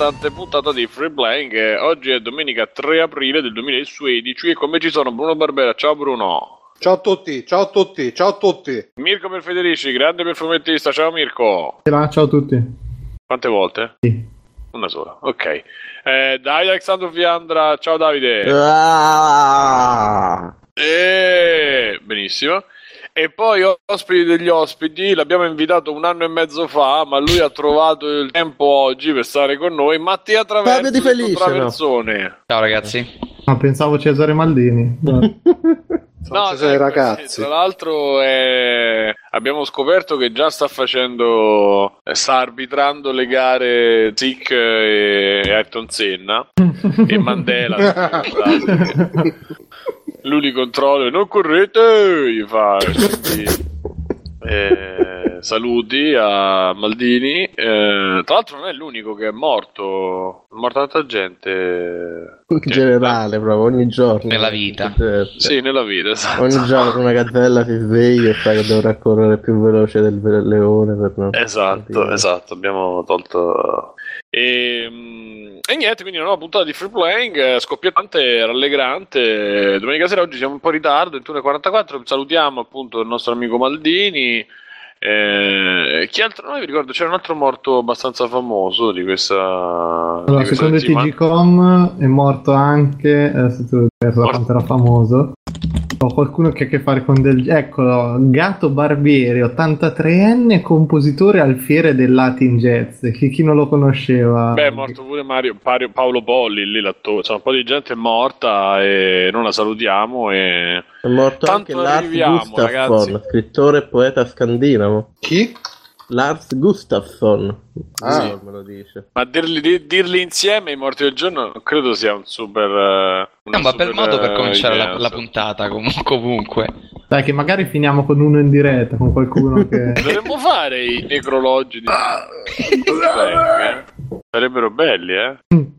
scoppiettante puntata di Free Playing. eh, Oggi è domenica 3 aprile del 2016 e come ci sono Bruno Barbera. Ciao Bruno. Ciao a tutti, ciao a tutti, ciao a tutti. Mirko per Federici, grande perfumettista. Ciao Mirko. Ciao a tutti. Quante volte? Sì. Una sola, ok. Eh, Davide Alessandro Fiandra, ciao Davide. Ah! Eh, benissimo. E poi ospiti degli ospiti, l'abbiamo invitato un anno e mezzo fa, ma lui ha trovato il tempo oggi per stare con noi. Mattia Traverso, Fabio Di Felice, no? Traversone. Ciao ragazzi. No, pensavo Cesare Maldini. Sono Cesare ecco, ragazzi. sì, tra l'altro eh, abbiamo scoperto che già sta facendo, eh, sta arbitrando le gare Zic e Ayrton Senna e Mandela. Lui li controlla, non correte, gli fa. quindi, eh, saluti a Maldini. Eh, tra l'altro non è l'unico che è morto, è morta tanta gente. In generale, proprio ogni giorno. Nella vita. Certo. Sì, nella vita, esatto. Ogni giorno una gazzella si sveglia e sa che dovrà correre più veloce del leone per non Esatto, esatto, abbiamo tolto. E, mm, e niente, quindi una nuova puntata di free playing, eh, scoppiettante, rallegrante. Domenica sera oggi siamo un po' in ritardo, 21.44. Salutiamo appunto il nostro amico Maldini. Eh, chi altro? Non mi ricordo, c'era un altro morto abbastanza famoso di questa. Allora, di questa secondo settimana. TGcom è morto anche, adesso tu penso Morto. quanto era famoso. Ho qualcuno che ha a che fare con del... Eccolo, Gatto Barbieri, 83enne, compositore alfiere del Latin Jazz. Chi, chi non lo conosceva? Beh, è morto pure Mario, Pario- Paolo Polli, lì l'attore. Insomma, un po' di gente è morta e non la salutiamo. E... È morto Tanto anche Lars Gustafsson, ragazzi. scrittore e poeta scandinavo. Chi? Lars Gustafsson. Ah. Sì, me lo dice. Ma dirli, di- dirli insieme i morti del giorno non credo sia un super. eh, È una un bel super, modo per eh, cominciare la, la puntata comunque. comunque. Dai, che magari finiamo con uno in diretta, con qualcuno che... Dovremmo fare i necrologi di. eh? Sarebbero belli, eh?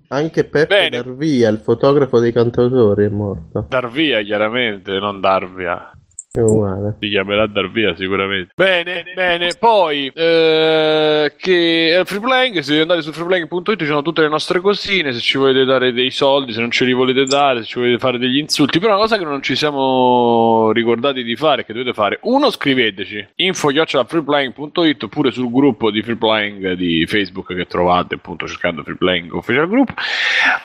Anche Peppe Bene. Darvia, il fotografo dei cantautori, è morto. Dar via, chiaramente, non dar Si chiamerà dar via sicuramente. Bene, bene. Poi, eh, che eh, freeplaying, se andate su freeplaying.it ci sono tutte le nostre cosine, se ci volete dare dei soldi, se non ce li volete dare, se ci volete fare degli insulti. Però una cosa che non ci siamo ricordati di fare, che dovete fare, uno scriveteci, info-freeplaying.it oppure sul gruppo di freeplaying di Facebook che trovate appunto cercando freeplaying official group.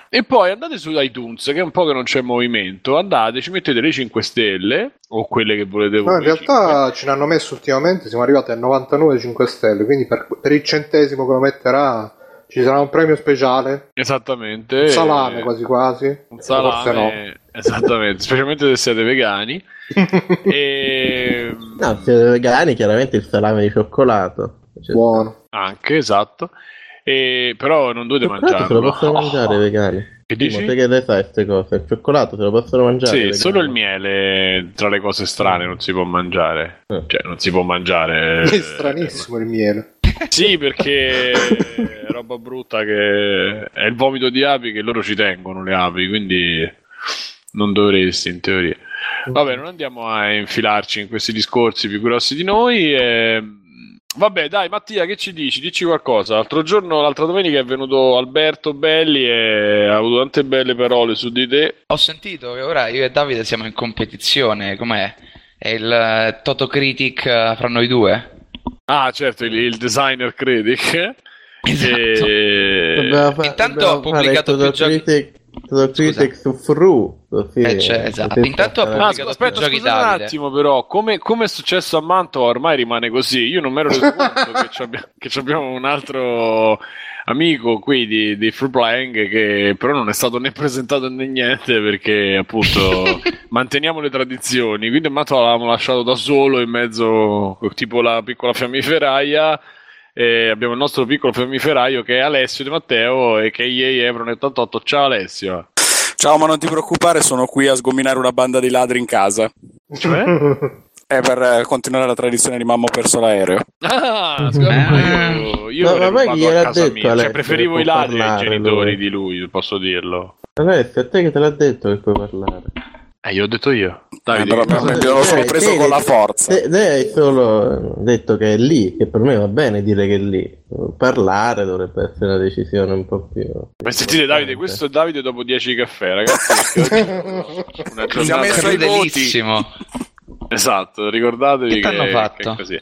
E poi andate su iTunes, che è un po' che non c'è movimento, andate, ci mettete le 5 stelle o quelle che volete voi. No, in realtà ce ne hanno messo ultimamente, siamo arrivati a 99 5 stelle, quindi per, per il centesimo che lo metterà ci sarà un premio speciale, Esattamente. un salame Eh, quasi quasi, Un Forse no. salame. Esattamente, specialmente se siete vegani. e... No, se siete vegani, chiaramente il salame di cioccolato. Cioè, Buono. Anche, esatto. E... Però non dovete cioccolato se mangiarlo. lo possono Oh. mangiare i vegani. Che dici? Che ne sai queste cose? Il cioccolato se lo possono mangiare Sì, solo il miele tra le cose strane non si può mangiare. Eh. Cioè, non si può mangiare. È stranissimo il miele. Sì, perché è roba brutta che è il vomito di api che loro ci tengono le api, quindi non dovresti in teoria. Vabbè, non andiamo a infilarci in questi discorsi più grossi di noi. e- Vabbè, dai, Mattia, che ci dici? Dici qualcosa. L'altro giorno, l'altra domenica è venuto Alberto Belli e ha avuto tante belle parole su di te. Ho sentito che ora io e Davide siamo in competizione. Com'è? È il eh, Toto Critic eh, fra noi due? Ah, certo, il, il designer critic. Esatto. E... Dobbiamo fa- Intanto ho pubblicato più giochi- Critic, Todo Critic su Fru. Così, Eh, c'è, esatto. Intanto Ah, pubblicato scu- aspetta, giochi scusa un attimo, però, come, come è successo a Mantova ormai rimane così. Io non mi ero reso conto che, c'abbiamo un altro amico qui di, di Free Playing che però non è stato né presentato né niente perché appunto manteniamo le tradizioni. Quindi Mantova l'avevamo lasciato da solo in mezzo, tipo la piccola fiammiferaia. E abbiamo il nostro piccolo fiammiferaio che è Alessio Di Matteo e che è EA Evron 88. Ciao Alessio. Ciao, ma non ti preoccupare, sono qui a sgominare una banda di ladri in casa. Cioè? È per eh, continuare la tradizione di mamma ho perso l'aereo. Ah, scusa, Ah. io, io Ma- gliel'ha a casa detto mia. Cioè, preferivo i ladri ai genitori lui? di lui, posso dirlo. Alessio, a te che te l'ha detto che puoi parlare? Eh, io ho detto io. Eh, Davide, però cosa- abbiamo solo Eh, preso te- con la forza. Te, te hai solo detto che è lì, che per me va bene dire che è lì. Parlare dovrebbe essere una decisione un po' più. Ma sentite Davide, questo è Davide dopo 10 caffè, ragazzi. una giornata. Crudelissimo. Esatto, ricordatevi Che che, che è così.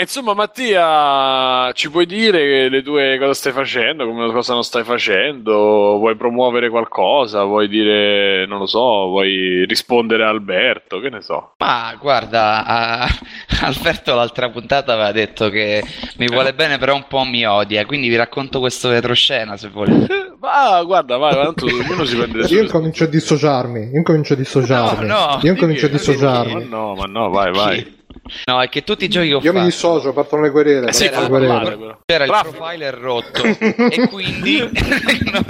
E insomma, Mattia, ci puoi dire le tue cosa stai facendo, come cosa non stai facendo? Vuoi promuovere qualcosa? Vuoi dire, non lo so, vuoi rispondere a Alberto? Che ne so. Ma guarda, a- Alberto l'altra puntata aveva detto che mi vuole bene, però un po' mi odia. Quindi vi racconto questo retroscena se volete. Ma guarda, vai, tanto ognuno si prende le sue Io incomincio a dissociarmi. Io incomincio a dissociarmi. No, no. Io incomincio a Ma dissociarmi. no, ma no, vai, vai. No, è che tutti i giochi che ho Io mi fatto dissocio, partono le querele. Eh sì, parlare, però. c'era il profiler rotto e quindi non,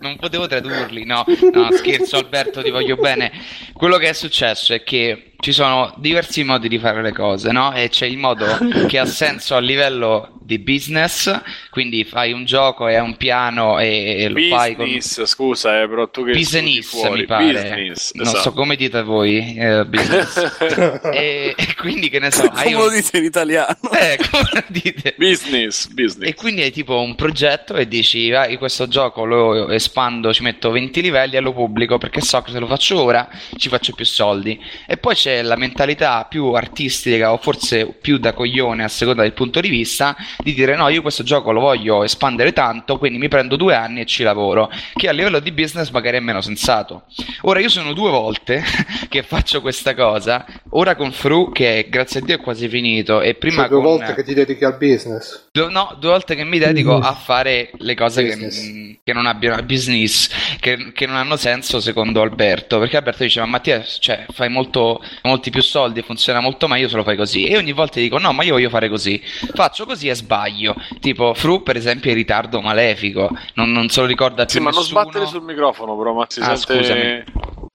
non potevo tradurli. No, no, scherzo Alberto, ti voglio bene. Quello che è successo è che ci sono diversi modi di fare le cose, no? E c'è il modo che ha senso a livello di business, quindi fai un gioco e hai un piano e, e lo fai con Business, scusa, eh, però tu che business fuori, mi pare. Business, non esatto. so come dite voi, eh, business. e, e quindi che ne so, hai Come lo un... dite in italiano? Eh, come lo dite? business, business. E quindi hai tipo un progetto e dici, io questo gioco lo espando, ci metto 20 livelli e lo pubblico perché so che se lo faccio ora ci faccio più soldi. E poi c'è la mentalità più artistica o forse più da coglione a seconda del punto di vista di dire no, io questo gioco lo voglio espandere tanto, quindi mi prendo due anni e ci lavoro, che a livello di business magari è meno sensato. Ora io sono due volte che faccio questa cosa, ora con Fru che grazie a Dio è quasi finito e prima Cioè, due con... volte che ti dedichi al business. Due- no, due volte che mi dedico Business. a fare le cose che, mm, che non abbiano business, che, che non hanno senso secondo Alberto. Perché Alberto dice: Ma Mattia, cioè, fai molto, molti più soldi, funziona molto meglio se lo fai così. E ogni volta dico: No, ma io voglio fare così. Faccio così e sbaglio. Tipo, Fru, per esempio, è in ritardo malefico. Non, non se lo ricorda più Sì, ma non nessuno. sbattere sul microfono, però, Max. Si Ah, sente... scusami.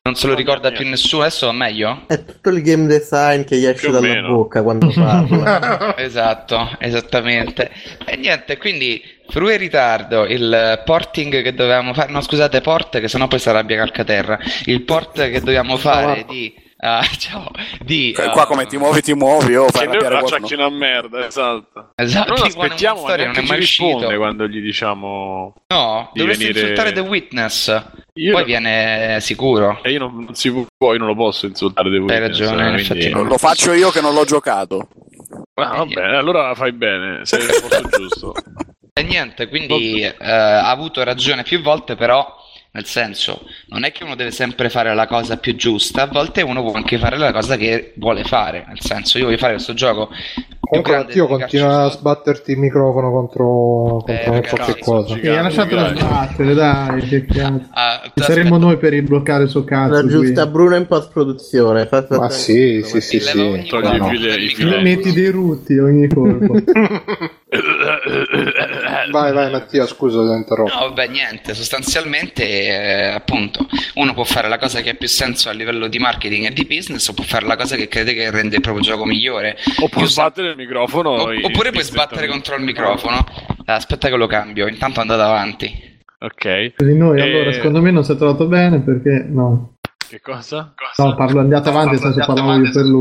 Non se lo ricorda più nessuno. Adesso va meglio? È tutto il game design che gli esce Più dalla meno. bocca quando parla. Esatto, esattamente. E niente, quindi Fru è in ritardo, il porting che dovevamo fare, no scusate, port che sennò poi si arrabbia Calcaterra, il port che dovevamo fare di... ah, ciao, di... Cioè, Qua come ti muovi, ti muovi, oh, fai Che noi qualcuno. una merda, esatto. Esatto, Non aspettiamo, Story non è mai risponde uscito. quando gli diciamo... No, di dovresti venire- insultare The Witness, Io poi no- viene sicuro. E io non, non si può, io non lo posso insultare The Witness, ragione, in quindi- effetti no. Lo faccio io che non l'ho giocato. Ah, va bene, allora fai bene, sei nel posto giusto. E niente, quindi eh, ha avuto ragione più volte, però nel senso, non è che uno deve sempre fare la cosa più giusta, a volte uno può anche fare la cosa che vuole fare, nel senso, io voglio fare questo gioco Comunque, di continua a sbatterti il microfono contro, Eh, contro non so ragazzi, che cosa. sì. Sì, ha lasciato sbattere, dai, che cazzo. Ah, Ci saremmo noi per rimbloccare il suo cazzo. La qui. giusta Bruno in post produzione. Ma sì, sì, sì, sì. Togli i No, no. fili- i del fili- microfono. Metti dei rutti ogni colpo. Vai, vai Mattia, scusa se interrompo. No, vabbè, niente, sostanzialmente, eh, appunto, uno può fare la cosa che ha più senso a livello di marketing e di business, o può fare la cosa che crede che rende il proprio gioco migliore. O sa- sbattere il microfono. o- oppure puoi sbattere contro il microfono. Aspetta che lo cambio, intanto andate avanti. Ok. Così noi, Eh, allora, secondo me non si è trovato bene perché no. Che cosa? No, parlo, andate avanti, nel senso parlavo io per lui.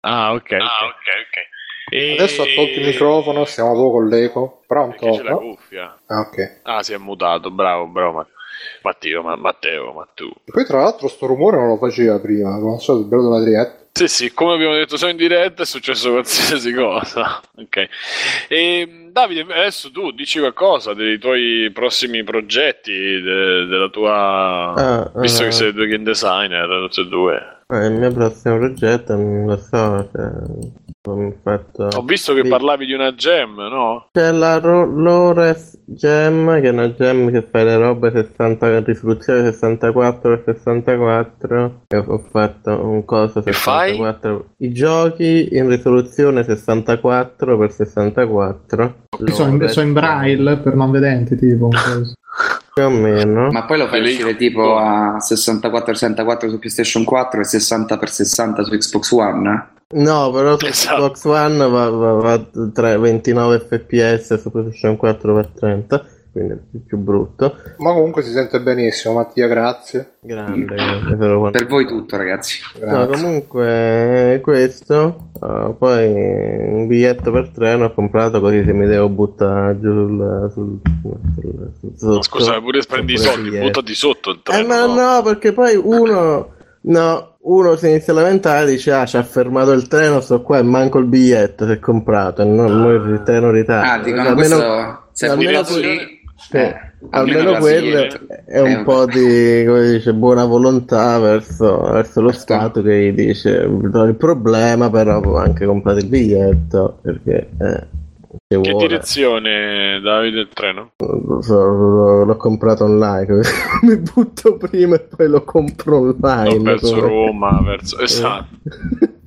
Ah, ok. ok, ok. E... Adesso ha tolto il microfono, stiamo poco con l'eco. Pronto? Perché c'è la cuffia. Ah, ok. Ah, si è mutato. Bravo, bravo. Ma... Matteo, ma... Matteo, ma tu. Poi tra l'altro sto rumore non lo faceva prima, al solito il bello della trietta. Sì, sì, come abbiamo detto, siamo in diretta, è successo qualsiasi cosa. Ok. E, Davide, adesso tu dici qualcosa dei tuoi prossimi progetti, de- della tua... Ah, Visto ah. che sei due game designer, tutti e due. Eh, il mio prossimo progetto non lo so. Cioè, ho fatto... Ho visto che Sì. parlavi di una gem, no? C'è la Ro- Lores Gem, che è una gem che fa le robe 60, risoluzione 64x64. E ho fatto un coso Che fai? 64. I giochi in risoluzione 64x64. Io sono in, sono in braille per non vedenti, tipo. Più o meno. Ma poi lo fai uscire tipo a 64-64 su PlayStation 4 e 60x60 su Xbox One? No, però su esatto. Xbox One va, va, va 3, 29 fps, su PlayStation 4 va 30 quindi più brutto. Ma comunque si sente benissimo, Mattia, grazie. Grande, grazie. per voi tutto, ragazzi. No, comunque questo, uh, poi un biglietto per treno ho comprato così se mi devo buttare giù sul, sul, sul, sul sotto. No, scusa, pure prendi i soldi, buttati sotto il eh, treno. Eh, ma no, perché poi uno No, uno si inizia a lamentare e dice: Ah, ci ha fermato il treno, sto qua e manco il biglietto si è comprato. E non ah. il treno ritardo. Ah, dicono almeno, questo. Se almeno, poi, eh, almeno la quello biglietto. è un Eh, po' di come dice, buona volontà verso, verso lo Certo. Stato che gli dice "Do il problema però anche comprato il biglietto perché eh, Che vuole. direzione, Davide, il treno? L'ho, l'ho comprato online mi butto prima e poi lo compro online No, verso come- Roma, verso... Esatto.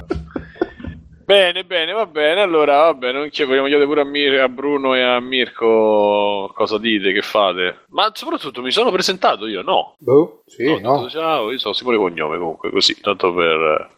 Bene, bene, va bene. Allora, va bene. non chiedo- Vogliamo chiedere pure a, Mir- a Bruno e a Mirko cosa dite, che fate. Ma soprattutto mi sono presentato io, no? Boh, sì, No, no. detto, ciao, io sono Simone Cognome comunque, così, tanto per,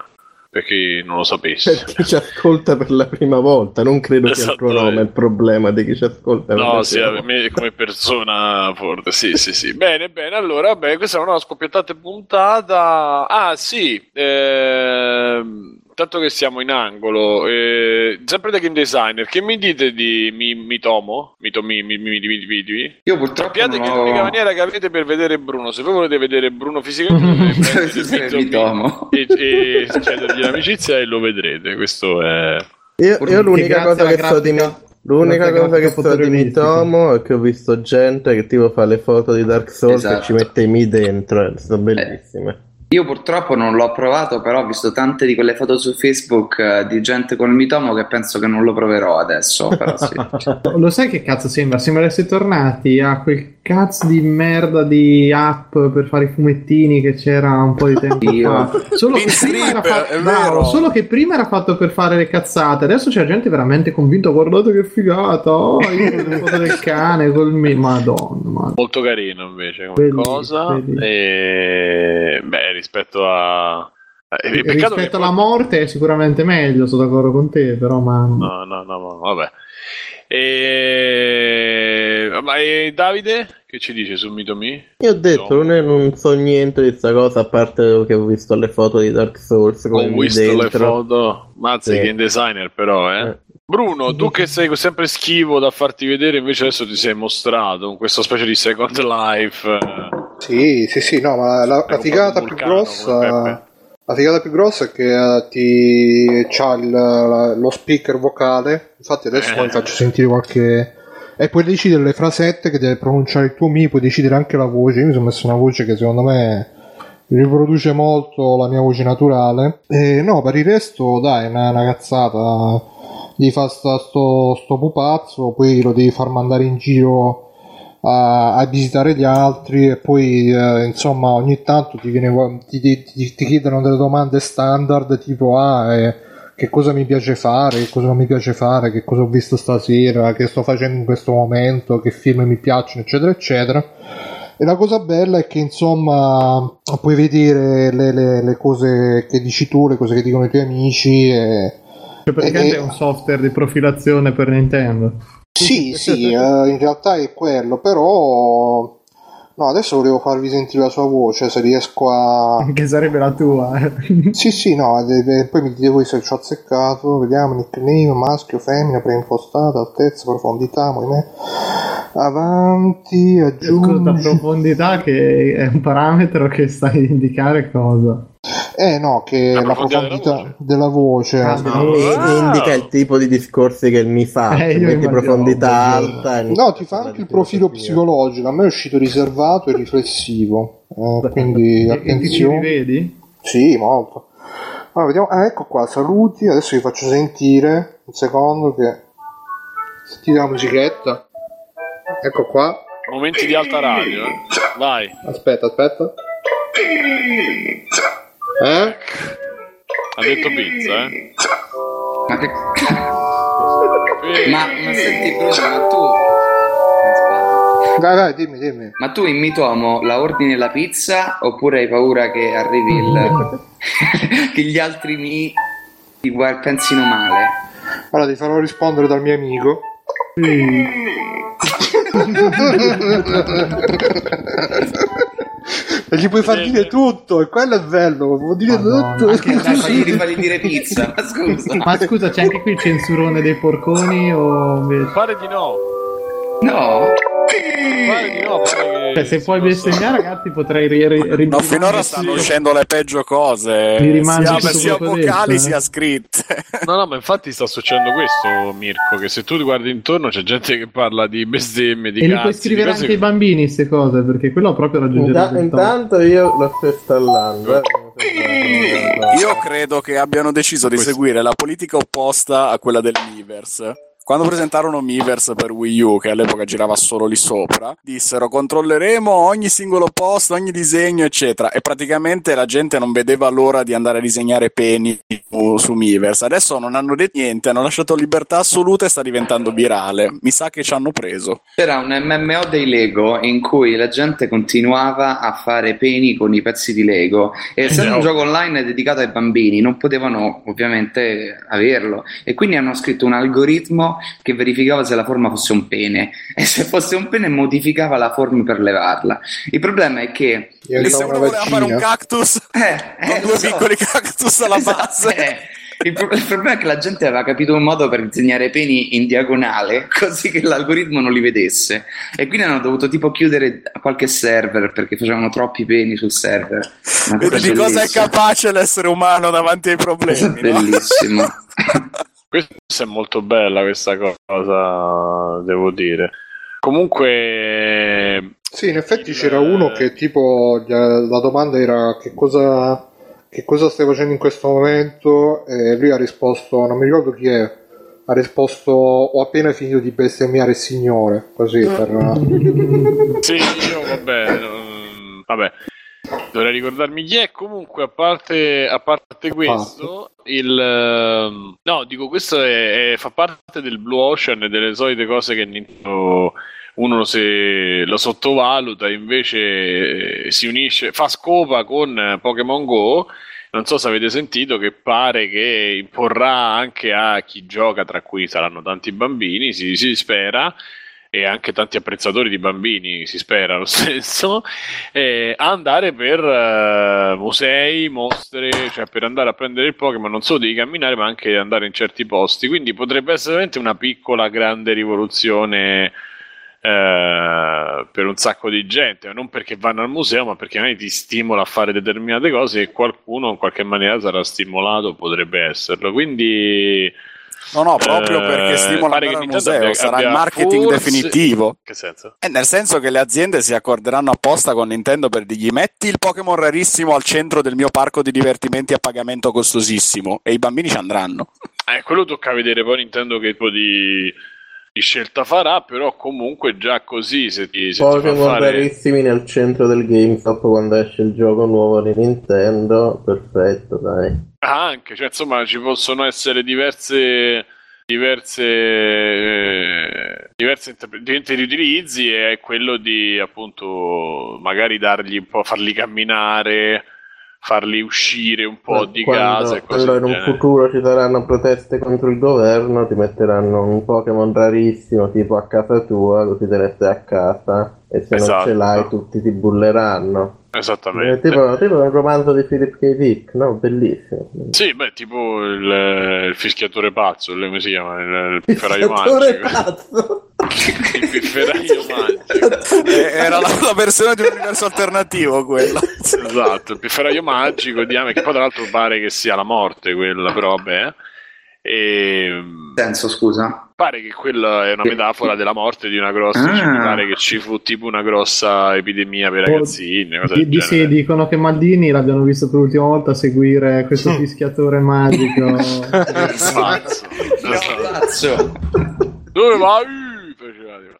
per chi non lo sapesse. per chi ci ascolta per la prima volta non credo sia il tuo Esattamente. nome il problema di chi ci ascolta per No, sì, volta. me come persona forte, sì, sì, sì. Bene, bene, allora, vabbè, questa è una scoppiettata puntata. Ah, sì, ehm, tanto che siamo in angolo, eh, sempre da game designer, che mi dite di mi, Mitomo? Mitomi, mi, mi, mi, mi, mi, mi? Io purtroppo Sappiate che ho... l'unica maniera che avete per vedere Bruno, se voi volete vedere Bruno fisicamente, vedere Mitomo. e, e chiedergli l'amicizia e lo vedrete. Questo è. io, io l'unica cosa che so di grafica- L'unica alla cosa che grafica so di. Mitomo è che ho visto gente che tipo fa le foto di Dark Souls Esatto. e ci mette i mi dentro, e sono bellissime. Io purtroppo non l'ho provato, però ho visto tante di quelle foto su Facebook eh, di gente con il mitomo che penso che non lo proverò adesso. Però sì. Lo sai che cazzo sembra? Sembra essere tornati a quel cazzo di merda di app per fare i fumettini che c'era un po' di tempo fa. Solo che, Beat prima era Strip, bravo, vero. solo che prima era fatto per fare le cazzate, adesso c'è gente veramente convinta. Guardate che figata! Oh, io con foto del cane col me. Madonna, madonna. Molto carino invece come Bellissimo, cosa. bellissimo. E... Beh, rispetto a. peccato Rispetto alla poi- morte è sicuramente meglio, sono d'accordo con te, però ma... No, no, no, no, vabbè. E... Ma e Davide? Che ci dice su Mitomi? Io ho detto, No. non, so niente di questa cosa, a parte che ho visto le foto di Dark Souls Ho visto le dentro. foto. Mazza, Sì. game designer però, eh. Eh. Bruno, tu che sei sempre schivo da farti vedere, invece adesso ti sei mostrato con questa specie di Second Life. Sì, sì, sì, no, ma la, la figata più grossa... La figata più grossa è che eh, ti c'ha il- lo speaker vocale. Infatti adesso Eh. poi faccio sentire qualche. E puoi decidere le frasette che deve pronunciare il tuo mi, puoi decidere anche la voce. Io mi sono messo una voce che secondo me riproduce molto la mia voce naturale. E no, per il resto, dai, è una, una cazzata. Gli fa sto, sto pupazzo, poi lo devi far mandare in giro a, a visitare gli altri e poi eh, insomma ogni tanto ti, viene, ti, ti- ti- chiedono delle domande standard tipo ah eh, che cosa mi piace fare, che cosa non mi piace fare, che cosa ho visto stasera, che sto facendo in questo momento, che film mi piacciono eccetera eccetera e la cosa bella è che insomma puoi vedere le, le- le cose che dici tu, le cose che dicono i tuoi amici e, Cioè, praticamente Eh, è un software di profilazione per Nintendo. Sì, sì, eh, in realtà è quello, però... No, adesso volevo farvi sentire la sua voce, se riesco a... Che sarebbe la tua. Sì, sì, no, de- de- poi mi dite voi se ci ho azzeccato, vediamo, nickname, maschio, femmina, preimpostata, altezza, profondità, movimento... Avanti, Ascolta, aggiungi... profondità che è un parametro che sta a indicare cosa. Eh no, che La la profondità profondità della voce... Ah, no. E- Ah. e indica il tipo di discorsi che mi fa. Eh, io metti profondità alta. e No, ti fa anche il profilo psicologico, a me è uscito riservato e riflessivo, eh, quindi E- e ti attenzione. rivedi? Sì, molto. Allora, vediamo. Ah, ecco qua, saluti. Adesso vi faccio sentire un secondo che. Sentite la musichetta. Ecco qua. Momenti di alta radio, eh. Vai. Aspetta, aspetta. Eh? Ha detto pizza, eh. Ma, che... Ma, ma senti Bruno, ma tu... Aspetta. Dai, dai, dimmi, dimmi. Ma tu in Mitomo la ordini la pizza oppure hai paura che arrivi il... che gli altri mi ti guard- pensino male? Allora ti farò rispondere dal mio amico. e gli puoi far dire tutto, e quello è bello, può dire Madonna, tutto. anche- Dai, fagli rifare dire pizza, ma scusa. Ma scusa, c'è anche qui il censurone dei porconi o invece... Pare di no. No? Che Cioè, se puoi bestemmiare, ragazzi, potrei ri- ri- ri- No, finora stanno uscendo le peggio cose, sia, sia che vocali detto, eh. sia scritte. No, no, ma infatti sta succedendo questo, Mirko, che se tu ti guardi intorno c'è gente che parla di bestemmie, di E li cazzi, puoi di scrivere anche ai bambini queste cose, perché quello proprio raggiunge il Inta- intanto io lo sto installando. eh. Io credo che abbiano deciso di Questo. seguire la politica opposta a quella del Miiverse. Quando presentarono Miiverse per Wii U, che all'epoca girava solo lì sopra, dissero controlleremo ogni singolo post, ogni disegno, eccetera. E praticamente la gente non vedeva l'ora di andare a disegnare peni su, su Miiverse. Adesso non hanno detto niente, hanno lasciato libertà assoluta e sta diventando virale. Mi sa che ci hanno preso. C'era un MMO dei Lego in cui la gente continuava a fare peni con i pezzi di Lego e essendo un gioco online dedicato ai bambini non potevano ovviamente averlo e quindi hanno scritto un algoritmo che verificava se la forma fosse un pene e se fosse un pene modificava la forma per levarla. Il problema è che Io E so se uno voleva fare un cactus, eh, con eh, due so. piccoli cactus alla Esatto, base. eh. Il, pro- il problema è che la gente aveva capito un modo per disegnare peni in diagonale così che l'algoritmo non li vedesse e quindi hanno dovuto tipo chiudere qualche server perché facevano troppi peni sul server. Vedi di cosa è capace l'essere umano davanti ai Questo è problemi. no? Questa è molto bella questa cosa, devo dire. Comunque, Sì, in effetti Il- c'era uno che tipo la domanda era che cosa, che cosa stai facendo in questo momento e lui ha risposto, non mi ricordo chi è, ha risposto ho appena finito di bestemmiare il signore, così per... sì, io vabbè, vabbè. Dovrei ricordarmi chi è. Comunque, a parte, a parte questo, il ehm, no, dico, questo è, è- fa parte del Blue Ocean e delle solite cose che Nintendo uno se lo sottovaluta, invece eh, si unisce, fa scopa con Pokémon Go. Non so se avete sentito che pare che imporrà anche a chi gioca, tra cui saranno tanti bambini, si, si spera, e anche tanti apprezzatori di bambini, si spera lo stesso, eh, andare per eh, musei, mostre, cioè per andare a prendere il Pokémon, non solo devi camminare, ma anche andare in certi posti. Quindi potrebbe essere veramente una piccola, grande rivoluzione eh, per un sacco di gente, non perché vanno al museo, ma perché magari ti stimola a fare determinate cose e qualcuno in qualche maniera sarà stimolato, potrebbe esserlo. Quindi No, no, proprio Eh, perché stimola Nintendo museo, abbia- sarà il abbia marketing forse- definitivo. che senso? Eh, nel senso che le aziende si accorderanno apposta con Nintendo per dirgli metti il Pokémon rarissimo al centro del mio parco di divertimenti a pagamento costosissimo e i bambini ci andranno. Eh, quello tocca vedere poi Nintendo che tipo di scelta farà, però comunque già così se ti, se Pokémon fare... rarissimi nel centro del GameStop quando esce il gioco nuovo di Nintendo. Perfetto, dai. Ah, anche, cioè insomma ci possono essere diverse diverse eh, diverse interpre- diversi riutilizzi e è quello di appunto magari dargli un po' farli camminare farli uscire un po' di quando, casa e cose quando in un futuro ci saranno proteste contro il governo, ti metteranno un Pokémon rarissimo tipo a casa tua, così te ne stai a casa. E se non Esatto. ce l'hai, tutti ti bulleranno. È esattamente tipo, tipo un romanzo di Philip K. Dick, no? Bellissimo. sì beh tipo il, il fischiatore pazzo come si chiama il, il pifferaio Pifferaio magico pazzo. il pifferaio magico Eh, Era la, la versione di un universo alternativo quella. Esatto, il pifferaio magico di Ame, che poi tra l'altro pare che sia la morte quella, però vabbè. E senso, scusa. pare che quella è una metafora della morte di una grossa, Ah. cioè, mi pare che ci fu tipo una grossa epidemia per Oh, ragazzini, cose Di, di sì, dicono che Maldini l'abbiano visto per l'ultima volta seguire questo fischiatore magico. Pazzo. Dove vai?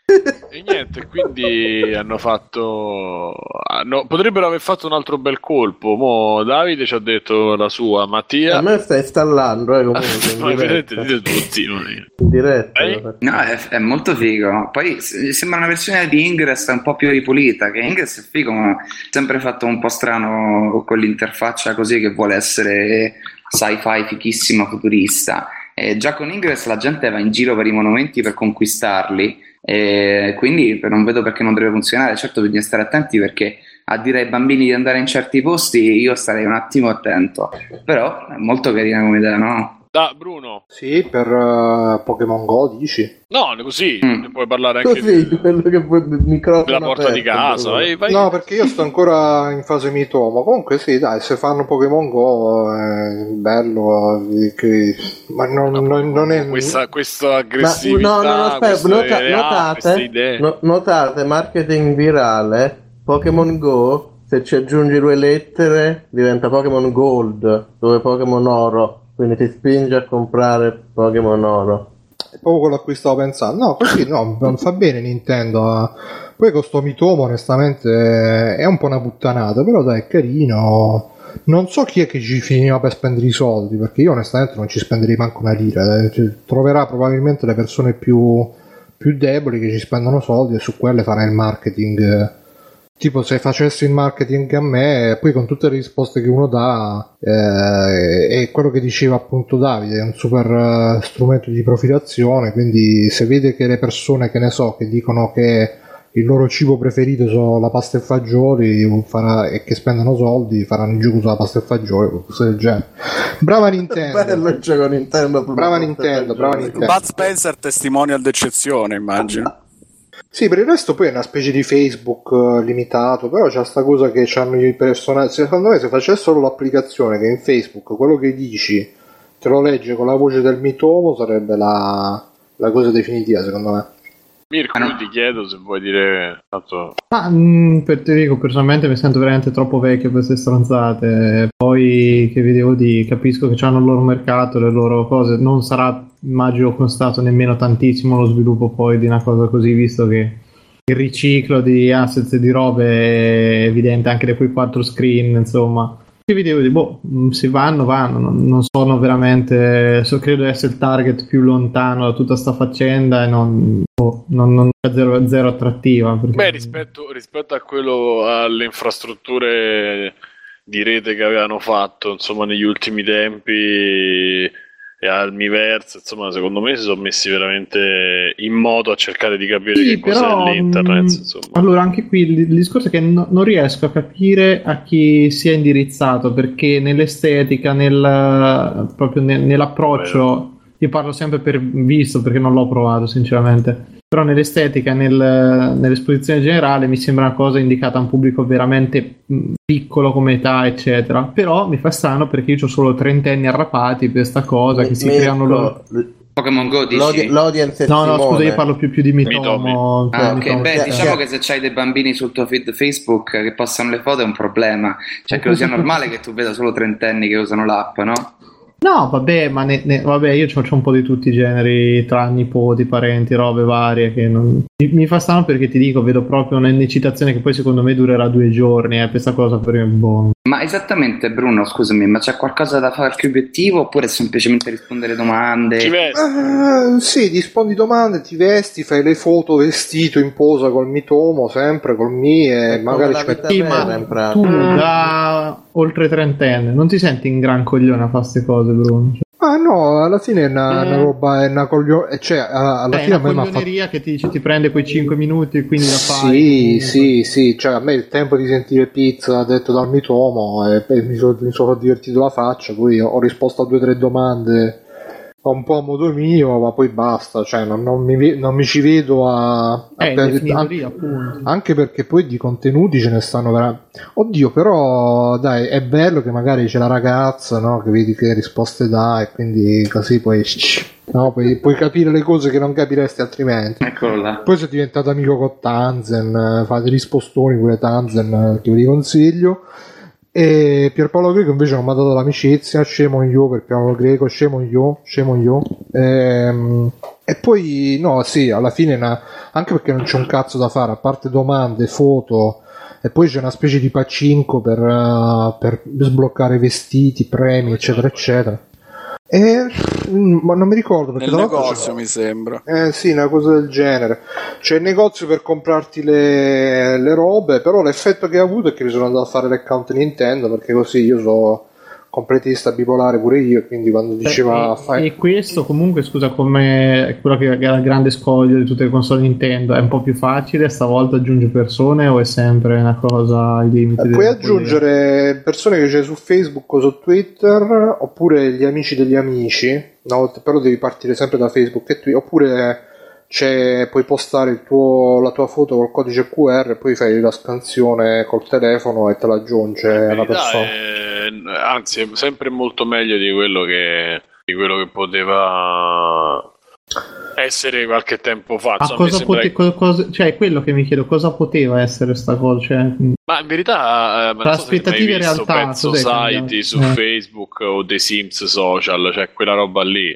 E niente, quindi hanno fatto. hanno- potrebbero aver fatto un altro bel colpo. Mo Davide ci ha detto la sua, Mattia. A me stai installando, eh, comunque, Ma in vedete, diretta. dite tutti. In diretta. Eh? No, è, è molto figo. Poi sembra una versione di Ingress un po' più ripulita. Che Ingress è figo, ma sempre fatto un po' strano con l'interfaccia così che vuole essere sci-fi fichissima futurista. E già con Ingress la gente va in giro per i monumenti per conquistarli. E quindi non vedo perché non dovrebbe funzionare. Certo, bisogna stare attenti perché a dire ai bambini di andare in certi posti io starei un attimo attento. Però è molto carina come idea, no? Da, Bruno. Sì, per uh, Pokémon Go dici? No, così Mm. puoi parlare anche Così, di- quello che vuoi, microfono della porta di aperto, casa. Bruno. Vai, vai. No, perché io sto ancora in fase mitomo. Comunque sì, dai, se fanno Pokémon Go è bello. eh, che- Ma non, non- non è... questa, questa Ma aggressività, no, no, no, aspetta, nota- notate, no- notate, marketing virale, Pokémon Go, se ci aggiungi due lettere diventa Pokémon Gold, dove Pokémon Oro, quindi ti spinge a comprare Pokémon Oro. È proprio quello a cui stavo pensando. No, così no, non fa bene Nintendo. a- Poi con sto mitomo, onestamente, è un po' una puttanata, però dai, è carino. Non so chi è che ci finiva per spendere i soldi, perché io onestamente non ci spenderei manco una lira. eh. Troverà probabilmente le persone più, più deboli che ci spendono soldi e su quelle farà il marketing. Tipo se facessi il marketing a me, poi con tutte le risposte che uno dà, eh, è quello che diceva appunto Davide, è un super eh, strumento di profilazione, quindi se vede che le persone che ne so, che dicono che il loro cibo preferito sono la pasta e fagioli farà- e che spendono soldi, faranno il gioco sulla pasta e fagioli, cose del genere. Brava Nintendo! Bello il gioco Nintendo. Brava Nintendo, brava Nintendo. Bud Spencer testimonial d'eccezione, immagino. Sì, per il resto poi è una specie di Facebook eh, limitato, però c'è sta cosa che hanno i personaggi. Secondo me se facessero l'applicazione che in Facebook quello che dici te lo legge con la voce del mitomo sarebbe la, la cosa definitiva, secondo me. Mirko, Ah, no. ti chiedo se vuoi dire... Tanto... Ma mm, per te dico, personalmente mi sento veramente troppo vecchio per queste stronzate. Poi che vi devo dire, capisco che hanno il loro mercato, le loro cose. Non sarà, immagino, costato nemmeno tantissimo lo sviluppo poi di una cosa così, visto che il riciclo di assets e di robe è evidente anche da quei quattro screen, insomma. Che vi devo dire, boh, mm, se vanno, vanno, non, non sono veramente, so, credo di essere il target più lontano da tutta sta faccenda e non, boh, non, non è zero, zero attrattiva. perché- Beh, rispetto, rispetto a quello, alle infrastrutture di rete che avevano fatto, insomma, negli ultimi tempi e al Miiverse, insomma, secondo me si sono messi veramente in moto a cercare di capire Sì, che cos'è però, l'internet, mh, insomma. Allora, anche qui il, il discorso è che no- non riesco a capire a chi sia indirizzato perché nell'estetica, nel, proprio nel- nell'approccio, io parlo sempre per visto perché non l'ho provato, sinceramente. Però nell'estetica, nel- nell'esposizione generale mi sembra una cosa indicata a un pubblico veramente piccolo come età, eccetera. Però mi fa strano perché io ho solo trentenni arrapati per sta cosa che si creano loro. Pokémon Go dici? l'odi- L'audience No, no, scusa, io parlo più, più di. Mitomo. Ah, ok, Mitomo. beh, Sì, diciamo sì. che se c'hai dei bambini sul tuo feed Facebook che postano le foto è un problema. Cioè, credo sia normale che tu veda solo trentenni che usano l'app, no? No, vabbè, ma ne- ne- vabbè, io c'ho un po' di tutti i generi, tra nipoti, parenti, robe varie. Che non... mi, mi fa strano perché ti dico, vedo proprio un'eccitazione che poi secondo me durerà due giorni. Eh, questa cosa per me boh. Ma esattamente, Bruno, scusami, ma c'è qualcosa da fare più obiettivo oppure semplicemente rispondere domande? Ci vesti. Eh, sì, rispondi domande, ti vesti, fai le foto vestito in posa col mitomo, sempre col mi e come magari ci metti... Ma tu da oltre trentenne non ti senti in gran coglione a fare queste cose, Bruno? Cioè, Ah no, alla fine è una, Eh. una roba, è una coglione... Cioè, a- alla è fine a una ha fatto... coglioneria che ti, ti prende quei 5 minuti e quindi la fai. Sì, sì, sì, cioè a me il tempo di sentire pizza detto dal mitomo e, e mi, sono, mi sono divertito la faccia, poi ho risposto a due o tre domande un po' a modo mio, ma poi basta, cioè non, non mi, non mi ci vedo a... a Eh, per- definitoria, an- appunto. anche perché poi di contenuti ce ne stanno veramente... Oddio, però dai, è bello che magari c'è la ragazza, no? Che vedi che risposte dà e quindi così poi... No, puoi, puoi capire le cose che non capiresti altrimenti. Eccolo là. Poi sei diventato amico con Tanzen, fa dei rispostoni pure Tanzen che vi consiglio. E Pierpaolo Greco invece mi ha dato l'amicizia, scemo io per Pierpaolo Greco, scemo io, scemo io. Ehm, e poi no, sì, alla fine una- anche perché non c'è un cazzo da fare, a parte domande, foto, e poi c'è una specie di pacinco per, eh, per sbloccare vestiti, premi, eccetera, eccetera. E mm, ma non mi ricordo perché Nel negozio, mi sembra. eh sì, una cosa del genere. C'è il negozio per comprarti le, le robe, però l'effetto che ha avuto è che mi sono andato a fare l'account Nintendo perché così io so completista bipolare pure io, quindi quando diceva e, fai... e questo comunque, scusa, come è quello che era il grande scoglio di tutte le console Nintendo, è un po' più facile stavolta aggiunge persone o è sempre una cosa ai limiti? Eh, puoi aggiungere persone che c'è su Facebook o su Twitter, oppure gli amici degli amici, una volta, però devi partire sempre da Facebook e Twitter, oppure c'è, puoi postare il tuo, la tua foto col codice QR e poi fai la scansione col telefono e te la aggiunge la persona. è- anzi, è sempre molto meglio di quello che, di quello che poteva essere qualche tempo fa. Ma cosa sembra pote- che- co- cosa- cioè, è quello che mi chiedo, cosa poteva essere sta cosa? Cioè, Ma in verità, eh, so aspettative e visto realtà, pezzo cambiato? su Eh. Facebook o dei Sims social, cioè quella roba lì.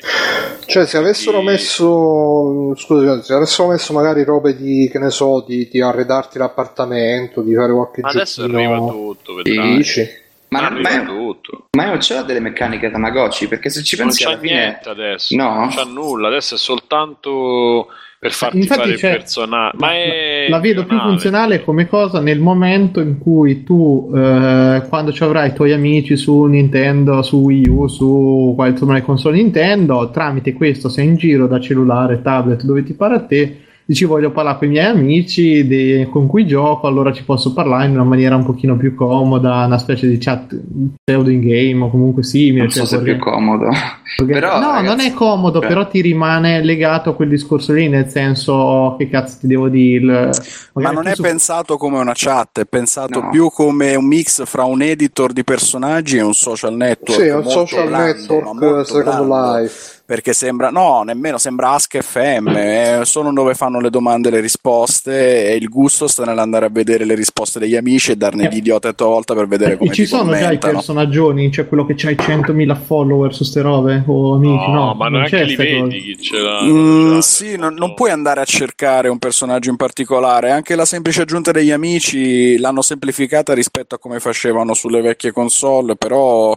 Cioè, se avessero Sì. messo, scusa, se avessero messo magari robe di, che ne so, di, di arredarti l'appartamento, di fare qualche Adesso giochino, arriva tutto, vedrai. dici? Ma, non- ma- tutto. ma non c'è delle meccaniche Tamagotchi? Perché se ci Non pensi c'è alla fine... niente adesso, No? non c'è nulla, adesso è soltanto per farti Infatti fare il c'è- personaggio. Ma è la vedo più funzionale. come cosa nel momento in cui tu, eh, quando ci avrai i tuoi amici su Nintendo, su Wii U, su insomma le console Nintendo, tramite questo sei in giro da cellulare, tablet, dove ti pare a te, dici voglio parlare con i miei amici de- con cui gioco, allora ci posso parlare in una maniera un pochino più comoda, una specie di chat pseudo in game o comunque simile. Non so cioè se è più comodo. Perché- Però, no, ragazzi, non è comodo, eh. però ti rimane legato a quel discorso lì, nel senso, che cazzo ti devo dire? Ma non è su- pensato come una chat, è pensato No. più come un mix fra un editor di personaggi e un social network. Sì, è un social blando, network molto Second blando. Life. Perché sembra, no, nemmeno sembra Ask FM, è solo dove fanno le domande e le risposte. E il gusto sta nell'andare a vedere le risposte degli amici e darne Eh. di idiota a tua volta per vedere E come ci ti sono già i personaggioni, cioè quello che c'ha i 100.000 follower su ste robe o amici, no, No, ma non neanche li vedi. Mm, sì, non, non puoi andare a cercare un personaggio in particolare. Anche la semplice aggiunta degli amici l'hanno semplificata rispetto a come facevano sulle vecchie console, però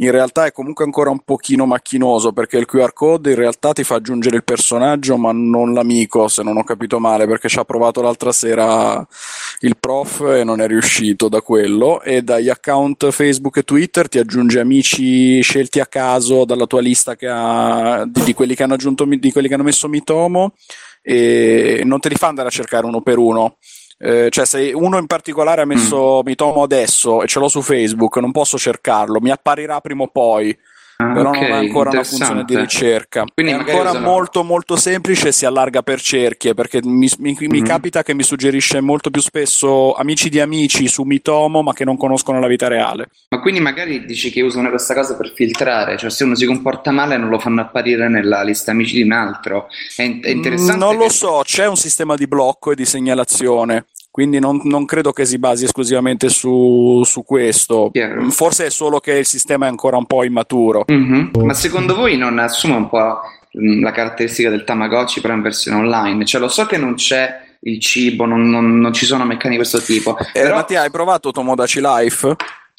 in realtà è comunque ancora un pochino macchinoso perché il QR code in realtà ti fa aggiungere il personaggio ma non l'amico, se non ho capito male, perché ci ha provato l'altra sera il prof e non è riuscito da quello e dagli account Facebook e Twitter ti aggiunge amici scelti a caso dalla tua lista ha, di, di quelli aggiunto di quelli che hanno messo Mitomo e non te li fa andare a cercare uno per uno. Eh, cioè, se uno in particolare ha messo Mitomo adesso e ce l'ho su Facebook, non posso cercarlo, mi apparirà prima o poi. Ah, Però ok, non è ancora una funzione di ricerca. Quindi è ancora usano- molto molto semplice e si allarga per cerchie perché mi, mi- mi Mhm. capita che mi suggerisce molto più spesso amici di amici su Mitomo ma che non conoscono la vita reale. Ma quindi magari dici che usano questa cosa per filtrare, cioè se uno si comporta male non lo fanno apparire nella lista amici di un altro. È, è interessante. Non lo che- so, c'è un sistema di blocco e di segnalazione. Quindi non, non credo che si basi esclusivamente su, su questo. Chiaro. Forse è solo che il sistema è ancora un po' immaturo. Mhm. Ma secondo voi non assume un po' mm, la caratteristica del Tamagotchi però in versione online? Cioè lo so che non c'è il cibo, non, non- non ci sono meccaniche di questo tipo, Eh, però Mattia, hai provato Tomodachi Life?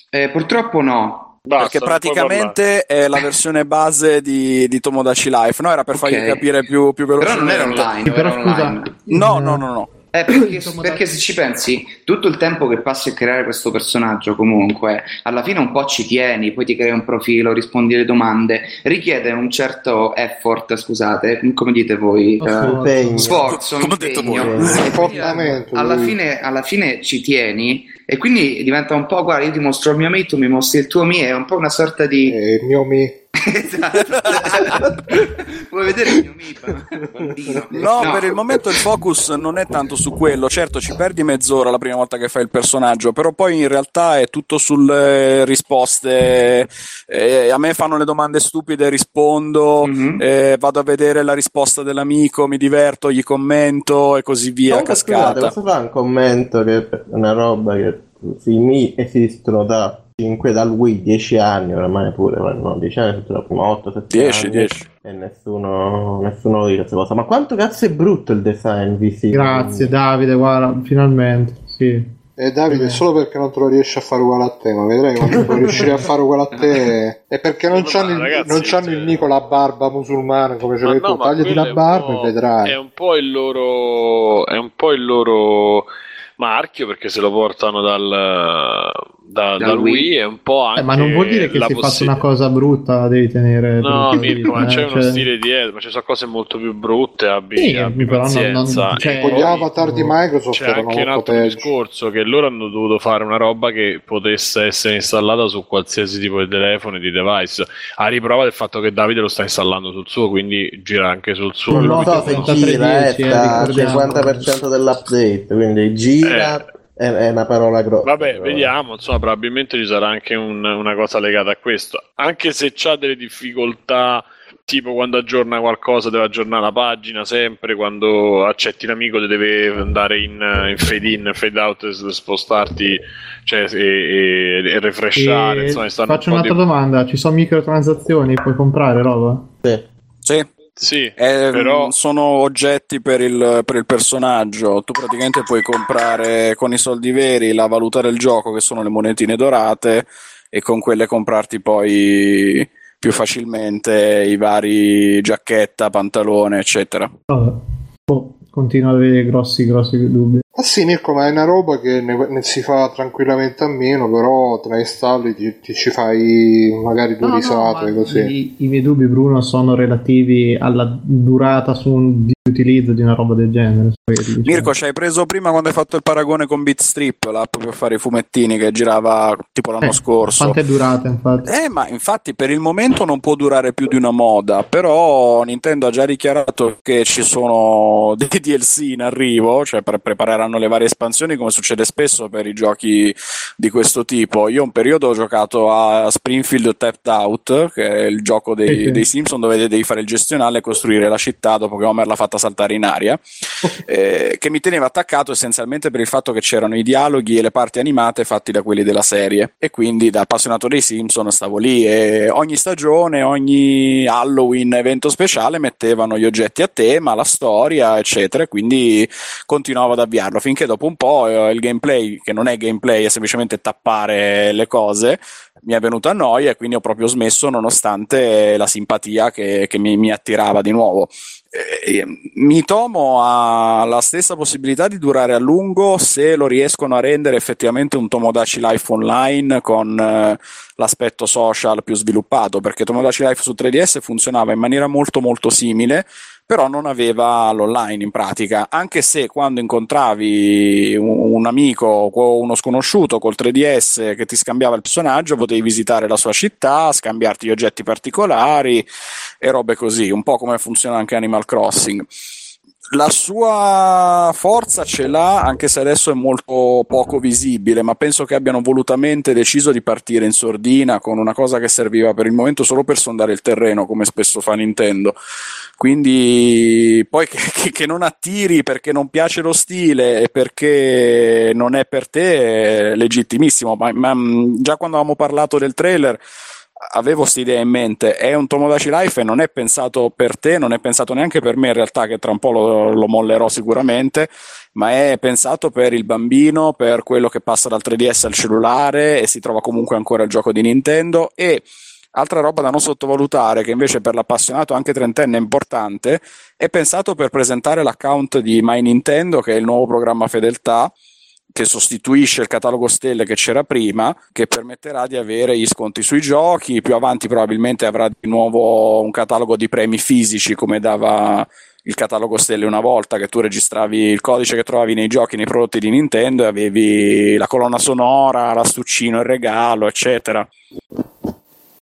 eh, purtroppo no. Basta, Perché praticamente è la versione base di, di Tomodachi Life. No, era per fargli Ok. capire più, più Però velocemente. non era online, però era scusa, online. No, no, no, no. Eh, perché, Insomma, perché se ci pensi, tutto il tempo che passi a creare questo personaggio, comunque, alla fine un po' ci tieni, poi ti crei un profilo, rispondi alle domande, richiede un certo effort, scusate, come dite voi? Lo Eh. Impegno. sforzo, Come ho detto impegno. voi. Alla fine, alla fine ci tieni e quindi diventa un po' guarda io ti mostro il mio me tu mi mostri il tuo me è un po' una sorta di E il mio mi. esatto vuoi vedere il mio me bambino No, per il momento il focus non è tanto su quello. Certo, ci perdi mezz'ora la prima volta che fai il personaggio, però poi in realtà è tutto sulle risposte. Eh, a me fanno le domande stupide, rispondo, Mhm. eh, vado a vedere la risposta dell'amico, mi diverto, gli commento e così via, Comunque, scusate, posso fare un commento che è una roba che i Mi esistono da 5 dal Wii 10 anni oramai pure, no, 10 anni tutte la prima 8 7 10, anni 10. e nessuno nessuno lo dice questa cosa. Ma quanto cazzo è brutto il design visivo? Grazie Davide, guarda, finalmente, sì. E Davide, solo perché non te lo riesci a fare uguale a te, ma vedrai quando lo riuscirai a fare uguale a te. È perché non c'hanno, il, ragazzi, non c'hanno cioè- il Nico la barba musulmana come ce l'hai no, tu. ma Tagliati la barba e vedrai. È un po' il loro. È un po' il loro marchio perché se lo portano dal, da, Da Wii. Wii e un po' anche Eh, ma non vuol dire che se possi- una cosa brutta la devi tenere. No, Mirko, ma eh, c'è uno cioè- stile dietro, ma ci sono cose molto più brutte, abbi, Sì, abbi però non- non- pazienza. cioè- E Con gli avatar di Microsoft c'è erano anche un altro peggio. discorso che loro hanno dovuto fare una roba che potesse essere installata su qualsiasi tipo di telefono e di device. A riprova del fatto che Davide lo sta installando sul suo, quindi gira anche sul suo. Non Non lo so se 3310, gira, eh, eh, sta al ricordiamo. 50% dell'update, quindi gira Eh. È, è una parola grossa. Vabbè, però. vediamo, insomma, probabilmente ci sarà anche un- una cosa legata a questo. Anche se c'ha delle difficoltà, tipo quando aggiorna qualcosa deve aggiornare la pagina sempre, quando accetti l'amico deve andare in, in fade in, fade out e spostarti cioè, e, e, e refreshare, E insomma, faccio un un'altra di... domanda: ci sono microtransazioni? Puoi comprare roba? Sì. Sì, Sì, Eh, però... sono oggetti per il, per il personaggio. Tu praticamente puoi comprare con i soldi veri la valuta del gioco, che sono le monetine dorate, e con quelle comprarti poi più facilmente i vari giacchetta, pantalone, eccetera. Boh, continuo ad avere grossi, grossi dubbi. Ah sì, Mirko, ma è una roba che ne, ne si fa tranquillamente a meno, però te la installi, ti, ti ci fai magari due No, no, risate ma così. I, I miei dubbi, Bruno, sono relativi alla durata su un- utilizzo di una roba del genere. Diciamo. Mirko, ci hai preso prima quando hai fatto il paragone con Bitstrip, l'app per fare i fumettini che girava tipo l'anno Eh, scorso. Quanto è durata, infatti? Eh, ma infatti per il momento non può durare più di una moda, però Nintendo ha già dichiarato che ci sono dei DLC in arrivo, cioè pre- prepareranno le varie espansioni come succede spesso per i giochi di questo tipo. Io un periodo ho giocato a Springfield Tapped Out, che è il gioco dei, Sì, sì. dei Simpson dove devi fare il gestionale e costruire la città dopo che Homer l'ha fatta saltare in aria, eh, che mi teneva attaccato essenzialmente per il fatto che c'erano i dialoghi e le parti animate fatti da quelli della serie. E quindi da appassionato dei Simpson stavo lì e ogni stagione, ogni Halloween evento speciale mettevano gli oggetti a tema, la storia eccetera e quindi continuavo ad avviarlo. Finché dopo un po' eh, il gameplay che non è gameplay è semplicemente tappare le cose mi è venuto a noia e quindi ho proprio smesso nonostante la simpatia che, che mi, mi attirava di nuovo. Eh, mi tomo ha la stessa possibilità di durare a lungo se lo riescono a rendere effettivamente un Tomodachi Life online con eh, l'aspetto social più sviluppato perché Tomodachi Life su 3DS funzionava in maniera molto molto simile però non aveva l'online in pratica, anche se quando incontravi un, amico o uno sconosciuto col 3DS che ti scambiava il personaggio, potevi visitare la sua città, scambiarti gli oggetti particolari e robe così, un po' come funziona anche Animal Crossing. La sua forza ce l'ha, anche se adesso è molto poco visibile, ma penso che abbiano volutamente deciso di partire in sordina con una cosa che serviva per il momento solo per sondare il terreno, come spesso fa Nintendo. Quindi poi che, che- non attiri perché non piace lo stile e perché non è per te è legittimissimo. Ma, ma, già quando avevamo parlato del trailer avevo questa idea in mente. È un Tomodachi Life e non è pensato per te, non è pensato neanche per me in realtà, che tra un po' lo, lo mollerò sicuramente. Ma è pensato per il bambino, per quello che passa dal 3DS al cellulare e si trova comunque ancora il gioco di Nintendo. E Altra roba da non sottovalutare, che invece per l'appassionato anche trentenne è importante, è pensato per presentare l'account di My Nintendo, che è il nuovo programma fedeltà, che sostituisce il catalogo stelle che c'era prima, che permetterà di avere gli sconti sui giochi. Più avanti probabilmente avrà di nuovo un catalogo di premi fisici come dava il catalogo stelle una volta, che tu registravi il codice che trovavi nei giochi, nei prodotti di Nintendo e avevi la colonna sonora, l'astuccino, il regalo, eccetera.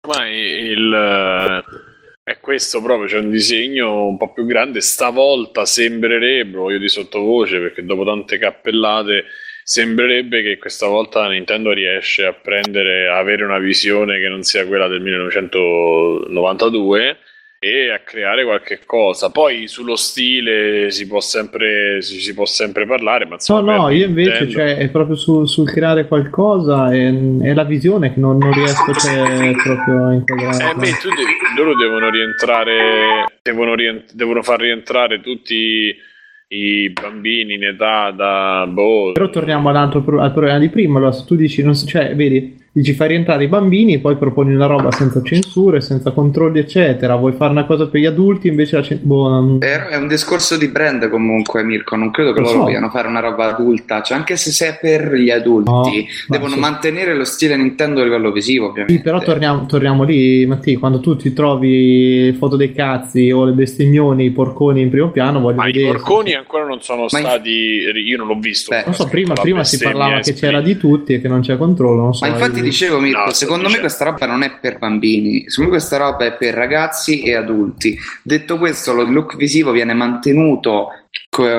Ma il, eh, è questo proprio, c'è un disegno un po' più grande. Stavolta sembrerebbe, voglio di sottovoce, perché dopo tante cappellate sembrerebbe che questa volta Nintendo riesce a prendere, a avere una visione che non sia quella del 1992 e a creare qualche cosa. Poi sullo stile si può sempre, si, si può sempre parlare, ma No, insomma, no, per io invece cioè, è proprio sul, sul creare qualcosa e è la visione che non, non riesco cioè, proprio a inquadrare. Eh, beh, devi- loro devono rientrare, devono, rient- devono far rientrare tutti i bambini in età da boh. Però torniamo all'altro pro- al problema di prima, allora se tu dici, non so- cioè, vedi, dici fai rientrare i bambini, poi proponi una roba senza censure, senza controlli, eccetera. Vuoi fare una cosa per gli adulti, invece la cen- boh, non- Però è un discorso di brand comunque, Mirko. Non credo che Lo loro so. vogliano fare una roba adulta. Cioè, anche se sei per gli adulti, No, ma devono sì. mantenere lo stile Nintendo a livello visivo, ovviamente. Sì, però torniamo, torniamo lì, Mattia, quando tu ti trovi foto dei cazzi o le bestemmioni, i porconi in primo piano, voglio Ma i vedere. porconi ancora non sono Ma in- stati. Io non l'ho visto. Beh, Non so, prima, prima si parlava che c'era di tutti e che non c'è controllo, non so. Ma infatti dicevo Mirko, No, secondo me questa roba non è per bambini, secondo me questa roba è per ragazzi e adulti. Detto questo, lo look visivo viene mantenuto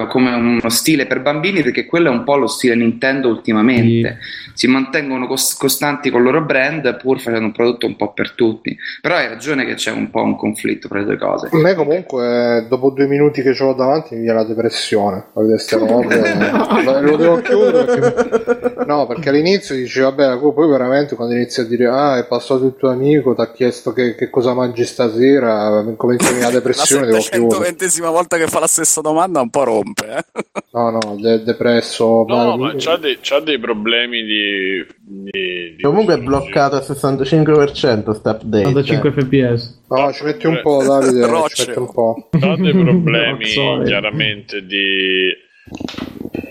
come uno stile per bambini perché quello è un po' lo stile Nintendo ultimamente. Si mantengono cos- costanti con il loro brand pur facendo un prodotto un po' per tutti. Però hai ragione che c'è un po' un conflitto tra le due cose. A me comunque dopo due minuti che ce l'ho davanti mi viene la depressione a vedere ste robe lo, lo devo chiudere perché... no perché all'inizio dici vabbè poi veramente quando inizi a dire ah è passato il tuo amico ti ha chiesto che, che cosa mangi stasera mi comincia la La depressione devo chiudere 720esima volta che fa la stessa domanda un po' rompe. Eh? no no de- depresso No, ma- ma c'ha, dei- c'ha dei problemi di. di- di Comunque è bloccato al 65% sta update. 95 fps. no ci metti un po' Davide ci Rocce. metti un po' Ha dei problemi chiaramente di,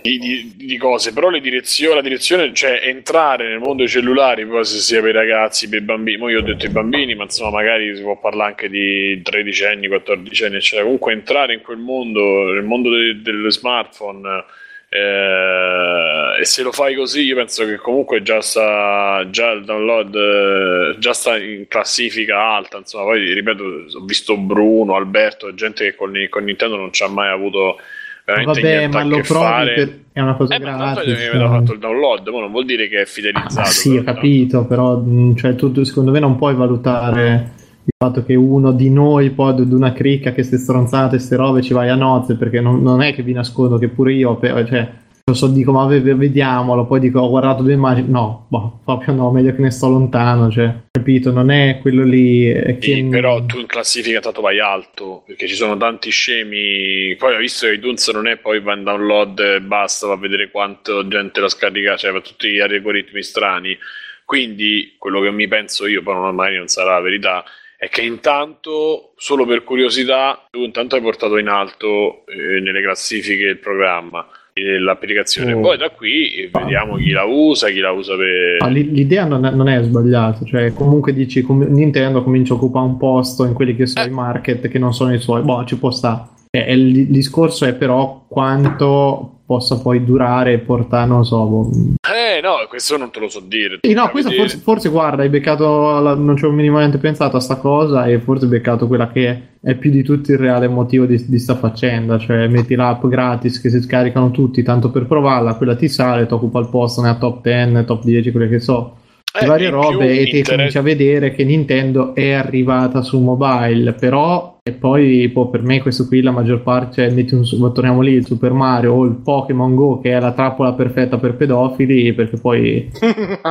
di, di- di cose, però le direzioni, la direzione, cioè entrare nel mondo dei cellulari, poi se sia per i ragazzi, per i bambini, mo io ho detto i bambini, ma insomma magari si può parlare anche di 13 anni, 14 anni, eccetera. Comunque entrare in quel mondo, nel mondo de- del smartphone, eh, e se lo fai così, io penso che comunque già sta già il download eh, già sta in classifica alta. Insomma, poi ripeto, ho visto Bruno, Alberto, gente che con, con Nintendo non ci ha mai avuto veramente Vabbè, ma lo provi fare. per... è una cosa Eh, ma gratis. mi aveva fatto il download, ma non vuol dire che è fidelizzato. Ah, sì, ho però, capito, però mh, cioè, tu, secondo me non puoi valutare il fatto che uno di noi poi ad una cricca che ste stronzate, ste robe ci vai a nozze, perché non, non è che vi nascondo che pure io, cioè, non so, dico ma ve- ve- vediamolo, poi dico ho guardato due immagini, no, boh, proprio no, meglio che ne sto lontano, cioè, capito, non è quello lì che... Sì, però tu in classifica tanto vai alto perché ci sono tanti scemi. Poi ho visto che iTunes non è poi va in download e basta, va a vedere quanto gente la scarica, cioè va tutti gli algoritmi strani. Quindi quello che mi penso io, poi non- magari non sarà la verità, è che intanto, solo per curiosità, tu intanto hai portato in alto eh, nelle classifiche il programma l'applicazione. Mm. Poi da qui eh, vediamo chi la usa, chi la usa per. Ah, l'i- L'idea non è, non è sbagliata, cioè comunque dici com- Nintendo comincia a occupare un posto in quelli che sono i market che non sono i suoi, boh, ci può stare. Eh, il discorso è però quanto possa poi durare e portare, non so, boh. Eh no, questo non te lo so dire. Sì, no, questo forse, forse, guarda, hai beccato, la- non ci ho minimamente pensato a sta cosa e forse hai beccato quella che è più di tutto il reale motivo di, di sta faccenda, cioè metti l'app gratis che si scaricano tutti tanto per provarla, quella ti sale, ti occupa il posto nella top 10, top 10, quelle che so, Eh, varie robe e ti inter- cominci a vedere che Nintendo è arrivata su mobile, però e poi boh, per me questo qui la maggior parte, cioè metti un, torniamo lì, il Super Mario o il Pokémon Go che è la trappola perfetta per pedofili, perché poi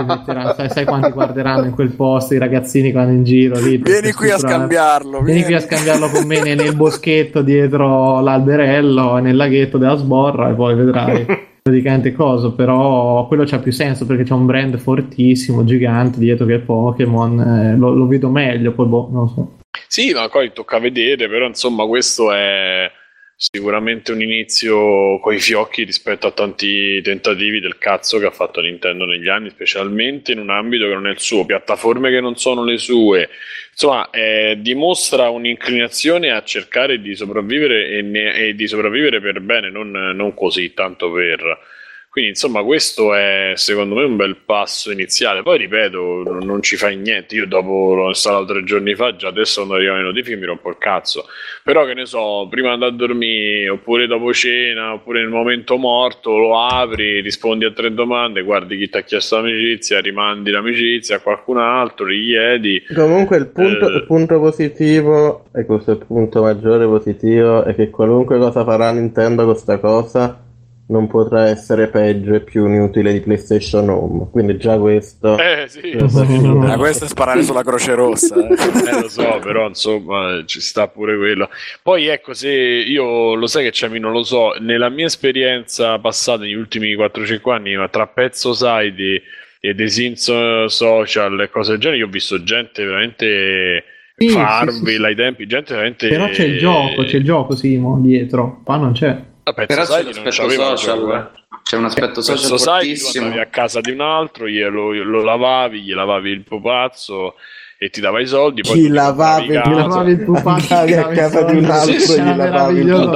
metteranno- sai, sai quanti guarderanno in quel posto i ragazzini che vanno in giro lì Vieni qui a scambiarlo. Vieni qui a scambiarlo con me nel, nel boschetto dietro l'alberello, nel laghetto della sborra e poi vedrai praticamente cosa, però quello c'ha più senso perché c'è un brand fortissimo, gigante dietro che è Pokémon, eh, lo, lo vedo meglio, poi boh, non so. Sì, ma poi tocca vedere, però insomma questo è sicuramente un inizio coi fiocchi rispetto a tanti tentativi del cazzo che ha fatto Nintendo negli anni, specialmente in un ambito che non è il suo, piattaforme che non sono le sue. Insomma, eh, dimostra un'inclinazione a cercare di sopravvivere e, ne- e di sopravvivere per bene, non, non così tanto per. Quindi, insomma, questo è secondo me un bel passo iniziale. Poi ripeto, non, non ci fai niente. Io dopo l'ho installato tre giorni fa, già adesso quando arrivano le notifiche mi rompo il cazzo. Però che ne so, prima di andare a dormire, oppure dopo cena, oppure nel momento morto, lo apri, rispondi a tre domande, guardi chi ti ha chiesto l'amicizia, rimandi l'amicizia a qualcun altro, gli chiedi. Comunque il punto, Eh. il punto positivo, e questo è il punto maggiore positivo, è che qualunque cosa farà Nintendo con sta cosa non potrà essere peggio e più inutile di PlayStation Home. Quindi già questo... Eh sì, Ah, questo è sparare sulla Croce Rossa. eh. Eh, lo so, però insomma ci sta pure quello. Poi ecco, se io lo sai che c'è, non lo so, nella mia esperienza passata negli ultimi 4-5 anni, ma tra Pezzo Saidi e desinzo social e cose del genere, io ho visto gente veramente Sì, Farmville sì, sì. ai tempi, gente veramente... Però c'è il gioco, c'è il gioco Simo dietro, qua non c'è. Vabbè, Però c'è non l'aspetto c'aveva il social, eh. c'è un aspetto social tu fortissimo. andavi a casa di un altro, glielo, lo lavavi, gli lavavi il pupazzo e ti dava i soldi. Poi tu lavavi. Ti lavavi il pupazzo, Andavi ti a casa di un altro e gli Era lavavi il meraviglioso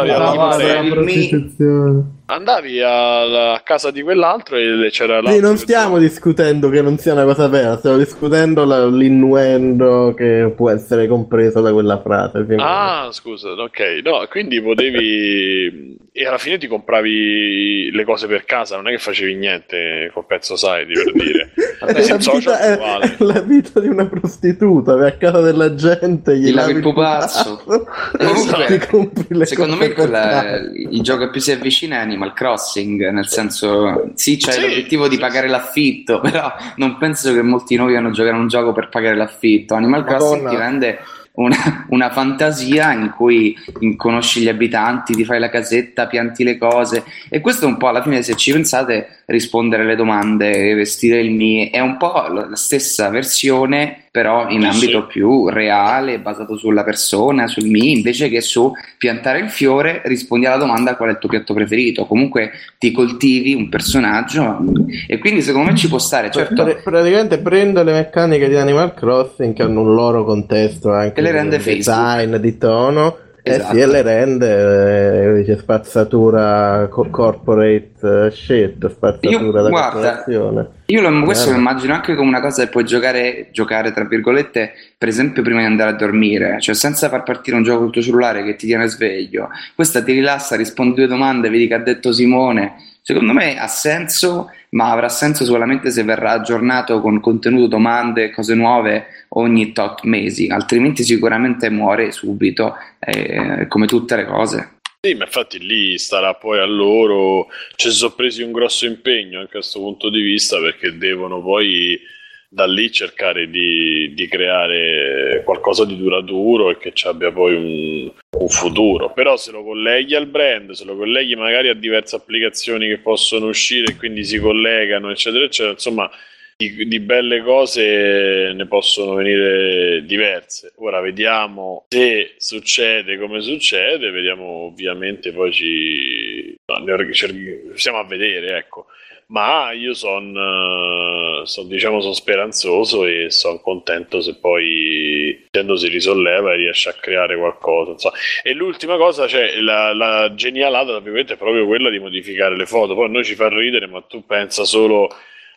Andavi a casa di quell'altro e c'era l'altro. Sì, non stiamo discutendo che non sia una cosa vera, stiamo discutendo la- l'innuendo che può essere compreso da quella frase. Ah, scusa, ok. No, quindi potevi. E alla fine ti compravi le cose per casa, non è che facevi niente col pezzo Society per dire. È Adesso la, in social vita, è è, la vita di una prostituta, vai a casa della gente, gli, lavi il pupazzo e le Secondo me quella- il gioco che più si avvicina è Animal Crossing, nel senso sì c'è Sì, l'obiettivo di pagare sì. l'affitto, però non penso che molti di noi vanno a giocare a un gioco per pagare l'affitto. Animal Crossing Madonna. ti rende una, una fantasia in cui conosci gli abitanti, ti fai la casetta, pianti le cose. E questo è un po' alla fine se ci pensate rispondere alle domande, vestire il Mi è un po' la stessa versione però in Sì, ambito sì. più reale, basato sulla persona, sul Mi, invece che su piantare il fiore rispondi alla domanda qual è il tuo piatto preferito, comunque ti coltivi un personaggio e quindi secondo me ci può stare, certo. Pra- praticamente prendo le meccaniche di Animal Crossing che hanno un loro contesto anche E le di rende design, di tono Esatto. e sì, e le rende eh, dice, spazzatura co- corporate eh, shit spazzatura Io- da guarda, Io lo, questo Bello. lo immagino anche come una cosa che puoi giocare, giocare tra virgolette, per esempio prima di andare a dormire, cioè senza far partire un gioco col tuo cellulare che ti tiene sveglio. Questa ti rilassa, rispondi due domande, vedi che ha detto Simone. Secondo me ha senso, ma avrà senso solamente se verrà aggiornato con contenuto, domande, cose nuove ogni tot mesi, altrimenti sicuramente muore subito, eh, come tutte le cose. Sì, ma infatti lì starà poi a loro. Ci sono presi un grosso impegno anche a questo punto di vista perché devono poi da lì cercare di, di creare qualcosa di duraturo e che ci abbia poi un, un futuro. Però se lo colleghi al brand, se lo colleghi magari a diverse applicazioni che possono uscire e quindi si collegano, eccetera, eccetera, insomma. Di, di belle cose ne possono venire diverse. Ora vediamo se succede come succede, vediamo ovviamente poi ci no, stiamo a vedere, ecco. Ma io sono son, diciamo sono speranzoso e sono contento se poi Nintendo si risolleva e riesce a creare qualcosa. insomma. E l'ultima cosa, cioè la, la genialata, è proprio quella di modificare le foto. Poi a noi ci fa ridere, ma tu pensa solo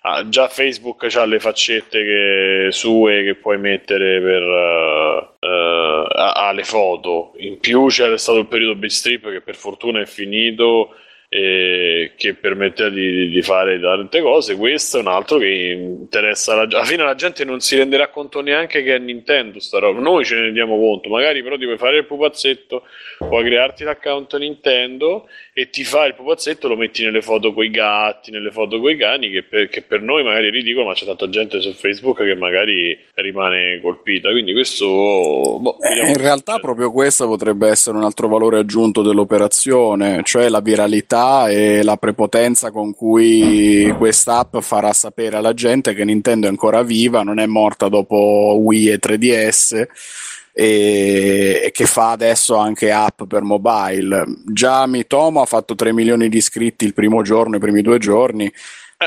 Ah, già Facebook ha le faccette che- sue che puoi mettere per eh, eh, a- alle foto. In più c'è stato il periodo Bitstrip che per fortuna è finito e che permetteva di, di fare tante cose. Questo è un altro che interessa la. Alla fine la gente non si renderà conto neanche che è Nintendo sta roba. Noi ce ne rendiamo conto, magari però ti puoi fare il pupazzetto, puoi crearti l'account Nintendo e ti fai il pupazzetto, lo metti nelle foto coi gatti, nelle foto coi cani, che per, che per noi magari è ridicolo, ma c'è tanta gente su Facebook che magari rimane colpita. Quindi questo... boh, Eh, in realtà succede. proprio questo potrebbe essere un altro valore aggiunto dell'operazione, cioè la viralità e la prepotenza con cui quest'app farà sapere alla gente che Nintendo è ancora viva, non è morta dopo Wii e 3DS e, e che fa adesso anche app per mobile. Già Mitomo ha fatto 3 milioni di iscritti il primo giorno, i primi due giorni.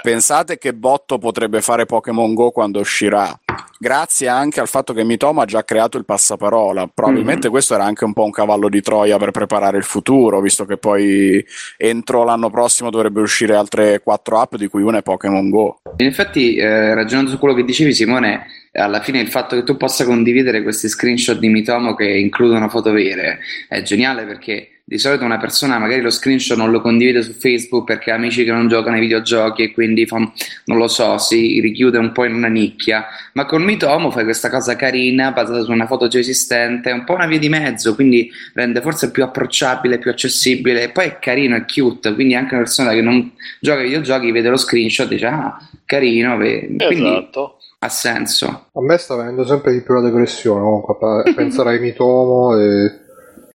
Pensate che botto potrebbe fare Pokémon Go quando uscirà. Grazie anche al fatto che Mitomo ha già creato il passaparola. Probabilmente questo era anche un po' un cavallo di Troia per preparare il futuro, visto che poi entro l'anno prossimo dovrebbe uscire altre quattro app, di cui una è Pokémon Go. In effetti, eh, ragionando su quello che dicevi, Simone, alla fine il fatto che tu possa condividere questi screenshot di Mitomo che includono foto vere è geniale perché di solito una persona magari lo screenshot non lo condivide su Facebook perché ha amici che non giocano ai videogiochi e quindi fa, non lo so, si richiude un po' in una nicchia, ma con Mitomo fai questa cosa carina basata su una foto già esistente, è un po' una via di mezzo, quindi rende forse più approcciabile, più accessibile e poi è carino, è cute, quindi anche una persona che non gioca ai videogiochi vede lo screenshot e dice ah, carino, quindi Esatto. ha senso. A me sta venendo sempre di più la depressione comunque a pensare ai Mitomo e...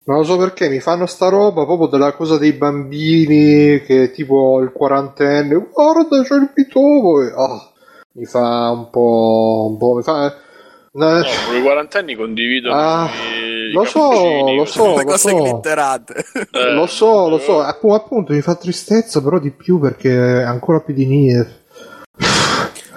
Non lo so perché mi fanno sta roba proprio della cosa dei bambini che tipo il quarantenne guarda c'è il Mitomo e... ah, mi fa un po'... Un po' mi fa... No, i quarantenni condividono Ah, i, i lo so, cappuccini, lo so. Le cose so. glitterate. Eh, lo so, lo so, eh, Appu- appunto mi fa tristezza però di più perché è ancora più di Nier.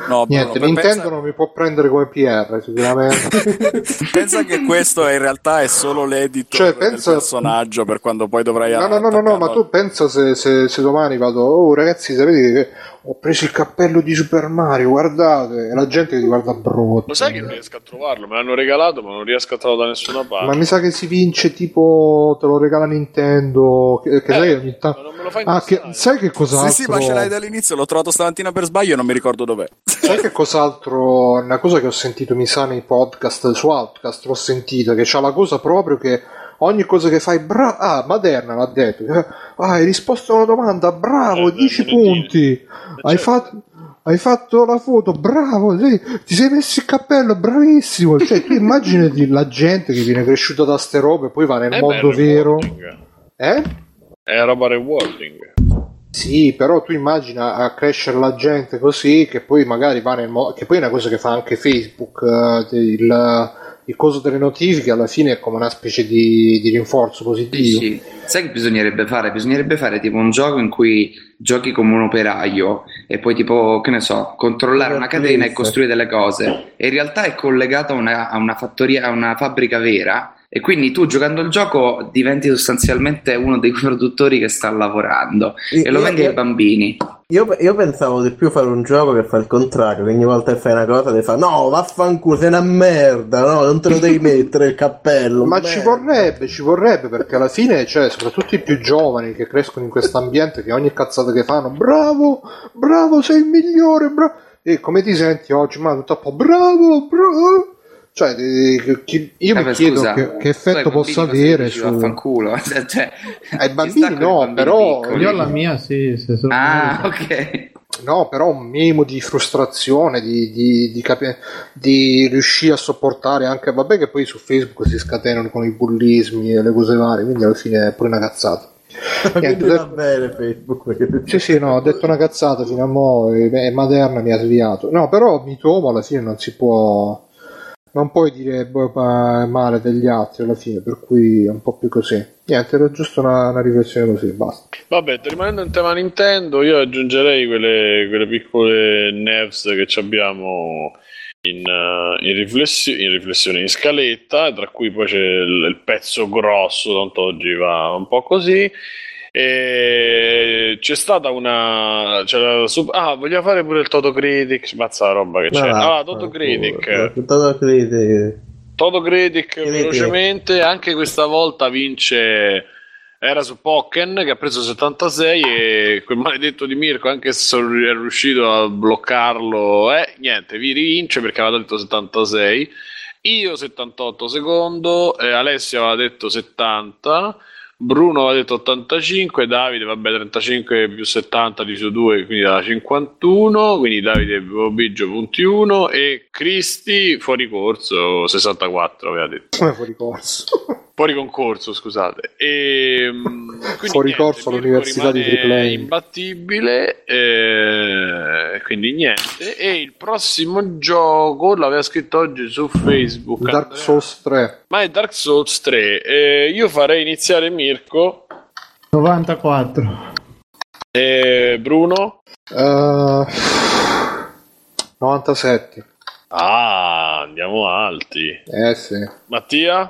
No, Bruno, Niente, per- Nintendo pensa, non mi può prendere come PR sicuramente. pensa che questo in realtà è solo l'editor Cioè, del pensa- personaggio per quando poi dovrai No, no, no, no, no, ma tu pensa se, se- se domani vado, oh ragazzi, sapete che ho preso il cappello di Super Mario, guardate, e la gente che ti guarda brutto. Lo sai che non riesco a trovarlo? Me l'hanno regalato, ma non riesco a trovarlo da nessuna parte. Ma mi sa che si vince tipo, te lo regala Nintendo, che, che Eh, sai ogni tanto... non me lo fai Ah, che, sai che cos'altro... Sì, sì, ma ce l'hai dall'inizio, l'ho trovato stamattina per sbaglio e non mi ricordo dov'è. Sai che cos'altro? Una cosa che ho sentito mi sa nei podcast su Outcast, l'ho sentita, che c'ha la cosa proprio che ogni cosa che fai, bra- ah, Maderna l'ha detto, eh, ah, hai risposto a una domanda, bravo, Eh, 10 me ne dire. punti, hai certo. fatto... Hai fatto la foto, bravo, sì, ti sei messo il cappello, bravissimo. Cioè, tu immaginati la gente che viene cresciuta da ste robe e poi va nel Eh mondo vero. Eh? È roba rewarding. Sì, però tu immagina a crescere la gente così che poi magari va nel modo che poi è una cosa che fa anche Facebook, eh, il, il coso delle notifiche alla fine è come una specie di, di rinforzo positivo. Sì, sì. Sai che bisognerebbe fare? Bisognerebbe fare tipo un gioco in cui giochi come un operaio e poi tipo, che ne so, controllare una catena e costruire delle cose. E in realtà è collegato a una, a una fattoria, a una fabbrica vera. E quindi tu giocando il gioco diventi sostanzialmente uno dei produttori che sta lavorando e lo Io- vendi io- ai bambini. Io, io pensavo di più fare un gioco che fa il contrario, che ogni volta che fai una cosa ti fa no, vaffanculo, sei una merda, no, non te lo devi mettere il cappello. Ma merda." ci vorrebbe, ci vorrebbe perché alla fine, cioè, soprattutto i più giovani che crescono in questo ambiente, che ogni cazzata che fanno, bravo, bravo, sei il migliore, bravo. E come ti senti oggi? Ma tutto a po', bravo, bravo. Cioè, eh, chi- io mi Vabbè, chiedo scusa, che, che effetto possa avere su... Vaffanculo. cioè, Ai ci bambini no, bambini però- piccoli. Io la mia sì, se sono Ah, ok. No, però un minimo di frustrazione, di, di, di, capi- di riuscire a sopportare anche, vabbè che poi su Facebook si scatenano con i bullismi e le cose varie, quindi alla fine è pure una cazzata. Niente, va detto- bene Facebook. Sì, sì, no, ho detto una cazzata fino a mo' e, e Maderna mi ha sviato. No, però mi tomo alla fine non si può... Non puoi dire boh, ma- male degli altri alla fine, per cui è un po' più così. Niente, era giusto una, una riflessione così, basta. Vabbè, rimanendo in tema Nintendo, io aggiungerei quelle, quelle piccole nevs che abbiamo in, eh, in, riflessio- in riflessione, in scaletta, tra cui poi c'è il, il pezzo grosso, tanto oggi va un po' così. E c'è stata una. c'era sup- ah, voglio fare pure il Toto Critic. Mazza la roba che c'è. Ma Ah, Toto Critic. Toto Critic. Toto Critic velocemente, anche questa volta vince. Era su Pokken che ha preso 76 e quel maledetto di Mirko, anche se è riuscito a bloccarlo, eh, niente, vi rivince perché aveva detto 76. Io 78 secondo, eh, Alessio aveva detto 70, Bruno aveva detto 85, Davide vabbè 35 più 70 diviso 2 quindi da 51, quindi Davide Bobiggio punti 1 e Cristi fuori corso 64 aveva detto. Come fuori corso. Fuori concorso, scusate. E, quindi Fuori corso all'Università di Tripoli. Imbattibile, eh, quindi niente. E il prossimo gioco l'aveva scritto oggi su Facebook. Dark Andrea. Souls 3. Ma è Dark Souls 3. Eh, io farei iniziare Mirko 94. e Bruno. Eh, 97. Ah, andiamo alti. Eh sì. Mattia?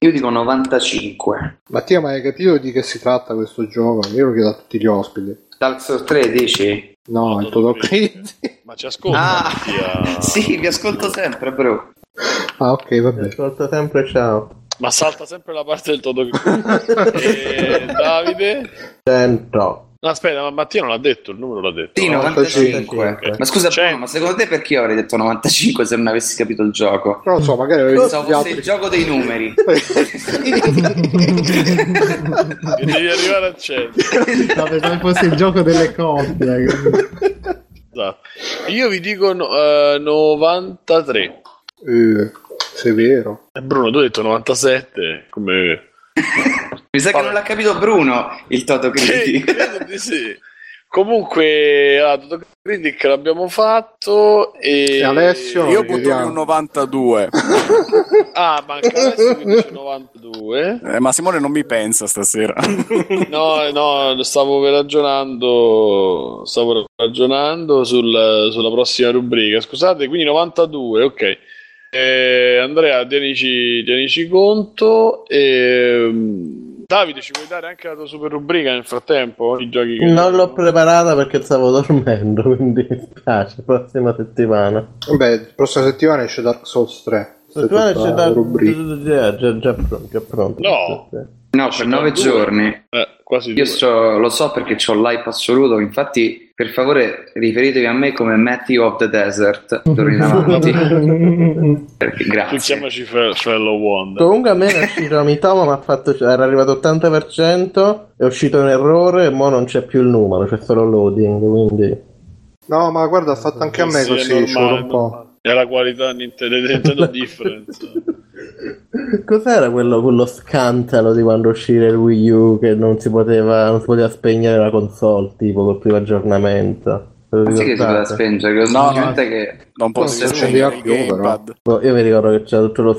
Io dico 95. Mattia, ma hai capito di che si tratta questo gioco? Io lo chiedo a tutti gli ospiti. Dark Souls 3 dici? No, il Toto Critic. Ma ci ascolta Ah, Mattia? sì, vi ascolto sempre, bro. Ah, ok, vabbè. Ascolta sempre ciao. Ma salta sempre la parte del Toto. e Davide? 100. No, aspetta, ma Mattia non l'ha detto, il numero l'ha detto. Sì, no? 95. 95. Ma scusa, Cioè- Bruno, ma secondo te perché io avrei detto 95 se non avessi capito il gioco? Non lo so, magari avevi Pensavo gli fosse il gioco dei numeri. Che devi arrivare al centro. No, pensavo fosse il gioco delle coppie. Esatto. Io vi dico no- eh, 93. Eh, severo. E Bruno, tu hai detto 97. Come... Mi sa che non l'ha capito Bruno, il Toto Critic. credo di sì. Comunque, ah, Dottor Critic l'abbiamo fatto e... E Alessio? Io butto un 92. Ah, manca Alessio che dice 92. Eh, ma Simone non mi pensa stasera. No, no, stavo ragionando, stavo ragionando sul- sulla prossima rubrica. Scusate, quindi 92, ok. Eh, Andrea, tienici, tienici conto. E, mm, Davide, ci puoi dare anche la tua super rubrica nel frattempo? I giochi che... Non l'ho preparata perché stavo dormendo, quindi mi spiace. Prossima settimana. Vabbè, prossima settimana esce Dark Souls 3. Settimana Questa è c'è tutta da... la rubrica. Già, già, già pronto. Già pronto. No. No, per nove due. giorni. Eh, quasi Io so- lo so perché ho l'hype assoluto, infatti per favore riferitevi a me come Matthew of the Desert d'ora in avanti. Perché- grazie. chiamaci Fe- Fellow Wanda. Comunque a me è uscito Mitoma, mi ha fatto, cioè, era arrivato 80%, è uscito un errore e mo non c'è più il numero, c'è solo loading, quindi... No, ma guarda, ha fatto anche a me Sì, così, ci un po'. È la qualità Nintendo, Nintendo Difference. Cos'era quello, quello scandalo di quando uscire il Wii U che non si poteva, non si poteva spegnere la console, tipo col primo aggiornamento? Sì che si poteva spengere, No, che Non potevi spegnere il gamepad. Boh, io mi ricordo che c'era tutto lo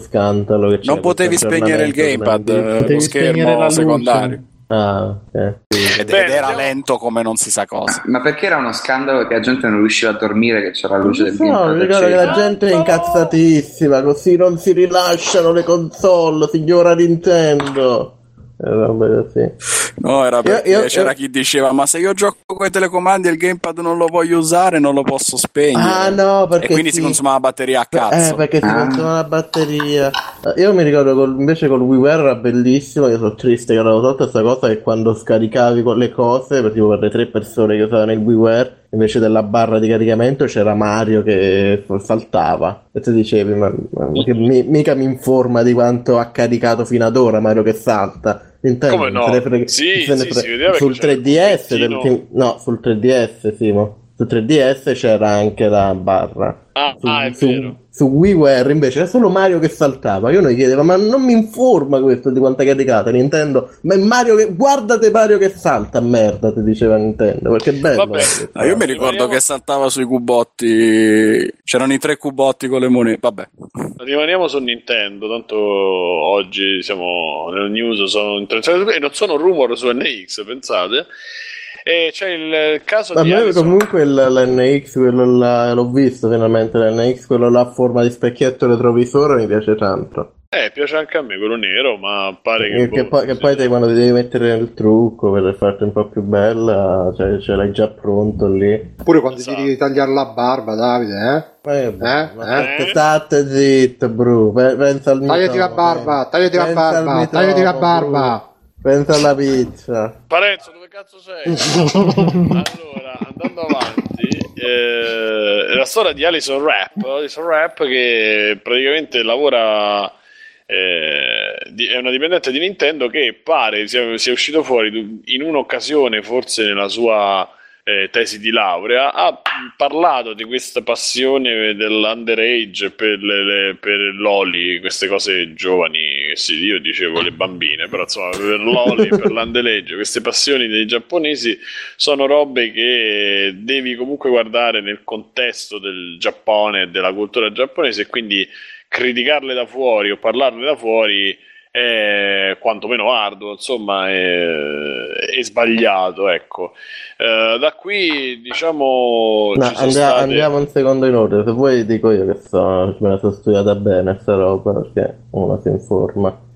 c'era Non potevi spegnere il gamepad, eh, lo spegnere la schermo luce. secondario. Ah, ok. Ed, ed era lento come non si sa cosa. Ma perché era uno scandalo che la gente non riusciva a dormire che c'era la luce del so, mi gamepad ricordo che la gente è incazzatissima, così non si rilasciano le console, signora Nintendo. E così. No, era perché io- c'era io- chi diceva: Ma se io gioco con i telecomandi e il gamepad non lo voglio usare, non lo posso spegnere. Ah no, perché e quindi sì. si consuma la batteria a Eh, cazzo. perché si Ah. consuma la batteria. Eh, Io mi ricordo col- invece col WiiWare era bellissimo. Io sono triste che avevo tolto questa cosa che quando scaricavi con le cose, per, tipo per le tre persone che usavano il WiiWare, invece della barra di caricamento c'era Mario che saltava. E tu dicevi, ma, ma che mi- mica mi informa di quanto ha caricato fino ad ora Mario che salta. Nintendo Come no? se ne frega- Sì, non se ne sì, sul perché c'era il 3DS, pezzettino. del- no, sul 3DS, Simo. Su 3DS c'era anche la barra. Ah, Su, ah, è su, vero. su WiiWare invece era solo Mario che saltava. Io mi chiedevo, ma non mi informa questo di quanta caricata Nintendo? Ma è Mario che. Guardate Mario che salta, merda, ti diceva Nintendo. Perché è bello. Vabbè. Ah, io mi ricordo Rimaniamo- che saltava sui cubotti. C'erano i tre cubotti con le monete. Vabbè, Rimaniamo su Nintendo, tanto oggi siamo nel news, sono interessati e non sono rumor su NX, pensate. E c'è il caso A di me Alison. comunque il- l'NX, quello là, l'ho visto finalmente l'NX, quello là a forma di specchietto retrovisore mi piace tanto. Eh, piace anche a me quello nero, ma pare che... Che, che boh, poi, che sì. poi te quando ti devi mettere nel trucco per farti un po' più bella, cioè, ce l'hai già pronto lì. Pure quando Esatto. ti devi tagliare la barba, Davide, eh? Eh, Eh? Eh? state- zitto, bro. Pe- Pensa al Tagliati la mitomo, barba, eh. tagliati la barba, tagliati la bro. barba. Pensa alla pizza. Parenzo, dove cazzo sei? allora, andando avanti, eh, la storia di Alison Rapp, Alison Rapp che praticamente lavora, eh, è una dipendente di Nintendo che pare sia, sia uscito fuori in un'occasione, forse nella sua eh, tesi di laurea, ha parlato di questa passione dell'underage per, le, le- per l'oli, queste cose giovani, sì, io dicevo le bambine, però insomma per l'oli, per l'underage, queste passioni dei giapponesi sono robe che devi comunque guardare nel contesto del Giappone e della cultura giapponese e quindi criticarle da fuori o parlarne da fuori è quantomeno arduo, insomma, è, è sbagliato, ecco. Eh, da qui, diciamo, No, andia- state... andiamo un secondo in ordine. Se vuoi dico io che so, me la sono studiata bene sta roba perché uno si informa.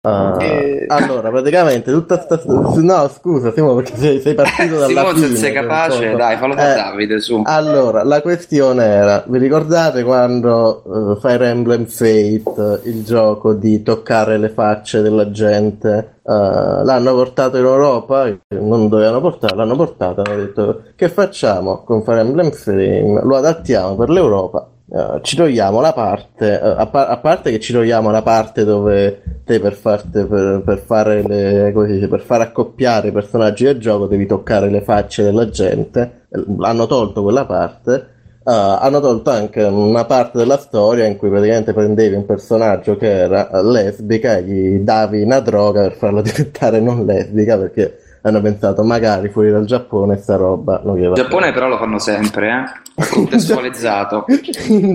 Ah, Eh. Allora, praticamente tutta sta. No, scusa, Simo, perché sei, sei partito dalla Simone, fine. se sei capace, dai, fallo da Eh, Davide, su. Allora, la questione era, vi ricordate quando eh, Fire Emblem Fate, il gioco di toccare le facce della gente, eh, l'hanno portato in Europa, non dovevano portarlo, l'hanno portato, hanno detto che facciamo con Fire Emblem Fate, lo adattiamo per l'Europa, eh, ci togliamo la parte, eh, a, pa- a parte che ci togliamo la parte dove te per, farti, per, per fare le, dice, per far accoppiare i personaggi del gioco devi toccare le facce della gente, eh, hanno tolto quella parte. eh, hanno tolto anche una parte della storia in cui praticamente prendevi un personaggio che era lesbica e gli davi una droga per farla diventare non lesbica perché hanno pensato magari fuori dal Giappone sta roba non Il Giappone però lo fanno sempre, eh? Contestualizzato.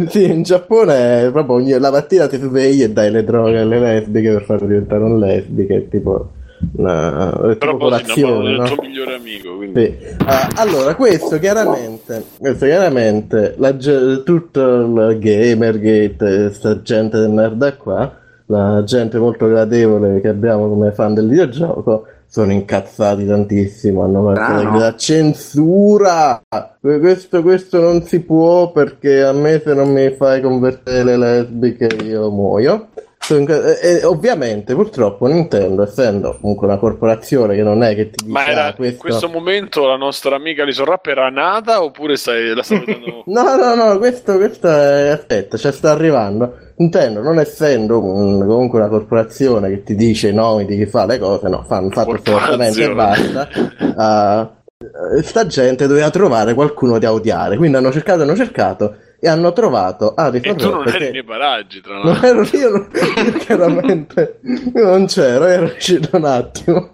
sì, in Giappone è proprio ogni- la mattina ti svegli e dai le droghe alle lesbiche per farle diventare un lesbiche, tipo una è Però colazione, del no? tuo migliore amico. Quindi... Sì. Ah, allora, questo chiaramente, questo chiaramente la, tutto il Gamergate, sta gente del merda qua, la gente molto gradevole che abbiamo come fan del videogioco, sono incazzati tantissimo, hanno fatto Strano. la censura, questo, questo non si può perché a me se non mi fai convertire le lesbiche io muoio. E, e ovviamente purtroppo Nintendo essendo comunque una corporazione che non è che ti dice Ma era "Ah, in questo... questo momento la nostra amica Lison Rap era nata oppure stai, la stai vedendo? No, no, no, questo, questo è... aspetta, ci sta arrivando. Nintendo, non essendo un- comunque una corporazione che ti dice i nomi di chi fa le cose, no, fanno fatto assolutamente e basta. Uh, sta gente doveva trovare qualcuno da odiare, quindi hanno cercato, hanno cercato e hanno trovato ah, E tu non eri nei paraggi, tra Non l'altro. ero io, non- io chiaramente io non c'ero, ero uscito un attimo.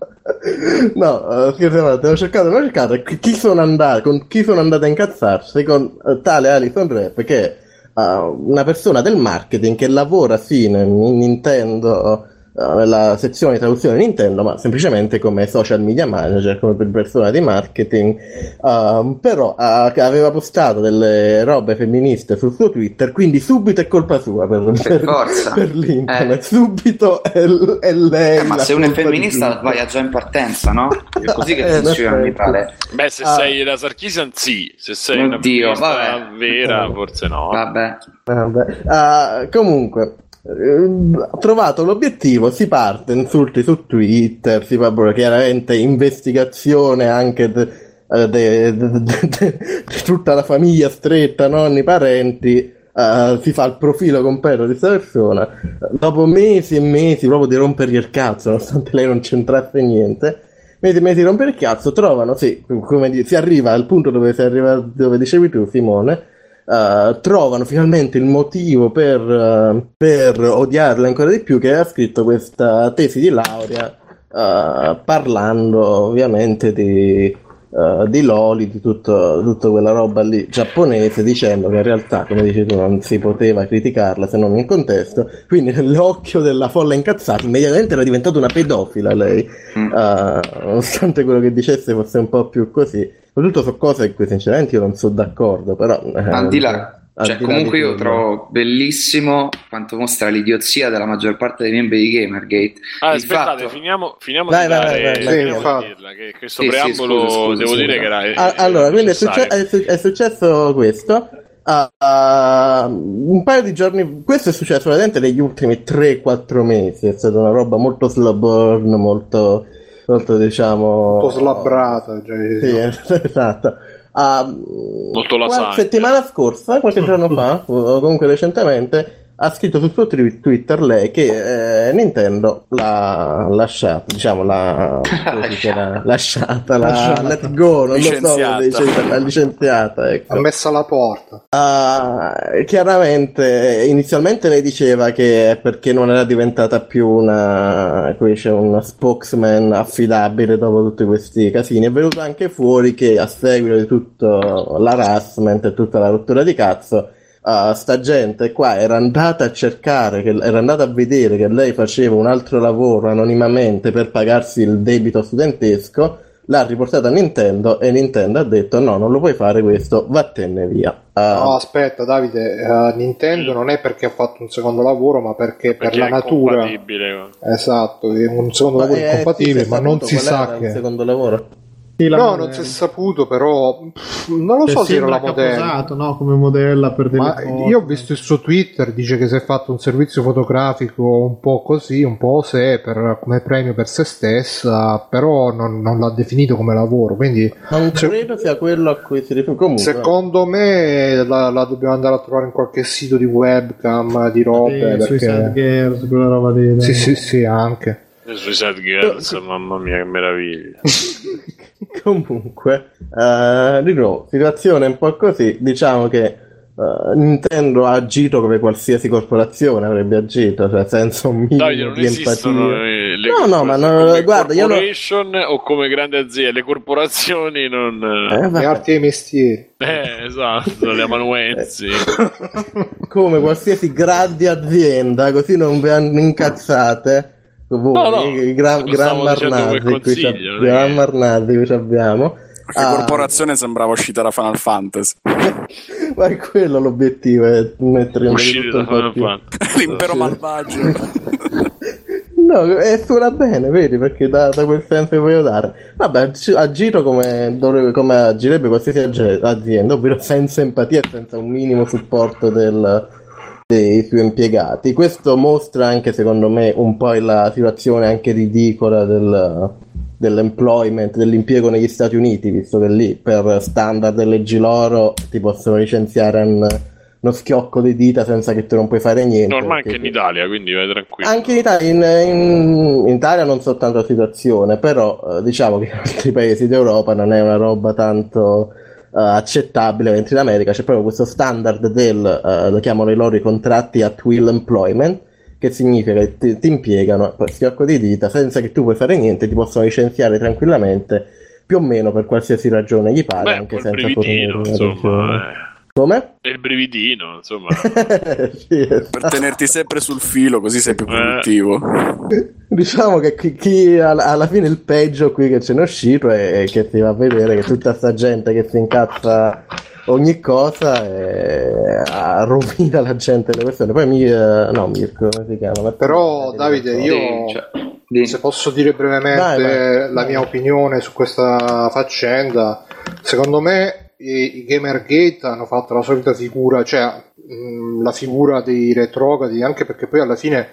No, eh, scherzate, ho cercato, ho cercato chi sono andato, con chi sono andato a incazzarsi con eh, tale Alison Rep che è eh, una persona del marketing che lavora sì in, in Nintendo nella sezione di traduzione Nintendo, ma semplicemente come social media manager, come per persona di marketing, eh, però eh, che aveva postato delle robe femministe sul suo Twitter, quindi subito è colpa sua per, per, forza. per l'internet, subito è, è lei. Eh, ma se uno è femminista tutto. vai a già in partenza, no? È così che Eh, funziona, in mi effetti. pare. Beh, se Ah. sei la Sarkisian, sì. Se sei una Oddio, femminista vabbè. vera, forse no. Vabbè. Vabbè. Ah, comunque, eh, trovato l'obiettivo, si parte, insulti su Twitter, si fa chiaramente investigazione anche eh, di tutta la famiglia stretta, nonni, parenti. eh, si fa il profilo completo di questa persona dopo mesi e mesi proprio di rompergli il cazzo nonostante lei non c'entrasse niente mesi e mesi di rompere il cazzo trovano sì, come di- si arriva al punto dove, si arriva, dove dicevi tu Simone eh, trovano finalmente il motivo per, eh, per odiarla ancora di più che ha scritto questa tesi di laurea eh, parlando ovviamente di, eh, di Loli, di tutto, tutta quella roba lì giapponese, dicendo che in realtà, come dici tu, non si poteva criticarla se non in contesto. Quindi, nell'occhio della folla incazzata, immediatamente era diventata una pedofila lei, Mm. eh, nonostante quello che dicesse fosse un po' più così. Soprattutto su cose in cui sinceramente io non sono d'accordo, però... eh, Al di là, cioè, comunque io quello. trovo bellissimo quanto mostra l'idiozia della maggior parte dei membri di Gamergate. Ah, Il aspettate, fatto- finiamo, finiamo Vai, di vai, dare vai. finiamo Sì, di dirla, che questo Sì, sì, preambolo scusa, scusa, devo scusa. dire che era Ah, allora, quindi è, succe- è su- è successo questo. Ah, ah, un paio di giorni, questo è successo veramente negli ultimi 3-4 mesi. È stata una roba molto slow burn, molto, molto diciamo. Un po' slabbrata. Cioè, Sì, esatto. Ah, Molto lasagna. settimana scorsa, qualche giorno fa, o comunque recentemente, ha scritto sul suo Twitter lei che eh, Nintendo l'ha lasciata, diciamo, l'ha l'ha lasciata, l'ha Lasciata. let go, non lo so, Licenziata. come dice, l'ha licenziata, ecco. Ha messo alla porta. Ah, chiaramente, inizialmente lei diceva che è perché non era diventata più una, come dice, una spokesman affidabile dopo tutti questi casini. È venuto anche fuori che a seguito di tutto l'harassment e tutta la rottura di cazzo, ah, sta gente qua era andata a cercare, che, era andata a vedere che lei faceva un altro lavoro anonimamente per pagarsi il debito studentesco l'ha riportata a Nintendo e Nintendo ha detto no, non lo puoi fare questo, vattene via. Ah, No, aspetta, Davide, eh, Nintendo non è perché ha fatto un secondo lavoro, ma perché, per Perché la è natura. Esatto, è un secondo ma lavoro eh, incompatibile, sì, è ma non si sa che. secondo lavoro. Sì, la No, modella. non si è saputo, però pff, non lo Cioè, so se era la modella. no? Come modella per delle Ma foto. io ho visto il suo Twitter, dice che si è fatto un servizio fotografico un po' così, un po' se per, come premio per se stessa, però non, non l'ha definito come lavoro. Quindi Non Se- credo sia quello a cui si riferisce. Comunque, secondo me la, la dobbiamo andare a trovare in qualche sito di webcam, di robe. Sì, perché... Girls, quella roba lì. Sì, sì, sì, anche. Le Suicide Girls, mamma mia, che meraviglia. comunque, eh, di nuovo, situazione un po' così. Diciamo che eh, Nintendo ha agito come qualsiasi corporazione avrebbe agito, cioè senza un minimo Davide, non di empatia. eh, le No, no, ma no, come guarda, io lo- corporation o come grande azienda. Le corporazioni non... Eh, Le vabbè. arti e i mestieri. Eh, esatto, le amanuensi. come qualsiasi grande azienda, così non vi hanno incazzate. Voi, No, no, i gran, gran qui è gran che- marnati qui ci abbiamo. Che Ah, corporazione sembrava uscita da Final Fantasy. ma è quello l'obiettivo, è mettere in Uscire tutto da Final. Fantasy. L'impero malvagio. No, e suona bene, vedi, perché da, da quel senso che voglio dare. Vabbè, agito come, dovrebbe, come agirebbe qualsiasi azienda, ovvero senza empatia e senza un minimo supporto del- dei suoi impiegati. Questo mostra anche, secondo me, un po' la situazione anche ridicola del, dell'employment, dell'impiego negli Stati Uniti, visto che lì per standard e leggi loro ti possono licenziare un, uno schiocco di dita senza che tu non puoi fare niente. No, anche in Italia, quindi vai tranquillo. anche in Italia, in, in- in Italia non soltanto la situazione, però eh, diciamo che in altri paesi d'Europa non è una roba tanto eh, accettabile, mentre in America c'è proprio questo standard del, eh, lo chiamano i loro i contratti at will employment, che significa che ti, ti impiegano poi schiocco di dita senza che tu puoi fare niente, ti possono licenziare tranquillamente più o meno per qualsiasi ragione gli pare, Beh, anche senza fornire Come? È il brividino, insomma. Sì, esatto. per tenerti sempre sul filo, così sei più Eh. produttivo. Diciamo che chi, chi alla, alla fine il peggio qui che ce n'è uscito è, è che si va a vedere che tutta sta gente che si incazza ogni cosa e rovina la gente e le persone. Poi mi, no, Mirko, come si chiama? Però, Davide, io- cioè, Se posso dire brevemente Vai, vai. la mia opinione su questa faccenda, secondo me i, i Gamergate hanno fatto la solita figura, cioè mh, la figura dei retrogradi, anche perché poi alla fine,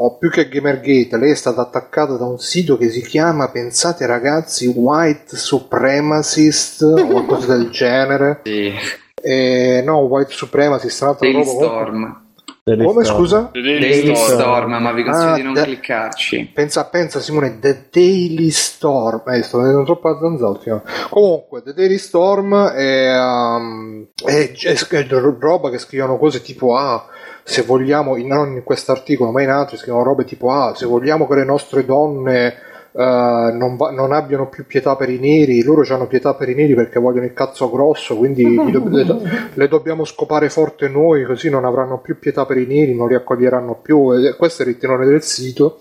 o più che Gamergate, lei è stata attaccata da un sito che si chiama, pensate ragazzi, White Supremacist o qualcosa del genere. sì. E, no, White Supremacist, un'altra Daily roba comunque- Storm. Come scusa? The Daily Daily Storm. Storm, ma vi consiglio Ah, di non da- cliccarci. Pensa, pensa Simone, The Daily Storm. Eh, sto vedendo troppo azzanzato. fino- Comunque, The Daily Storm è, um, è, è- è roba che scrivono cose tipo: Ah, se vogliamo, in- non in questo articolo, ma in altri scrivono robe tipo: Ah, se vogliamo che le nostre donne. Eh, non, va- non abbiano più pietà per i neri, loro hanno pietà per i neri perché vogliono il cazzo grosso, quindi do- le, do- le dobbiamo scopare forte noi, così non avranno più pietà per i neri, non li accoglieranno più. E questo è il tenore del sito.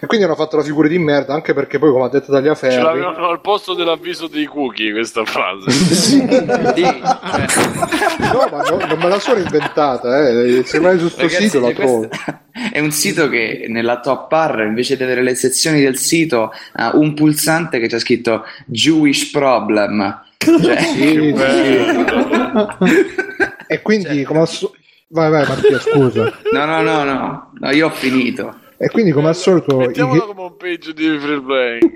E quindi hanno fatto la figura di merda, anche perché poi, come ha detto Ce Tagliaferri, l'avevano al posto dell'avviso dei cookie questa frase. Sì, no, ma no- non me la sono inventata, eh. se vai su sto Ragazzi, sito la trovo. questo È un sito che nella top bar, invece di avere le sezioni del sito, ha un pulsante che c'è scritto Jewish Problem. Cioè, Sì. E quindi, come al so- Vai, vai, Mattia, scusa. no, no, no, no, no, io ho finito. E quindi, come al solito, i Mettiamolo gay- come un page di free playing.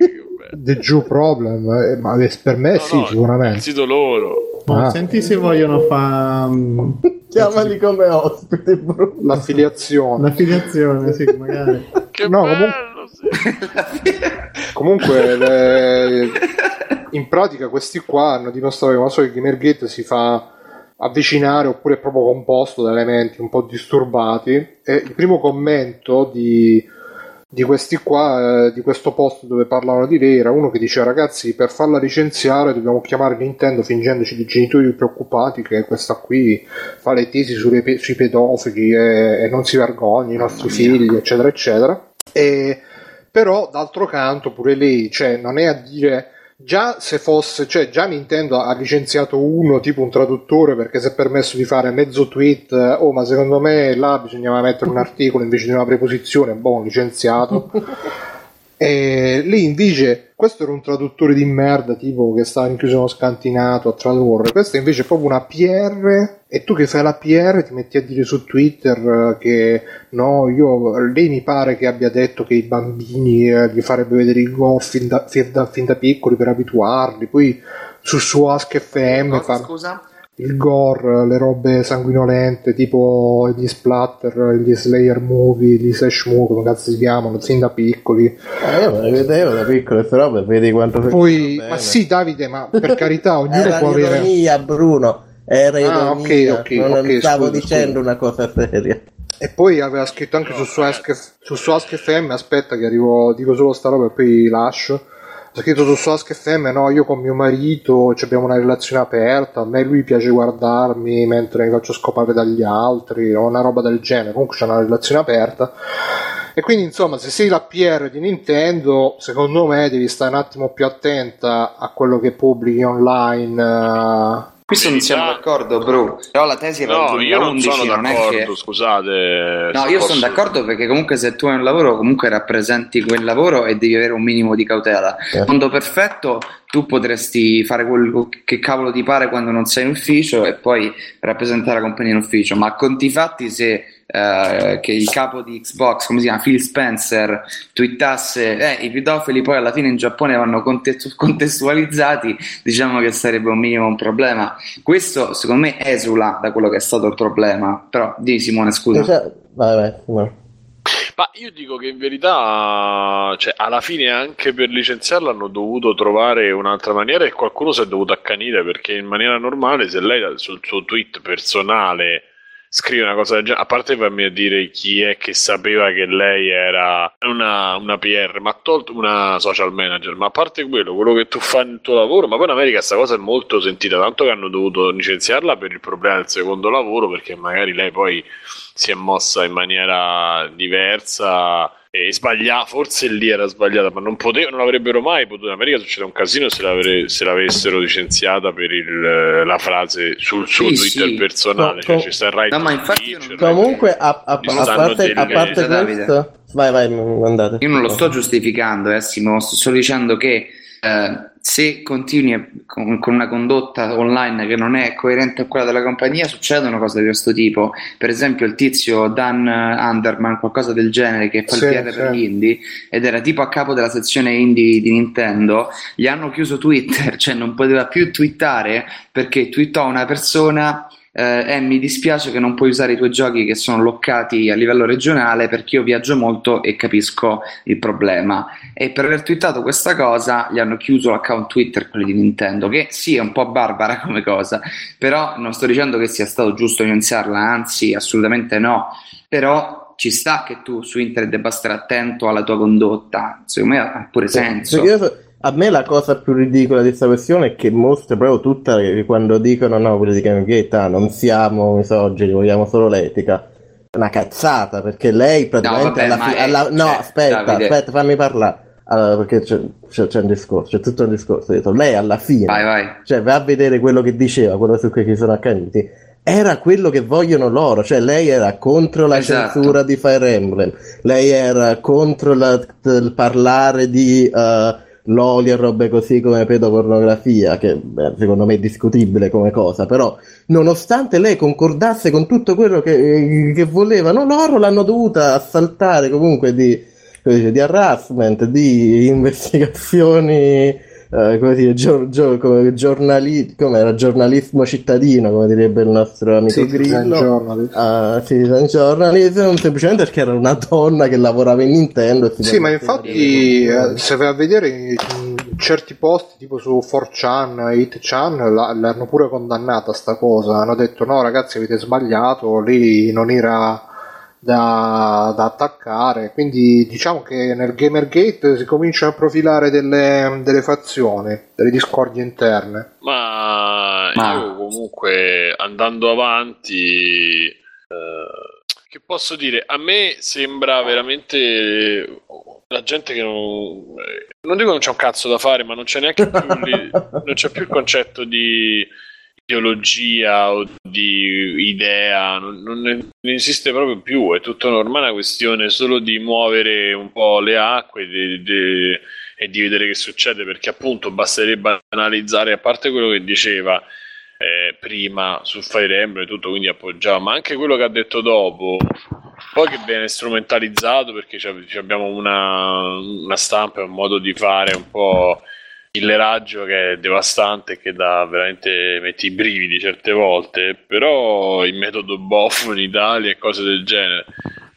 The Jew Problem, eh, ma per me No, sì, no, Il sicuramente. sito loro. Ah. Senti se vogliono fare Chiamali come ospite, Bruno. L'affiliazione. l'affiliazione, sì, magari. Che No, bello, comunque- sì. Comunque, le- in pratica, questi qua hanno dimostrato che quando so che Gamergate si fa avvicinare oppure è proprio composto da elementi un po' disturbati. E il primo commento di, di questi qua, eh, di questo post dove parlavano di lei, era uno che diceva: Ragazzi, per farla licenziare dobbiamo chiamare Nintendo fingendoci di genitori preoccupati che questa qui fa le tesi pe- sui pedofili e, e non si vergogna, i nostri figli, eccetera, eccetera. E però d'altro canto pure lei cioè non è a dire già se fosse cioè già Nintendo ha licenziato uno tipo un traduttore perché si è permesso di fare mezzo tweet oh ma secondo me là bisognava mettere un articolo invece di una preposizione boh licenziato e lì invece questo era un traduttore di merda tipo che stava incluso uno scantinato a tradurre questo invece è proprio una PR e tu che fai la PR ti metti a dire su Twitter eh, che no io lei mi pare che abbia detto che i bambini eh, gli farebbe vedere il gore fin da, fin da- fin da piccoli per abituarli poi su su Ask FM Cosa, fa scusa? Il gore, le robe sanguinolente, tipo gli splatter, gli Slayer movie, gli slash movie, come cazzo si chiamano, fin da piccoli. Eh, io me le vedevo da piccole queste robe, vedi quanto Poi, ma sì, Davide, ma per carità, ognuno Era può avere. l'ironia, Bruno. Era Ah, ironia, ok, ok, non ok, stavo scusa, dicendo scusa. una cosa seria. E poi aveva scritto anche su, su, Ask, su, su Ask FM, aspetta che arrivo, dico solo sta roba e poi lascio. Ha scritto su, Ask FM, no, io con mio marito ci abbiamo una relazione aperta, a me lui piace guardarmi mentre mi faccio scopare dagli altri, o una roba del genere, comunque c'è una relazione aperta. E quindi insomma, se sei la PR di Nintendo, secondo me devi stare un attimo più attenta a quello che pubblichi online. Questo non siamo d'accordo, bro. Però la tesi era No, del io non 2011, sono non è d'accordo, che... scusate. No, io posso- sono d'accordo perché comunque se tu hai un lavoro comunque rappresenti quel lavoro e devi avere un minimo di cautela. Eh. Mondo perfetto, tu potresti fare quello che cavolo ti pare quando non sei in ufficio e poi rappresentare la compagnia in ufficio, ma a conti fatti se eh, che il capo di Xbox, come si chiama, Phil Spencer, twittasse eh, i pedofili poi alla fine in Giappone vanno contestu- contestualizzati, diciamo che sarebbe un minimo un problema. Questo secondo me esula da quello che è stato il problema, però di Simone scusa. Vai, vai, Simone. Ma io dico che in verità, cioè, alla fine anche per licenziarla hanno dovuto trovare un'altra maniera e qualcuno si è dovuto accanire perché in maniera normale se lei sul suo tweet personale scrive una cosa del genere, a parte farmi dire chi è che sapeva che lei era una, una PR, ma tolto una social manager, ma a parte quello, quello che tu fai nel tuo lavoro, ma poi in America questa cosa è molto sentita, tanto che hanno dovuto licenziarla per il problema del secondo lavoro perché magari lei poi si è mossa in maniera diversa e sbagliata, forse lì era sbagliata, ma non potevano, non avrebbero mai potuto. In America succede un casino se, l'avre- se l'avessero licenziata per il- la frase sul suo Sì, Twitter sì. personale, Com- cioè com- ci sta right No, ma infatti right- Comunque, a, a- a stanno parte, a parte questo, vai, vai, andate. Io non lo sto giustificando, eh, Simo, sto solo dicendo che eh, se continui con, con una condotta online che non è coerente con quella della compagnia, succedono cose di questo tipo. Per esempio, il tizio Dan Underman, qualcosa del genere, che fa Sì, il PR per sì. gli indie ed era tipo a capo della sezione indie di Nintendo, gli hanno chiuso Twitter, cioè non poteva più twittare perché twittò una persona. Eh, mi dispiace che non puoi usare i tuoi giochi che sono loccati a livello regionale perché io viaggio molto e capisco il problema. E per aver twittato questa cosa gli hanno chiuso l'account Twitter, quelli di Nintendo, che sì, è un po' barbara come cosa, però non sto dicendo che sia stato giusto licenziarla, anzi, assolutamente no. Però ci sta che tu su internet debba stare attento alla tua condotta, secondo me ha pure senso. So- a me la cosa più ridicola di questa questione è che mostra proprio tutta quando dicono no, di Gamergate ah, non siamo misogini, vogliamo solo l'etica. È Una cazzata, perché lei praticamente vabbè, alla fi- alla- no, cioè, aspetta, Davide. aspetta, fammi parlare. Allora, perché c'è, c'è- c'è un discorso, c'è tutto un discorso dietro. Lei alla fine, Vai, vai. cioè va a vedere quello che diceva, quello su cui si sono accaniti. Era quello che vogliono loro, cioè lei era contro la Esatto. censura di Fire Emblem, lei era contro la- il parlare di eh, loli e robe così come pedopornografia, che beh, secondo me è discutibile come cosa, però nonostante lei concordasse con tutto quello che, che volevano loro, l'hanno dovuta assaltare comunque di, dice, di harassment, di investigazioni. Eh, come dire, gior- gior- come giornali- come era, giornalismo cittadino, come direbbe il nostro amico Citizen Grillo. Ah, Citizen Journalism, semplicemente perché era una donna che lavorava in Nintendo. Sì, ma infatti, eh, se vai a vedere in in certi posti, tipo su 4chan, 8chan, la- l'hanno pure condannata sta cosa. Hanno detto: no, ragazzi, avete sbagliato, lì non era da, da attaccare. Quindi, diciamo che nel Gamergate si cominciano a profilare delle, delle fazioni, delle discordie interne. Ma, Ma- io comunque andando avanti, eh, che posso dire? A me sembra veramente la gente che non, eh, non dico che non c'è un cazzo da fare, ma non c'è neanche più, non c'è più il concetto di ideologia o di idea, non, non ne- non esiste proprio più, è tutto normale, è una questione solo di muovere un po' le acque di- di- e di vedere che succede, perché appunto basterebbe analizzare, a parte quello che diceva eh, prima su Fire Emblem e tutto, quindi appoggiava, ma anche quello che ha detto dopo, poi che viene strumentalizzato perché abbiamo una, una stampa e un modo di fare un po' illeraggio che è devastante che dà veramente metti i brividi certe volte però il metodo Boff in Italia e cose del genere.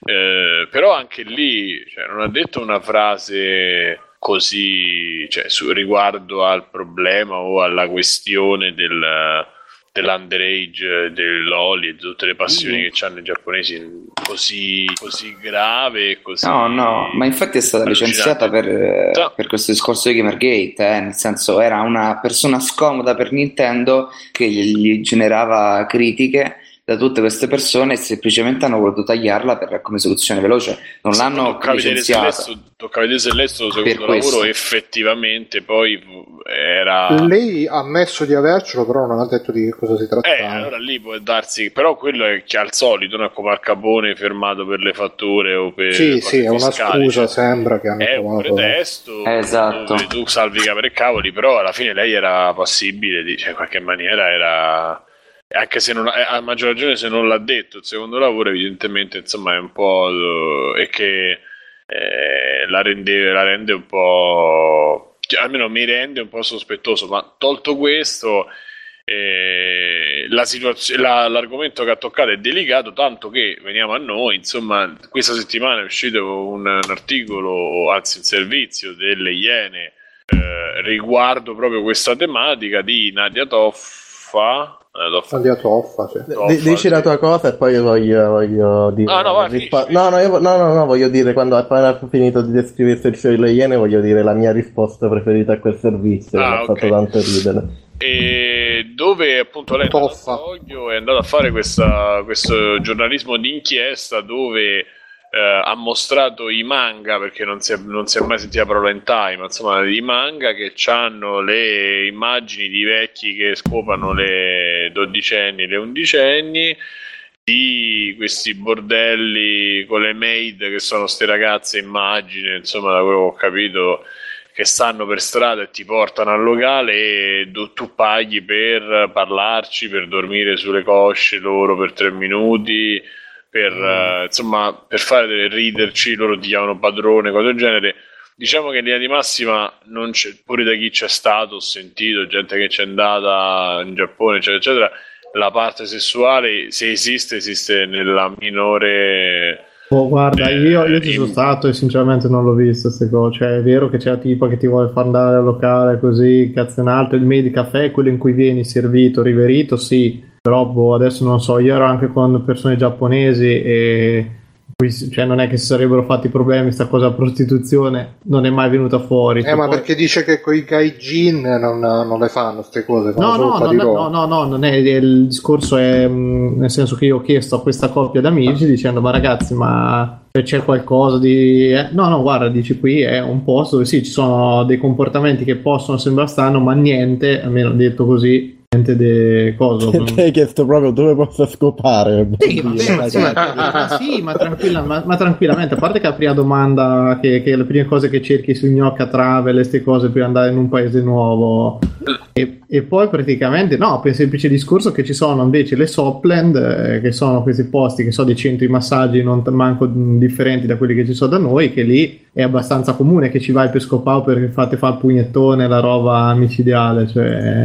Eh, però anche lì cioè, non ha detto una frase così cioè, su, riguardo al problema o alla questione del, dell'underage, dell'oli e di tutte le passioni mm. che hanno i giapponesi così, così grave così no no ma infatti è stata licenziata per, no. per, questo discorso di Gamergate eh, nel senso era una persona scomoda per Nintendo che gli generava critiche da tutte queste persone e semplicemente hanno voluto tagliarla per, come soluzione veloce. Non sì, l'hanno tocca licenziata. Vedere tocca vedere se lei sto secondo lavoro effettivamente poi era... Lei ha ammesso di avercelo, però non ha detto di cosa si tratta. Eh, allora lì può darsi... Però quello è che al solito, non è come al Capone fermato per le fatture o per... Sì, sì, è una scusa, cioè, sembra che hanno È un pretesto esatto. tu salvi capre e cavoli, però alla fine lei era passibile, di, cioè in qualche maniera era anche se non, a maggior ragione se non l'ha detto il secondo lavoro evidentemente insomma è un po' e che eh, la, rende, la rende un po' cioè, almeno mi rende un po' sospettoso ma tolto questo eh, la situazio- la, l'argomento che ha toccato è delicato tanto che veniamo a noi insomma questa settimana è uscito un, un articolo anzi un servizio delle Iene eh, riguardo proprio questa tematica di Nadia Toffa Andiamo toffa, sì. D- dici la tua cosa e poi io voglio, voglio dire. Ah, no, vai, rispo- no, no, io, no, no, no, voglio dire quando appena finito di descrivere il show delle Iene, voglio dire la mia risposta preferita a quel servizio. Ah, che okay. ha fatto tanto ridere. E dove appunto lei è andato a fare questa, questo giornalismo d'inchiesta dove eh, ha mostrato i manga perché non si, è, non si è mai sentita parola in time, insomma, i manga che hanno le immagini di vecchi che scopano le dodicenni, le undicenni di questi bordelli con le maid che sono queste ragazze immagine, insomma, da quello che ho capito che stanno per strada e ti portano al locale e tu, tu paghi per parlarci, per dormire sulle cosce loro per tre minuti per, mm. uh, insomma, per fare riderci, loro ti chiamano padrone, cose del genere. Diciamo che in linea di massima, non c'è, pure da chi c'è stato, ho sentito gente che c'è andata in Giappone, eccetera, eccetera, la parte sessuale, se esiste, esiste nella minore... Oh, guarda, eh, io, io ci sono stato e sinceramente non l'ho visto queste cose. Cioè, è vero che c'è la tipa che ti vuole far andare al locale così, cazzo in alto, il medicaffè, quello in cui vieni servito, riverito, sì però boh, adesso non so, io ero anche con persone giapponesi e cioè non è che si sarebbero fatti problemi sta cosa prostituzione non è mai venuta fuori. Eh ma poi... perché dice che con i gaijin non, non le fanno queste cose no no no, no no no non è il discorso è mm, nel senso che io ho chiesto a questa coppia d'amici dicendo ma ragazzi ma c'è qualcosa di eh, no no guarda dici qui è un posto dove sì ci sono dei comportamenti che possono sembrare strano ma niente almeno detto così niente di coso. Ti hai chiesto proprio dove posso scopare. Sì, ma, sì, ma, sì ma, tranquilla, ma, ma, tranquillamente, a parte che la prima domanda, che, che le prime cose che cerchi su Gnocca Travel, queste cose per andare in un paese nuovo. E, e, poi praticamente, no, per il semplice discorso che ci sono invece le Sopland, eh, che sono questi posti che sono dei centri massaggi non manco differenti da quelli che ci sono da noi, che lì è abbastanza comune che ci vai per scopare perché fate fare il pugnettone, la roba micidiale, cioè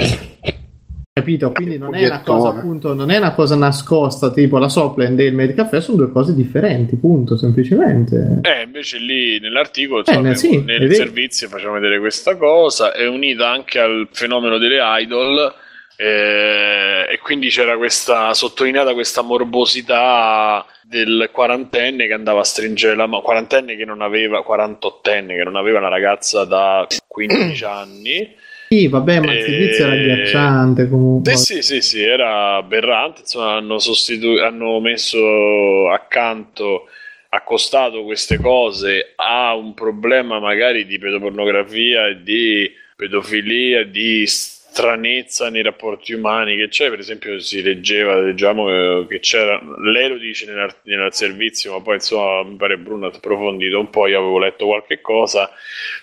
Capito? Quindi non è, una cosa, appunto, non è una cosa nascosta, tipo la Sopland e il Medicaffè sono due cose differenti, punto, semplicemente. Eh, invece lì nell'articolo, eh, nel, sì, nel servizio facciamo vedere questa cosa, è unita anche al fenomeno delle idol. Eh, e quindi c'era questa sottolineata questa morbosità del quarantenne che andava a stringere la mano, quarantenne che non aveva, quarantottenne che non aveva una ragazza da 15 anni sì, vabbè, ma il servizio era agghiacciante comunque. Sì, sì, sì, sì, era aberrante. Insomma, hanno, sostitu- hanno messo accanto, accostato queste cose a un problema magari di pedopornografia di pedofilia, di stranezza nei rapporti umani che c'è. Per esempio, si leggeva, leggiamo che c'era, lei lo dice nel, nel servizio, ma poi insomma mi pare Bruno ha approfondito un po'. Io avevo letto qualche cosa.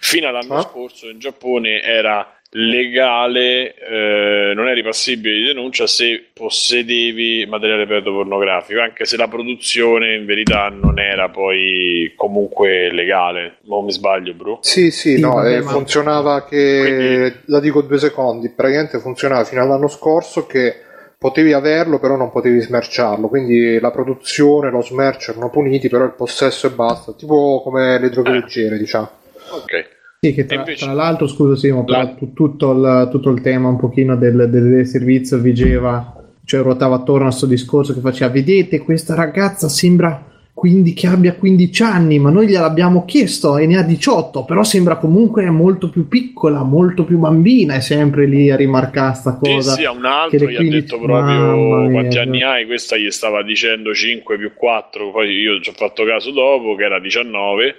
Fino all'anno ah? scorso in Giappone era legale, eh, non eri passibile di denuncia se possedevi materiale pedopornografico, anche se la produzione in verità non era poi comunque legale. Non mi sbaglio, bro? Sì, sì, no, eh, funzionava che, Quindi... la dico due secondi, praticamente funzionava fino all'anno scorso che potevi averlo però non potevi smerciarlo quindi la produzione lo smercio erano puniti però il possesso e basta tipo come le droghe eh. leggere diciamo ok Sì, che tra, invece- tra l'altro, scusa Simo, La- tu- tutto, il, tutto il tema un pochino del, del servizio vigeva, cioè ruotava attorno a questo discorso che faceva, vedete, questa ragazza sembra quindi che abbia 15 anni, ma noi gliel'abbiamo chiesto e ne ha 18, però sembra comunque molto più piccola, molto più bambina, è sempre lì a rimarcare sta Sì, cosa. sì, a un altro gli ha 15 detto proprio quanti cioè. anni hai, questa gli stava dicendo 5 più 4, poi io ci ho fatto caso dopo che era 19,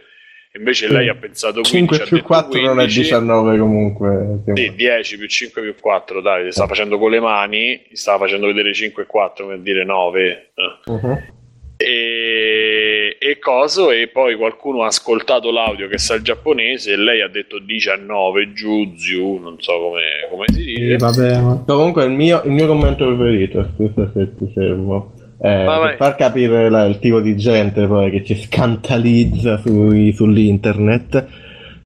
invece lei ha pensato 15, 5 ha più detto 4 non è 15. 19 comunque. Sì, meno. 10 più 5 più 4, dai, stava facendo con le mani, stava facendo vedere 5 e 4 per dire 9. eh. Mhm. E, e coso, e poi qualcuno ha ascoltato l'audio che sa il giapponese e lei ha detto 19 Juzu, non so come, come si dice. vabbè, ma- Comunque il mio, il mio commento preferito, scusa se ti fermo, vai. per far capire la- il tipo di gente poi che ci scantalizza sui- sull'internet.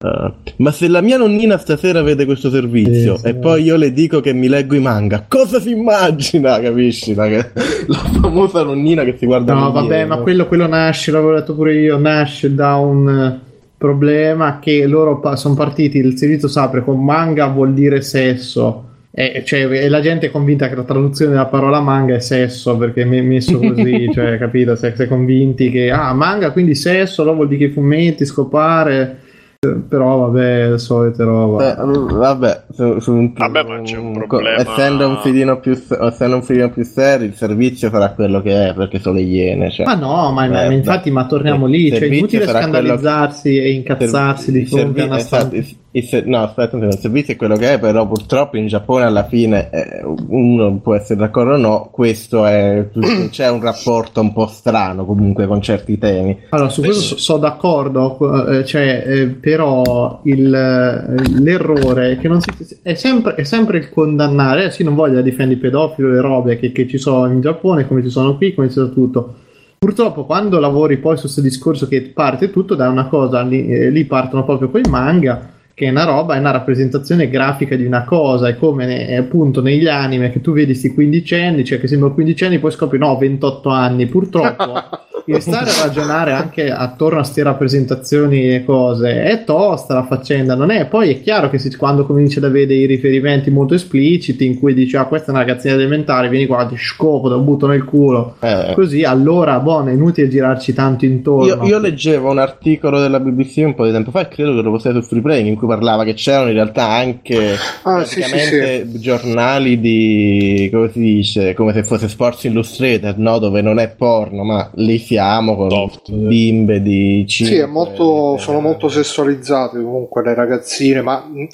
Uh, ma se la mia nonnina stasera vede questo servizio Sì, sì. e poi io le dico che mi leggo i manga, cosa si immagina? Capisci? La, che- la famosa nonnina che si guarda No, vabbè, ma quello, quello nasce, l'avevo detto pure io, nasce da un eh, problema che loro sono partiti, il servizio Sapre con manga vuol dire sesso. E, cioè, e la gente è convinta che la traduzione della parola manga è sesso perché mi è messo così, cioè, capito? Se sei convinti che ah, manga quindi sesso, allora vuol dire che i fumetti, scopare. Eh, Però vabbè, le solite roba. Eh, vabbè, su, su un, Vabbè, ma c'è un problema- essendo un filino più se- essendo un filino più serio, il servizio sarà quello che è perché sono le iene. Cioè. Ma no, ma, ma Eh, infatti, ma torniamo lì, cioè è inutile scandalizzarsi e incazzarsi di fronte servi- a una esatto, ser- no, aspetta, il servizio è quello che è, però purtroppo in Giappone alla fine eh, uno può essere d'accordo o no, questo è c'è un rapporto un po' strano comunque con certi temi. Allora, su questo so- sono d'accordo, eh, cioè, eh, però il, l'errore è che non si, è, sempre, è sempre il condannare, eh, sì, non voglio difendere i pedofili o le robe che, che ci sono in Giappone, come ci sono qui, come ci sono tutto. Purtroppo quando lavori poi su questo discorso che parte tutto da una cosa, lì, eh, lì partono proprio quei manga, che è una roba, è una rappresentazione grafica di una cosa, è come ne- è appunto negli anime che tu vedi questi quindicenni, cioè che sembrano quindicenni, poi scopri no, 28 anni. Purtroppo il stare a ragionare anche attorno a queste rappresentazioni e cose è tosta la faccenda, non è? Poi è chiaro che se- quando cominci ad avere dei riferimenti molto espliciti in cui dici ah questa è una ragazzina elementare, vieni qua, ti scopo, te lo butto nel culo, Eh, così allora buono, è inutile girarci tanto intorno. Io, io leggevo un articolo della BBC un po' di tempo fa e credo che lo fosse su Freeplay in cui parlava che c'erano in realtà anche Ah, sì, sì, praticamente giornali di come si dice come se fosse Sports Illustrated no? dove non è porno ma lì siamo con Soft. bimbe di 5 Sì, è molto, sono molto sessualizzate comunque le ragazzine, ma mm,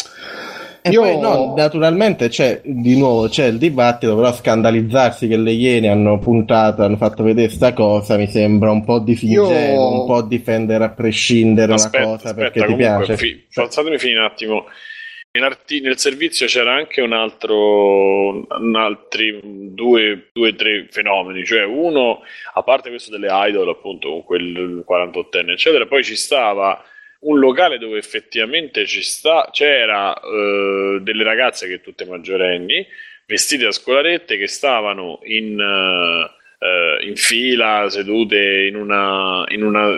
E io poi, no, naturalmente c'è di nuovo c'è il dibattito, però scandalizzarsi che le Iene hanno puntato, hanno fatto vedere sta cosa mi sembra un po' difficile, Io- un po' difendere a prescindere Aspetta, una cosa aspetta, perché ti comunque, piace. fi- fatemi finire un attimo. Arti- nel servizio c'era anche un altro, un altri due, due, tre fenomeni, cioè uno, a parte questo delle idol, appunto, con quel 48enne, eccetera, poi ci stava un locale dove effettivamente ci sta, c'era eh, delle ragazze che tutte maggiorenni, vestite da scolarette, che stavano in, eh, in fila, sedute in una, in una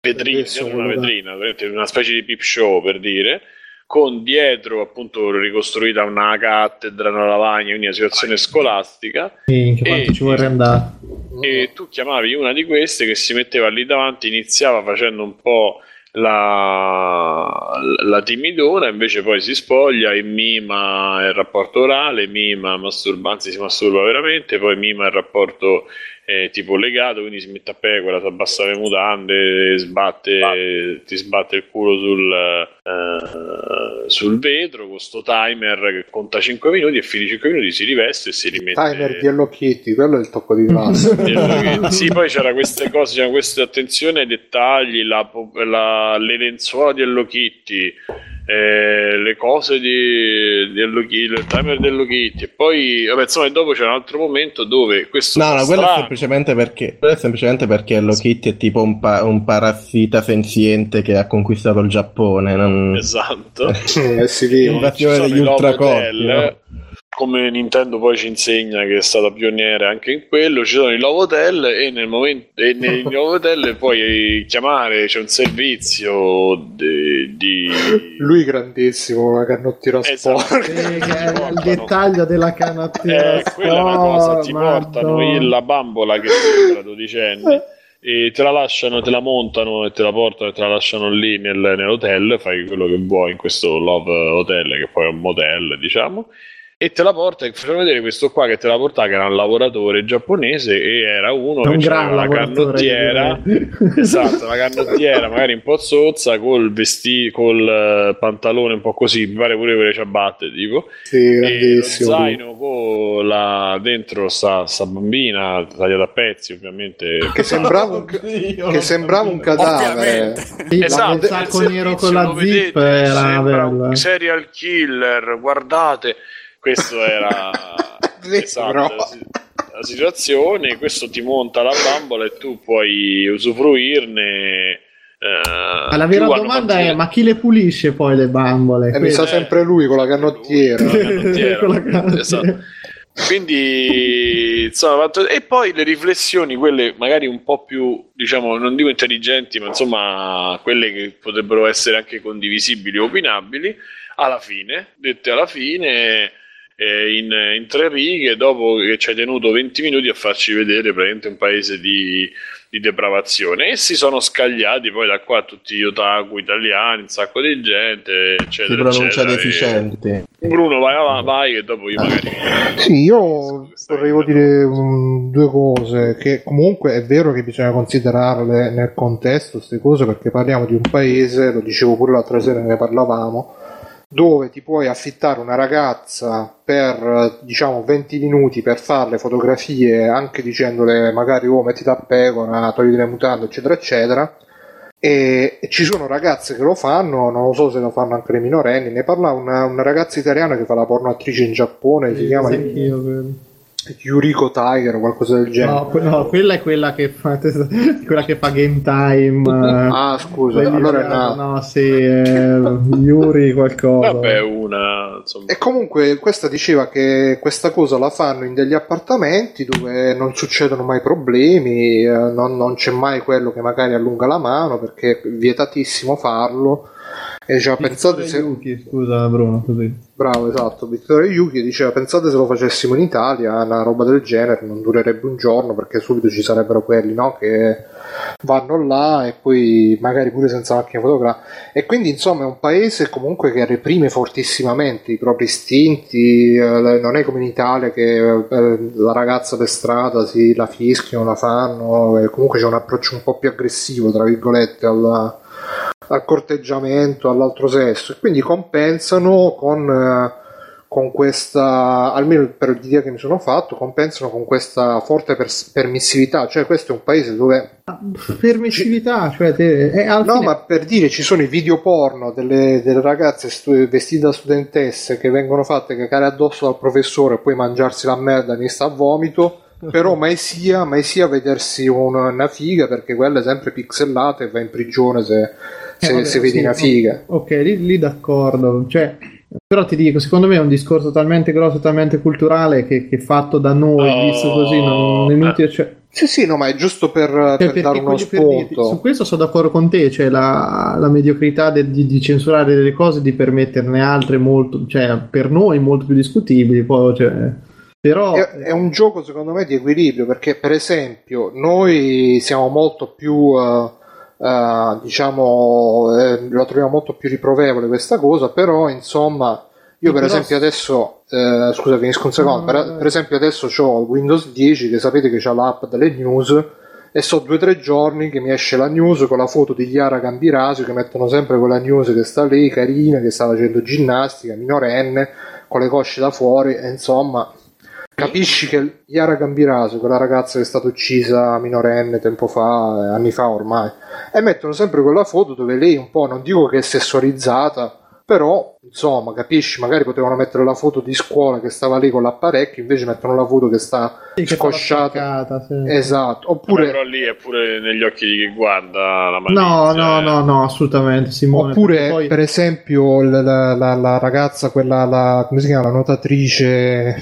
vetrina, una vetrina, una specie di peep show per dire, con dietro appunto ricostruita una cattedra, una lavagna, quindi una situazione scolastica quanto E- ci vorrei andare. e tu chiamavi una di queste che si metteva lì davanti, iniziava facendo un po' la, la timidona, invece poi si spoglia e mima il rapporto orale, mima masturba, anzi si masturba veramente, poi mima il rapporto eh, tipo legato, quindi si mette a pecora, si abbassa le mutande, sbatte, ti sbatte il culo sul, eh, sul vetro con sto timer che conta 5 minuti e fino 5 minuti si riveste e si rimette timer di Hello Kitty, quello è il tocco di classe. Sì, poi c'era queste cose, c'era queste attenzione ai dettagli, la, la- le lenzuola di Hello Kitty, eh, le cose di, Kitty, il timer di Hello Kitty, e poi, vabbè, insomma, e dopo c'era un altro momento dove questo No, no, quello è strano. semplicemente perché quello è semplicemente perché Kitty è tipo un, pa- un parassita senziente che ha conquistato il Giappone. Non... Esatto. Eh, sì, lì, Invasione Ci sono degli i love ultracorpi, hotel, no? Come Nintendo poi ci insegna che è stata pioniera anche in quello, ci sono i Love Hotel e nel momento e nei Love Hotel puoi chiamare, c'è un servizio di, di... Lui grandissimo, la canottiera Esatto. sporca. Eh, il dettaglio della canottiera. Eh, quella è una cosa, ti Madonna. portano la bambola che sembra dodicenni e te la lasciano, te la montano e te la portano e te la lasciano lì nel- nell'hotel, fai quello che vuoi in questo Love Hotel che poi è un motel diciamo e te la porta e facciamo vedere questo qua che te la porta che era un lavoratore giapponese e era uno un che aveva la canottiera direi. esatto la canottiera magari un po' zozza col vestito col eh, pantalone un po' così mi pare pure con le ciabatte tipo Sì, e lo zaino con la dentro sta, sta bambina tagliata a pezzi ovviamente Che sembrava un, che sembrava un cadavere. Sì, esatto il sacco nero con la zip vedete, era sembra un bello. serial killer guardate questo era esatto, la, si- la situazione questo ti monta la bambola e tu puoi usufruirne eh, Ma la vera domanda è: ma chi le pulisce poi le bambole? E mi sa sempre lui con la canottiera. Con la canottiera. Con la canottiera. Esatto. Quindi, insomma, e poi le riflessioni, quelle magari un po' più, diciamo, non dico intelligenti, ma insomma, quelle che potrebbero essere anche condivisibili o opinabili, alla fine, dette alla fine, eh, in, in tre righe, dopo che ci hai tenuto 20 minuti a farci vedere praticamente un paese di, di depravazione. E si sono scagliati poi da qua tutti gli otaku italiani, un sacco di gente, Si eccetera. pronuncia eccetera, e- deficiente. Bruno, vai, vai, vai, e dopo io magari. Sì, io vorrei dire um, due cose, che comunque è vero che bisogna considerarle nel contesto queste cose perché parliamo di un paese, lo dicevo pure l'altra sera ne parlavamo, dove ti puoi affittare una ragazza per diciamo 20 minuti per fare le fotografie anche dicendole magari oh mettiti a pecora, togli le mutande eccetera eccetera e, ci sono ragazze che lo fanno, non lo so se lo fanno anche le minorenni, ne parla una, una ragazza italiana che fa la pornoattrice in Giappone, si chiama credo. Yuriko Tiger o qualcosa del genere. No, que- no, quella è quella che fa, quella che fa game time. Ah, scusa, allora è una... no, sì, eh, Yuri qualcosa. Vabbè, una insomma. E comunque questa diceva che questa cosa la fanno in degli appartamenti dove non succedono mai problemi, eh, non, non c'è mai quello che magari allunga la mano perché è vietatissimo farlo. E diceva, pensate se... Yuki, scusa Bruno, così. Bravo, esatto. Vittorio Yuki diceva: Pensate se lo facessimo in Italia, una roba del genere non durerebbe un giorno perché subito ci sarebbero quelli no? che vanno là e poi magari pure senza macchina fotografica. E quindi, insomma, è un paese comunque che reprime fortissimamente i propri istinti. eh, non è come in Italia che eh, la ragazza per strada si la fischiano, la fanno. comunque c'è un approccio un po' più aggressivo, tra virgolette, alla al corteggiamento all'altro sesso. E quindi compensano con, eh, con questa almeno per l'idea che mi sono fatto compensano con questa forte pers- permissività. Cioè questo è un paese dove Ah, Permissività, cioè te, è al no fine- ma per dire ci sono i video porno delle, delle ragazze stu- vestite da studentesse che vengono fatte cacare addosso dal professore e poi mangiarsi la merda mi sta a vomito. Però mai sia, mai sia vedersi una, una figa perché quella è sempre pixellata e va in prigione se, se, vabbè, se vedi sì, una figa Ok, lì, lì d'accordo. Cioè, però ti dico, secondo me è un discorso talmente grosso, talmente culturale che, che fatto da noi, Oh, visto così, non è inutile. Cioè, Sì, sì, no, ma è giusto per, per perché dare uno voglio per spunto. su questo sono d'accordo con te, cioè la, la mediocrità de- di, di censurare delle cose e di permetterne altre molto, cioè per noi molto più discutibili. Poi, cioè, però È, è un gioco, secondo me, di equilibrio perché, per esempio, noi siamo molto più, eh, eh, diciamo, eh, lo troviamo molto più riprovevole questa cosa, però, insomma, io per però- esempio adesso, eh, scusa, finisco un secondo, No, per, per esempio adesso ho Windows 10 che sapete che c'ha l'app delle news e so due o tre giorni che mi esce la news con la foto di Chiara Gambirasio che mettono sempre quella news che sta lì, carina, che sta facendo ginnastica, minorenne, con le cosce da fuori e insomma capisci che Chiara Gambirasio, quella ragazza che è stata uccisa minorenne tempo fa, eh, anni fa ormai, e mettono sempre quella foto dove lei un po', non dico che è sessualizzata, però insomma capisci magari potevano mettere la foto di scuola che stava lì con l'apparecchio invece mettono la foto che sta Sì, che scosciata spaccata, sì. esatto Pure... oppure Però lì è pure negli occhi di chi guarda la No, malizia. no, eh. no, no, assolutamente Simone. Oppure, poi- per esempio, la, la- la- la ragazza, quella, la, come si chiama, la nuotatrice,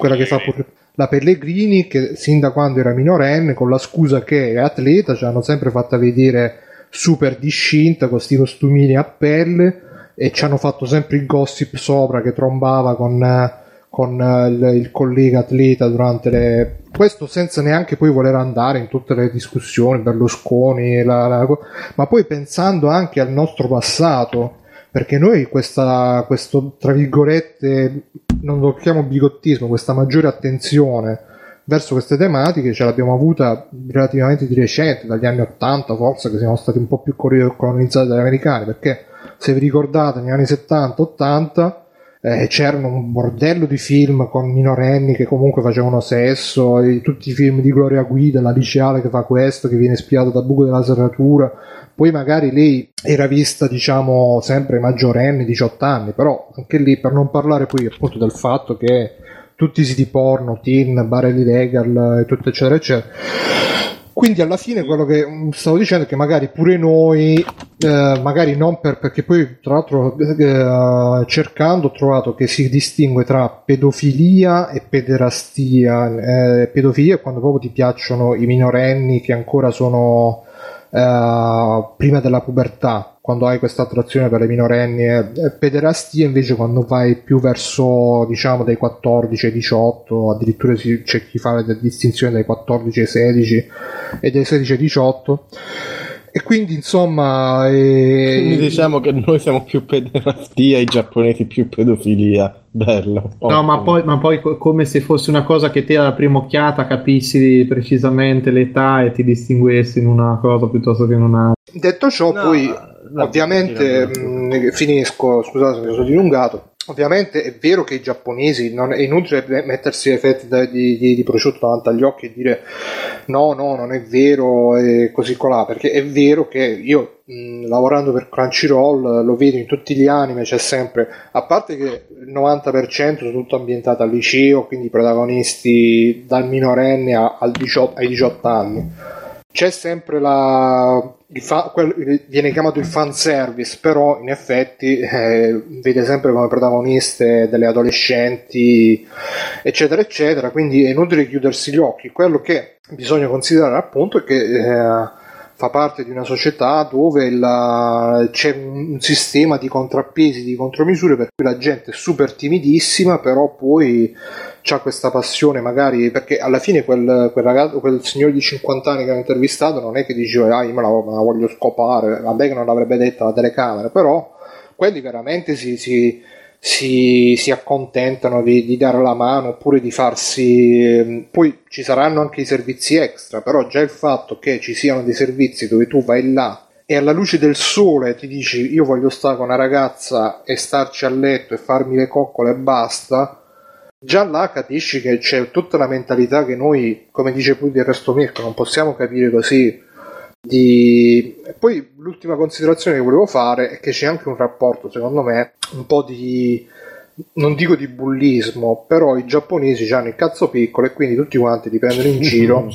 quella che fa pure la Pellegrini, che sin da quando era minorenne, con la scusa che è atleta, ci hanno sempre fatta vedere super discinta, con questi costumini a pelle, e ci hanno fatto sempre il gossip sopra che trombava con, eh, con eh, il, il collega atleta durante le... Questo senza neanche poi voler andare in tutte le discussioni, Berlusconi, la- la- ma poi pensando anche al nostro passato, perché noi questa, questo, tra virgolette, non lo chiamo bigottismo, questa maggiore attenzione verso queste tematiche ce l'abbiamo avuta relativamente di recente, dagli anni 80 forse, che siamo stati un po' più colo- colonizzati dagli americani, perché se vi ricordate negli anni 70-80 eh, c'erano un bordello di film con minorenni che comunque facevano sesso, e tutti i film di Gloria Guida, la liceale che fa questo, che viene spiato da buco della serratura, poi magari lei era vista diciamo sempre maggiorenne, 18 anni, però anche lì per non parlare poi appunto del fatto che tutti i siti porno, teen, bar illegal e tutto eccetera eccetera. Quindi alla fine quello che mm, stavo dicendo è che magari pure noi, eh, magari non per, perché poi tra l'altro eh, cercando ho trovato che si distingue tra pedofilia e pederastia. Eh, pedofilia è quando proprio ti piacciono i minorenni che ancora sono eh, prima della pubertà, quando hai questa attrazione per le minorenni, e pederastia invece quando vai più verso diciamo dai 14 ai 18, addirittura si- c'è chi fa la distinzione dai 14 ai 16 e dai 16 ai 18. E quindi insomma eh, Quindi diciamo che noi siamo più pederastia i giapponesi più pedofilia. Bello. No, ma poi, ma poi co- come se fosse una cosa che te alla prima occhiata capissi precisamente l'età e ti distinguessi in una cosa piuttosto che in un'altra. Detto ciò, No, poi no, ovviamente mh, finisco, scusate se mi sono dilungato. Ovviamente è vero che i giapponesi non è inutile mettersi effetti da- di, di- di prosciutto davanti agli occhi e dire no, no, non è vero e così colà, perché è vero che io mh, lavorando per Crunchyroll lo vedo in tutti gli anime, c'è sempre, a parte che il 90% sono tutto ambientato al liceo, quindi protagonisti dal minorenne al 18 ai 18 anni c'è sempre la il fa- quel- viene chiamato il fan service però in effetti eh, vede sempre come protagoniste delle adolescenti eccetera eccetera quindi è inutile chiudersi gli occhi. Quello che bisogna considerare appunto è che eh, fa parte di una società dove la- c'è un, sistema di contrappesi di contromisure per cui la gente è super timidissima però poi c'ha questa passione magari perché alla fine quel, quel ragazzo quel signore di 50 anni che ho intervistato non è che diceva ah io me la, me la voglio scopare vabbè che non l'avrebbe detta la telecamera però quelli veramente si, si, si, si accontentano di, di dare la mano oppure di farsi ehm, poi ci saranno anche i servizi extra però già il fatto che ci siano dei servizi dove tu vai là e alla luce del sole ti dici io voglio stare con una ragazza e starci a letto e farmi le coccole e basta già là capisci che c'è tutta la mentalità che noi, come dice poi del resto Mirko, non possiamo capire così. Di... e Poi l'ultima considerazione che volevo fare è che c'è anche un rapporto, secondo me, un po' di non dico di bullismo, però i giapponesi hanno il cazzo piccolo e quindi tutti quanti ti prendono in giro.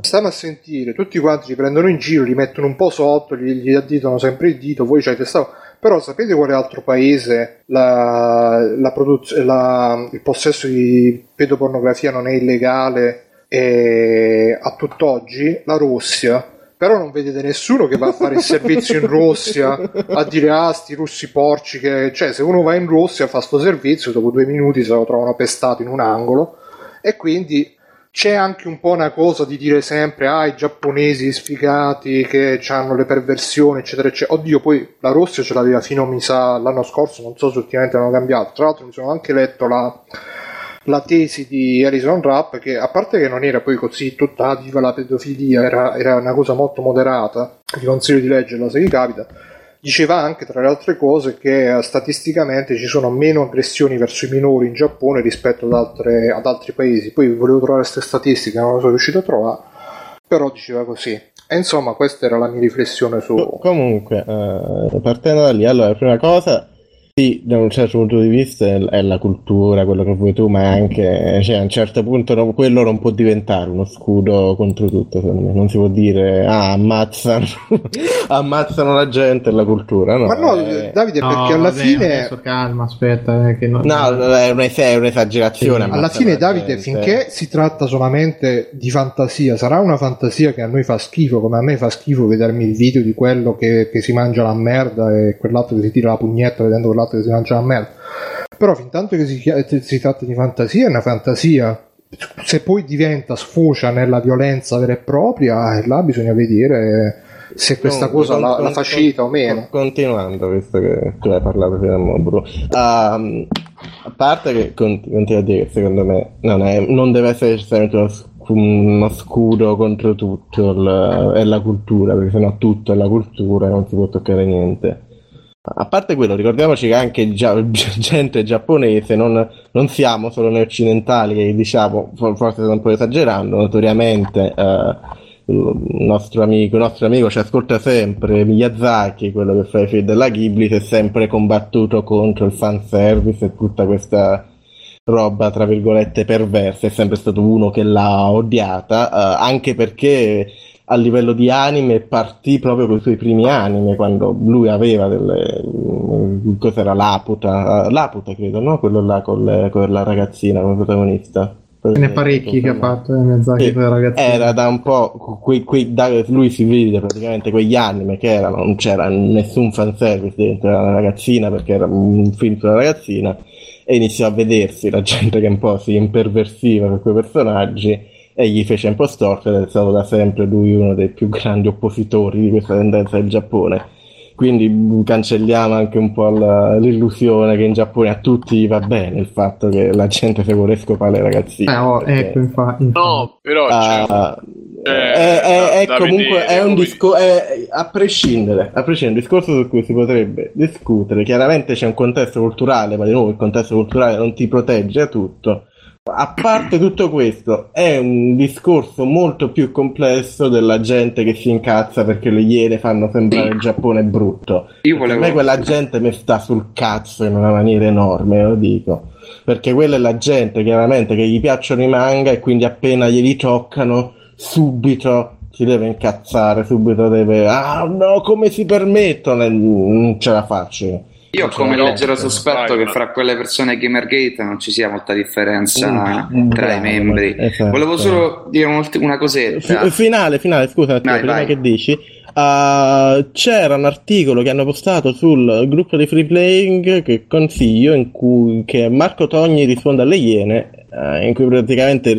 Stanno a sentire, tutti quanti ti prendono in giro, li mettono un po' sotto, gli, gli additano sempre il dito, voi ci avete stato. Però sapete quale altro paese la, la produz- la- il possesso di pedopornografia non è illegale e a tutt'oggi? La Russia. Però non vedete nessuno che va a fare il servizio in Russia a dire ah sti russi porci che... Cioè se uno va in Russia fa sto servizio dopo due minuti se lo trovano pestato in un angolo. E quindi c'è anche un po' una cosa di dire sempre ah i giapponesi sfigati che hanno le perversioni eccetera eccetera. Oddio poi la Russia ce l'aveva fino mi sa l'anno scorso non so se ultimamente hanno cambiato. Tra l'altro mi sono anche letto la, la tesi di Alison Rapp che a parte che non era poi così tutta viva la pedofilia era, era una cosa molto moderata vi consiglio di leggerla se vi capita diceva anche tra le altre cose che eh, statisticamente ci sono meno aggressioni verso i minori in Giappone rispetto ad, altre- ad altri paesi. Poi volevo trovare queste statistiche non le sono riuscito a trovare però diceva così. E insomma, questa era la mia riflessione su... Co- comunque, eh, partendo da lì, allora, prima cosa, sì, da un certo punto di vista è, la cultura, quello che vuoi tu, ma anche, cioè, a un certo punto no- quello non può diventare uno scudo contro tutto, secondo me. Non si può dire, ah, ammazzano, ammazzano la gente e la cultura, no? Ma no, eh, Davide, No, perché alla vabbè, fine... adesso calma, aspetta. eh, che non- No, è, un'es- è un'esagerazione. Alla ammazzare fine, Davide, gente. finché si tratta solamente di fantasia, sarà una fantasia che a noi fa schifo, come a me fa schifo vedermi il video di quello che, che si mangia la merda e quell'altro che si tira la pugnetta vedendo quell'altro che si mangia la merda. Però, fin tanto che si, si tratta di fantasia, è una fantasia. Se poi diventa, sfocia nella violenza vera e propria, eh, là bisogna vedere se questa Comunque, cosa la, con- la con- facilita o con- meno. Continuando, visto che tu hai parlato prima di Bruno. Ehm, a parte che conti- continuo a dire che secondo me non, è- non deve essere necessariamente uno, uno scudo contro tutto il- è la cultura, perché sennò tutto è la cultura e non si può toccare niente. A parte quello, ricordiamoci che anche gia- gente giapponese, non, non siamo solo noi occidentali che diciamo, for- forse sto un po' esagerando, notoriamente eh, il nostro amico, il nostro amico ci ascolta sempre, Miyazaki, quello che fa i film della Ghibli, si è sempre combattuto contro il fanservice e tutta questa roba, tra virgolette, perversa, è sempre stato uno che l'ha odiata, eh, anche perché a livello di anime partì proprio con i suoi primi anime, quando lui aveva delle... mm, cos'era Laputa? Eh, Laputa credo, no? Quello là con, con la ragazzina come protagonista. Ce ne parecchi che ha fatto eh, Miyazaki per ragazzi. era da un po' quei, quei- da- lui si vede praticamente quegli anime che erano, non c'era nessun fanservice dentro la ragazzina perché era un film sulla ragazzina e iniziò a vedersi la gente che un po' si imperversiva per quei personaggi e gli fece un po' storto ed è stato da sempre lui uno dei più grandi oppositori di questa tendenza del Giappone. Quindi cancelliamo anche un po' la- l'illusione che in Giappone a tutti va bene il fatto che la gente se vuole scopare le ragazzine. Eh, oh, perché- ecco, infa- infatti. No, però Ah, Eh, è, è- è da comunque vedere, è un discorso a prescindere a prescindere un discorso su cui si potrebbe discutere chiaramente c'è un contesto culturale ma di nuovo il contesto culturale non ti protegge a tutto a parte tutto questo è un discorso molto più complesso della gente che si incazza perché le iene fanno sembrare il Giappone brutto Io per me volevo... quella gente mi sta sul cazzo in una maniera enorme, lo dico. Perché quella è la gente chiaramente che gli piacciono i manga e quindi appena glieli toccano, subito si deve incazzare, subito deve... Ah no, come si permettono? Non ce la faccio. Io. Ho come leggero sospetto vai, che fra quelle persone Gamergate non ci sia molta differenza Mm, tra bravo, i membri. esatto. Volevo solo dire una cosetta. Fi- finale, finale, scusa, Vai, prima vai. che dici. uh, c'era un articolo che hanno postato sul gruppo di free playing che consiglio, in cui che Marco Togni risponde alle Iene, eh, in cui praticamente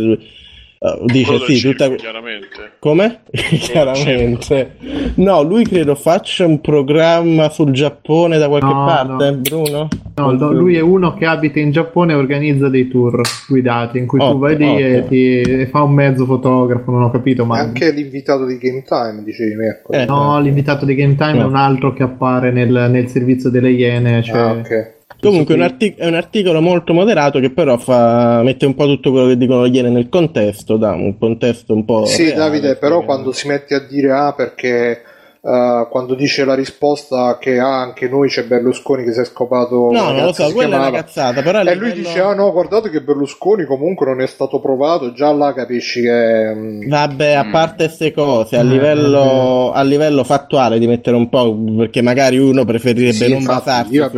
uh, dice sì, circo, tutta... chiaramente. Come? Chiaramente. No, lui credo faccia un programma sul Giappone da qualche No, parte, no. Bruno? No, no, lui è uno che abita in Giappone e organizza dei tour guidati in cui tu Ottimo, vai lì e, ottimo. ti, e fa un mezzo fotografo, non ho capito, ma Anche l'invitato di Game Time, dicevi mercoledì. Eh, no, l'invitato di Game Time No. è un altro che appare nel, nel servizio delle Iene, cioè Ah, ok. Comunque è un, artic- è un articolo molto moderato che però fa- mette un po' tutto quello che dicono Iene nel contesto, dà un contesto un po'... Sì, reale, Davide, però perché- quando si mette a dire ah perché eh, quando dice la risposta che ah, anche noi c'è Berlusconi che si è scopato No, non lo so, si quella è una chiamava. cazzata, però e lui dice ah no guardate che Berlusconi comunque non è stato provato già là capisci che mm, Vabbè, a Mm. parte queste cose, a Eh, livello, a livello fattuale di mettere un po', perché magari uno preferirebbe Sì, non basarsi io a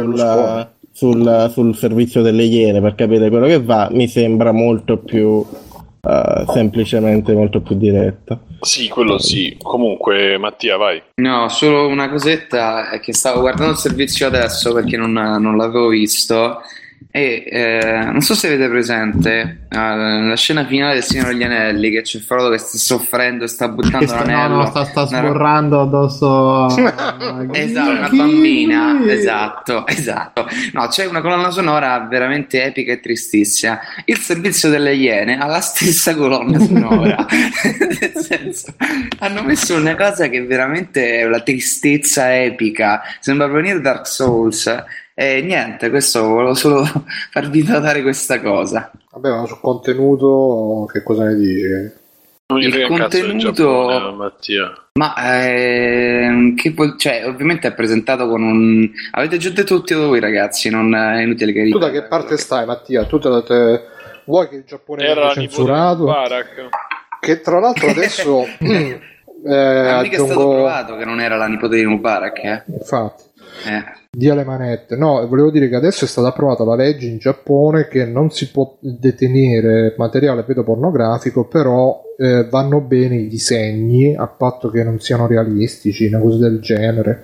sul, sul, servizio delle Iene per capire quello che va, mi sembra molto più eh, semplicemente molto più diretto. Sì, quello sì. Comunque, Mattia, vai. No, solo una cosetta è che stavo guardando il servizio adesso perché non, non l'avevo visto e eh, non so se avete presente eh, la scena finale del Signore degli Anelli che c'è Frodo che sta soffrendo e sta buttando sta, no, l'anello. no, sta, sta Una- sborrando addosso a- Esatto, una bambina, esatto, esatto. No, c'è una colonna sonora veramente epica e tristissima. Il servizio delle Iene ha la stessa colonna sonora. Nel senso, hanno messo una cosa che veramente è una tristezza epica. Sembra venire Dark Souls. E niente, questo volevo solo farvi notare questa cosa. vabbè ma sul contenuto che cosa ne dici Non Il contenuto- Giappone, Mattia. Ma ehm, che vuol- cioè, ovviamente è presentato con un. Avete già detto tutti voi, ragazzi. Non è inutile che Tu da che parte stai, Mattia? Tu te, te- vuoi che il Giappone Era censurato? Che tra l'altro adesso eh, Ma mica è stato aggiungo. provato che non era la nipote di Mubarak, eh? Infatti, Eh. dia le manette. No, volevo dire che adesso è stata approvata la legge in Giappone che non si può detenere materiale pedopornografico, però eh, vanno bene i disegni, a patto che non siano realistici, una cosa del genere.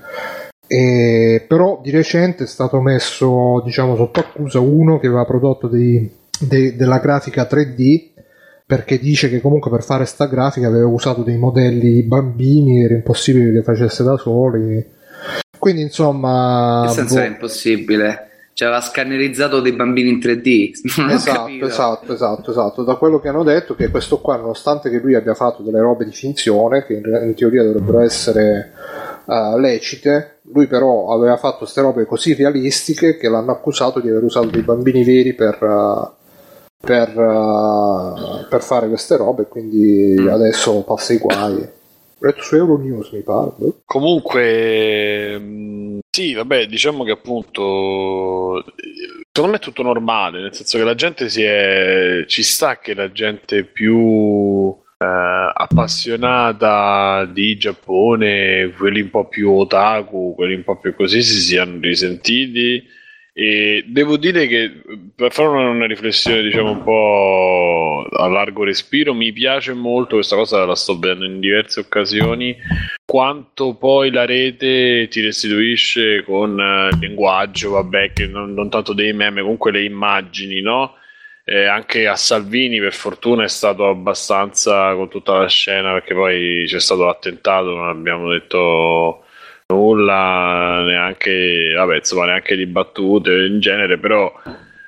E, però di recente è stato messo diciamo sotto accusa uno che aveva prodotto dei- dei- della grafica 3D perché dice che comunque per fare sta grafica aveva usato dei modelli bambini era impossibile che facesse da soli quindi insomma Nel senso boh. è impossibile. Cioè, aveva scannerizzato dei bambini in 3D. Non ho Esatto, esatto, esatto, esatto. Da quello che hanno detto, che questo qua, nonostante che lui abbia fatto delle robe di finzione, che in, in teoria dovrebbero essere eh, lecite, lui però aveva fatto queste robe così realistiche che l'hanno accusato di aver usato dei bambini veri per, eh, per, eh, per fare queste robe, quindi Mm. adesso passa i guai. Ho detto su Euronews, mi pare. boh. Comunque, mh, sì, vabbè, diciamo che appunto, secondo me è tutto normale, nel senso che la gente si è, ci sta che la gente più eh, appassionata di Giappone, quelli un po' più otaku, quelli un po' più così, si siano risentiti. E devo dire che per fare una, riflessione, diciamo un po' a largo respiro, mi piace molto questa cosa, la sto vedendo in diverse occasioni quanto poi la rete ti restituisce con eh, il linguaggio, vabbè, che non, non tanto dei meme, comunque le immagini, no? Eh, anche a Salvini per fortuna è stato abbastanza con tutta la scena perché poi c'è stato l'attentato, non abbiamo detto nulla, neanche, vabbè, insomma, neanche di battute in genere, però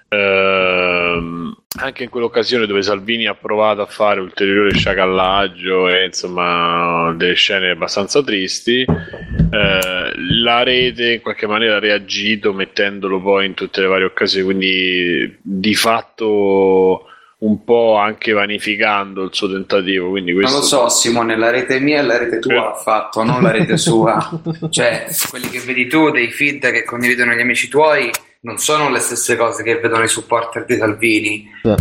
ehm, anche in quell'occasione dove Salvini ha provato a fare ulteriore sciacallaggio e insomma delle scene abbastanza tristi, eh, la rete in qualche maniera ha reagito mettendolo poi in tutte le varie occasioni, quindi di fatto un po' anche vanificando il suo tentativo. Quindi Non questo lo so, Simone, la rete mia e la rete tua l'ha fatto, non la rete sua. cioè, quelli che vedi tu, dei feed che condividono gli amici tuoi, non sono le stesse cose che vedono i supporter di Salvini. Eh,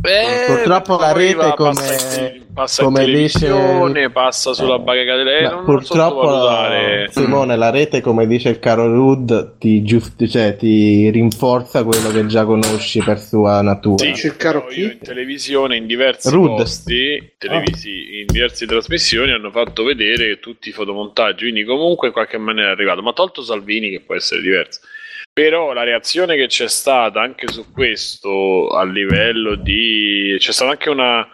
Purtroppo la rete va- come- passa, in- passa come dice- passa sulla bacheca delle Ma non, non purtroppo, sottovalutare. Simone, la rete, come dice il caro Rud, ti, giust- cioè, ti rinforza quello che già conosci per sua natura. Sì, Dice il caro io in televisione, in diversi Rude. posti, televisi, in diverse trasmissioni hanno fatto vedere tutti i fotomontaggi, quindi comunque in qualche maniera è arrivato, ma tolto Salvini che può essere diverso. Però la reazione che c'è stata anche su questo a livello di... c'è stata anche una,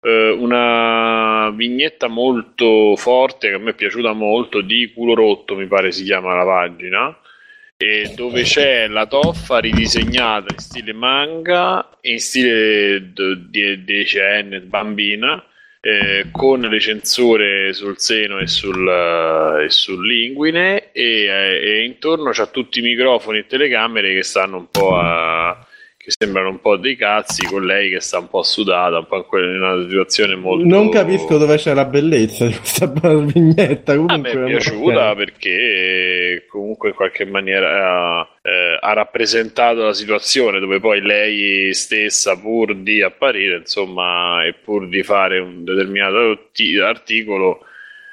eh, una vignetta molto forte che a me è piaciuta molto di culo rotto mi pare si chiama la pagina e dove c'è la toffa ridisegnata in stile manga in stile d- di decenne bambina eh, con le censure sul seno e sul, eh, e sull'inguine e, eh, e intorno c'ha tutti i microfoni e telecamere che stanno un po' a che sembrano un po' dei cazzi con lei che sta un po' sudata un po' in una situazione molto Non capisco dove c'è la bellezza di questa vignetta. a Comunque, me è piaciuta perché comunque in qualche maniera eh, ha rappresentato la situazione dove poi lei stessa pur di apparire insomma e pur di fare un determinato ti- articolo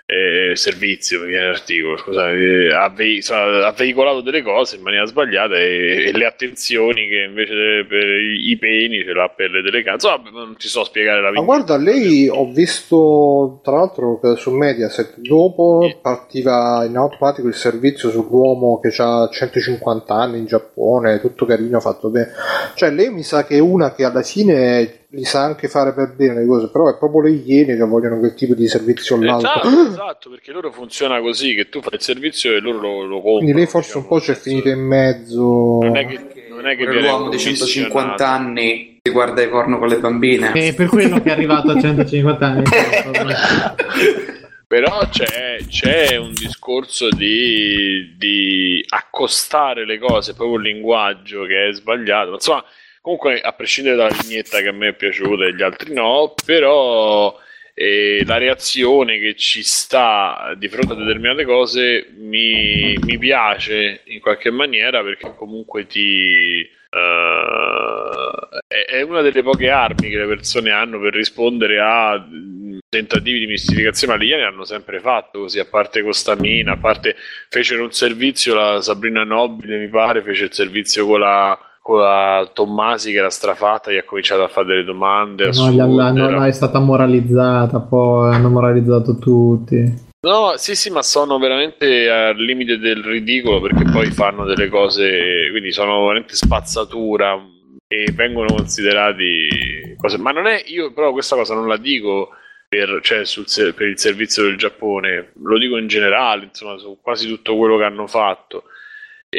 eh, servizio mi viene l'articolo scusate, eh, ha, vei- ha veicolato delle cose in maniera sbagliata e, e le attenzioni che invece per i, peni ce l'ha per le telecamere insomma non ti so spiegare la Ma vita. guarda, lei ho visto tra l'altro su Mediaset dopo partiva in automatico il servizio sull'uomo che ha 150 anni in Giappone, tutto carino, fatto bene. Cioè, lei mi sa che è una che alla fine li sa anche fare per bene le cose, però è proprio le iene che vogliono quel tipo di servizio là. Esatto, esatto, perché loro funziona così, che tu fai il servizio e loro lo, lo comprano. Quindi lei forse un po' c'è finita in mezzo. Non è che, non è che l'uomo di 150 commissionato. anni che guarda i porno con le bambine. È per quello che è arrivato a 150 anni. Però c'è, c'è un discorso di, di accostare le cose, proprio il linguaggio che è sbagliato. Insomma, comunque, a prescindere dalla vignetta che a me è piaciuta e gli altri no, però e la reazione che ci sta di fronte a determinate cose mi, mi piace in qualche maniera perché comunque ti eh, è, è una delle poche armi che le persone hanno per rispondere a mh, tentativi di mistificazione, ma gli alieni hanno sempre fatto così, a parte Costamina, a parte fecero un servizio, la Sabrina Nobile mi pare, fece il servizio con la, la Tommasi che era strafatta, gli ha cominciato a fare delle domande. No, assurde, alla- no, no, è stata moralizzata, poi hanno moralizzato tutti. No, sì, sì, ma sono veramente al limite del ridicolo perché poi fanno delle cose, quindi sono veramente spazzatura e vengono considerati cose. Ma non è, io però questa cosa non la dico per, cioè, sul per il servizio del Giappone, lo dico in generale, insomma, su quasi tutto quello che hanno fatto.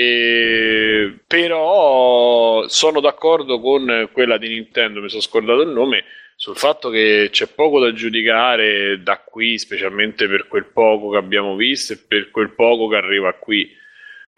E- però sono d'accordo con quella di Nintendo, mi sono scordato il nome, sul fatto che c'è poco da giudicare da qui, specialmente per quel poco che abbiamo visto e per quel poco che arriva qui.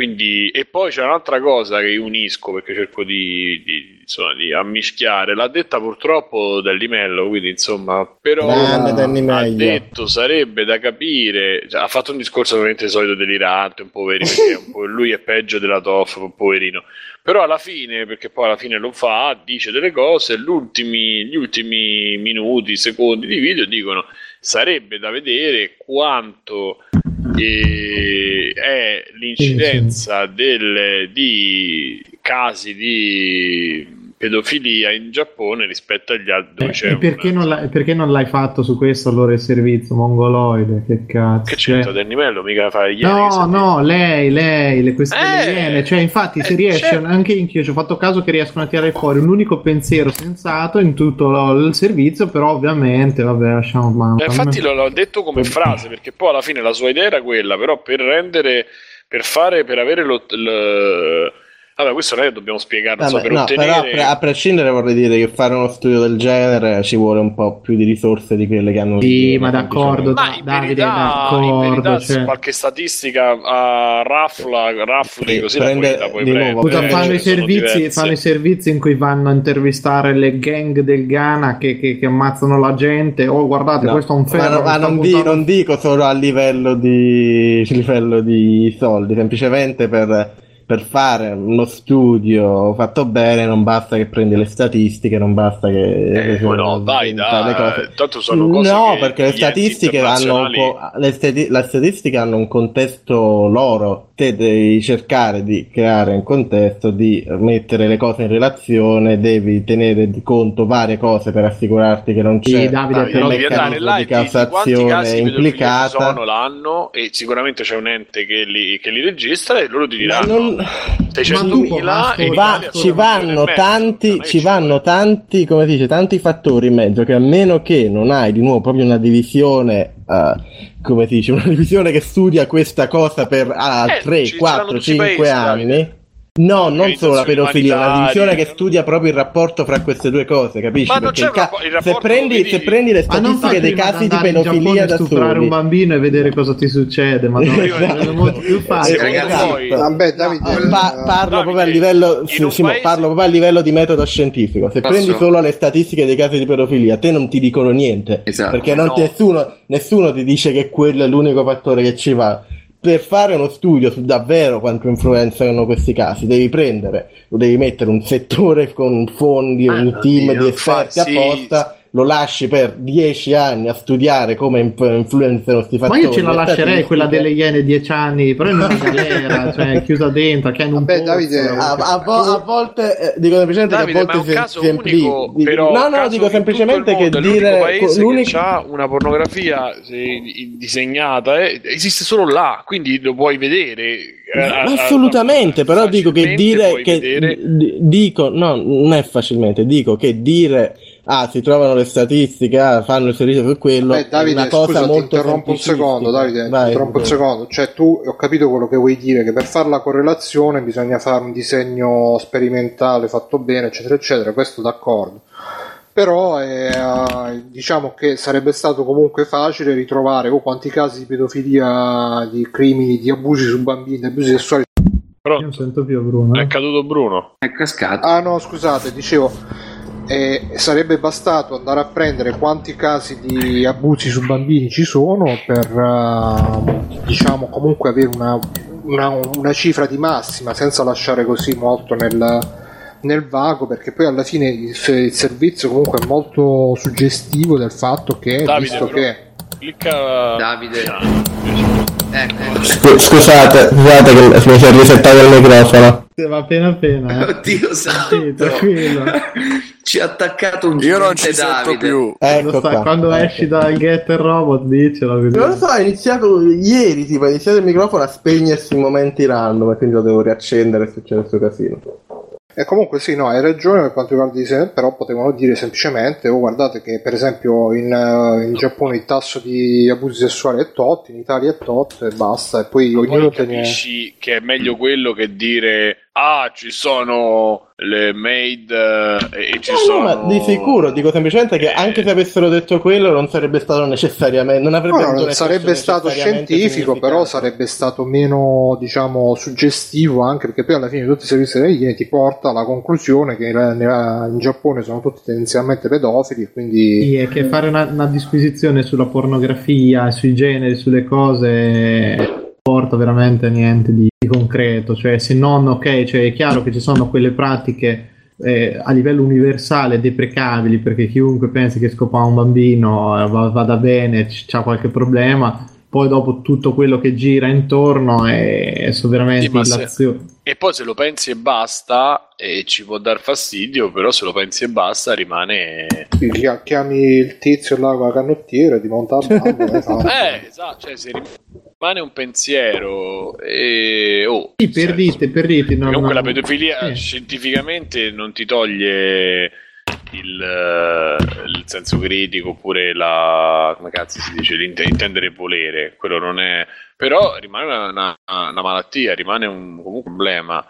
Quindi, e poi c'è un'altra cosa che unisco perché cerco di, di, insomma, di ammischiare. L'ha detta purtroppo Dellimello, quindi insomma, però Danny ha detto sarebbe da capire. cioè, ha fatto un discorso veramente solito delirante, un poverino, perché un po' lui è peggio della Toff, un poverino. Però alla fine, perché poi alla fine lo fa, dice delle cose, gli ultimi minuti, secondi di video dicono sarebbe da vedere quanto eh, è l'incidenza del- di casi di pedofilia in Giappone rispetto agli altri Eh, e perché un- non, l'hai, perché non l'hai fatto su questo allora il servizio mongoloide? Che cazzo? che Cioè- c'entra del livello mica fare gli No, no, lei, lei, le questioni Eh, iene. Cioè, infatti, se eh, riesce, certo. anche anch'io ci ho fatto caso che riescono a tirare fuori un unico pensiero sensato in tutto lo- il servizio, però ovviamente, vabbè, lasciamo mano. Eh, infatti lo- l'ho detto come frase perché poi alla fine la sua idea era quella, però per rendere, per fare, per avere lo, il- vabbè questo non è che dobbiamo spiegarlo, so, Vabbè, per no, ottenere... però a pre- a prescindere vorrei dire che fare uno studio del genere ci vuole un po' più di risorse di quelle che hanno Sì, ma d'accordo, Ma da- in Davide, verità, in d'accordo. verità cioè- qualche statistica a raffla, raffli Sì, così la prende- puoi, la puoi nuovo. Scusa, Eh, fanno, i sono servizi, fanno i servizi in cui vanno a intervistare le gang del Ghana che, che- che ammazzano la gente. Oh, guardate, No, questo è un ma, ferro. ma sta non, di- non dico solo a livello di, livello di soldi, semplicemente per, per fare uno studio fatto bene non basta che prendi le statistiche, non basta che... Eh, che- no, dai, dai, cose. tanto sono cose No, perché le statistiche hanno un po', le, stati- le statistiche hanno un contesto loro. Te devi cercare di creare un contesto, di mettere le cose in relazione, devi tenere di conto varie cose per assicurarti che non Sì, c'è Davide, Dai, però- devi andare meccanismo là di cassazione implicata. sono l'anno e sicuramente c'è un ente che li, che li registra e loro ti diranno non- 600.000 Ma in Va- Italia ci vanno mezzo. tanti, ci vanno tanti, come si dice, tanti fattori in mezzo che a meno che non hai di nuovo proprio una divisione, eh, come si dice, una divisione che studia questa cosa per ah, Eh, 3, ci 4, saranno tutti i 5 paesi, anni. No, non solo la pedofilia, una divisione che studia proprio il rapporto fra queste due cose, capisci? Ma non Perché c'è il ca- un rappo- il se, rapporto, prendi, se prendi le non statistiche dei casi di pedofilia da a stuprare soli, un bambino e vedere cosa ti succede, ma no, Esatto. è molto più facile. Sì, ragazzi, Esatto. Vabbè, Davide, Pa- parlo Davide, proprio a livello, sì, Simo, paese- parlo proprio a livello di metodo scientifico. Se Posso? prendi solo le statistiche dei casi di pedofilia, a te non ti dicono niente. Esatto. Perché non No. ti- nessuno, nessuno ti dice che quello è l'unico fattore che ci va. Per fare uno studio su davvero quanto influenzano questi casi, devi prendere, devi mettere un settore con fondi, Ah, un team oddio, di esperti fa- sì. Lo lasci per dieci anni a studiare come inf- influenzano questi Ma io ce la lascerei quella delle iene 10 anni, però in una galera, cioè chiusa dentro, che è in un Vabbè. Davide, A, a vo- a volte eh, dico semplicemente Davide, che a ma è un volte si- caso si di- però no, no, dico semplicemente che dire l'unico paese l'unico- che ha una pornografia disegnata eh, esiste solo là, quindi lo puoi vedere. eh, Ma assolutamente, però dico che dire che vedere- d- dico no, non è facilmente, dico che dire ah, si trovano le statistiche, ah, fanno il servizio su quello, Eh, Davide, è una cosa scusa, ti molto interrompo un secondo, Davide, Vai, interrompo un secondo. Cioè, tu ho capito quello che vuoi dire, che per fare la correlazione bisogna fare un disegno sperimentale fatto bene, eccetera, eccetera, questo d'accordo. Però eh, diciamo che sarebbe stato comunque facile ritrovare oh, quanti casi di pedofilia, di crimini, di abusi su bambini, di abusi sessuali. Io non Pronto? sento più Bruno. È eh. caduto Bruno. È cascato. Ah no, scusate, dicevo, E sarebbe bastato andare a prendere quanti casi di abusi su bambini ci sono per eh, diciamo comunque avere una, una, una cifra di massima senza lasciare così molto nel, nel vago perché poi alla fine il, il servizio comunque è molto suggestivo del fatto che Davide, visto però- che Clicca. Davide. Ecco. Scu- scusate, scusate che mi si è risettato il microfono. Va appena appena. eh. Oddio santo. tranquillo. Ci ha attaccato un Io non ci sento Davide. più. Lo Ecco qua. quando esci dal getter robot dicelo così. Non lo so, è iniziato ieri, tipo, è iniziato il microfono a spegnersi in momenti random e quindi lo devo riaccendere e succede questo casino. E comunque sì, no, hai ragione per quanto riguarda i disegni, però potevano dire semplicemente, oh guardate che per esempio in, eh, in Giappone il tasso di abusi sessuali è tot, in Italia è tot e basta, e poi Poi ognuno ne... capisci che è meglio quello che dire ah ci sono le maid eh, e ci Eh, No, sono no, ma di sicuro, dico semplicemente che anche se avessero detto quello non sarebbe stato necessariamente, non avrebbe No, avuto no, un sarebbe stato scientifico, però sarebbe stato meno, diciamo, suggestivo anche perché poi alla fine tutti i servizi dell'igiene ti porta alla conclusione che in, in Giappone sono tutti tendenzialmente pedofili, quindi Sì, è che fare una, una disquisizione sulla pornografia, sui generi, sulle cose porta veramente niente di, di concreto. Cioè, se non, ok, cioè è chiaro che ci sono quelle pratiche eh, a livello universale deprecabili perché chiunque pensi che scopare un bambino eh, va- vada bene, c'ha qualche problema. Poi dopo tutto quello che gira intorno è, sono veramente Sì, se- e poi se lo pensi e basta e ci può dar fastidio però se lo pensi e basta rimane chi- chiami il tizio là con la canottiera, ti monta a banda, e fa- eh esatto cioè se rimane un pensiero e oh Sì, per senso. dite, per dite. non- comunque la non- pedofilia Sì. scientificamente non ti toglie il, eh, il senso critico oppure la come cazzo si dice l'int- intendere e volere quello non è però rimane una, una- una malattia rimane un, comunque un problema.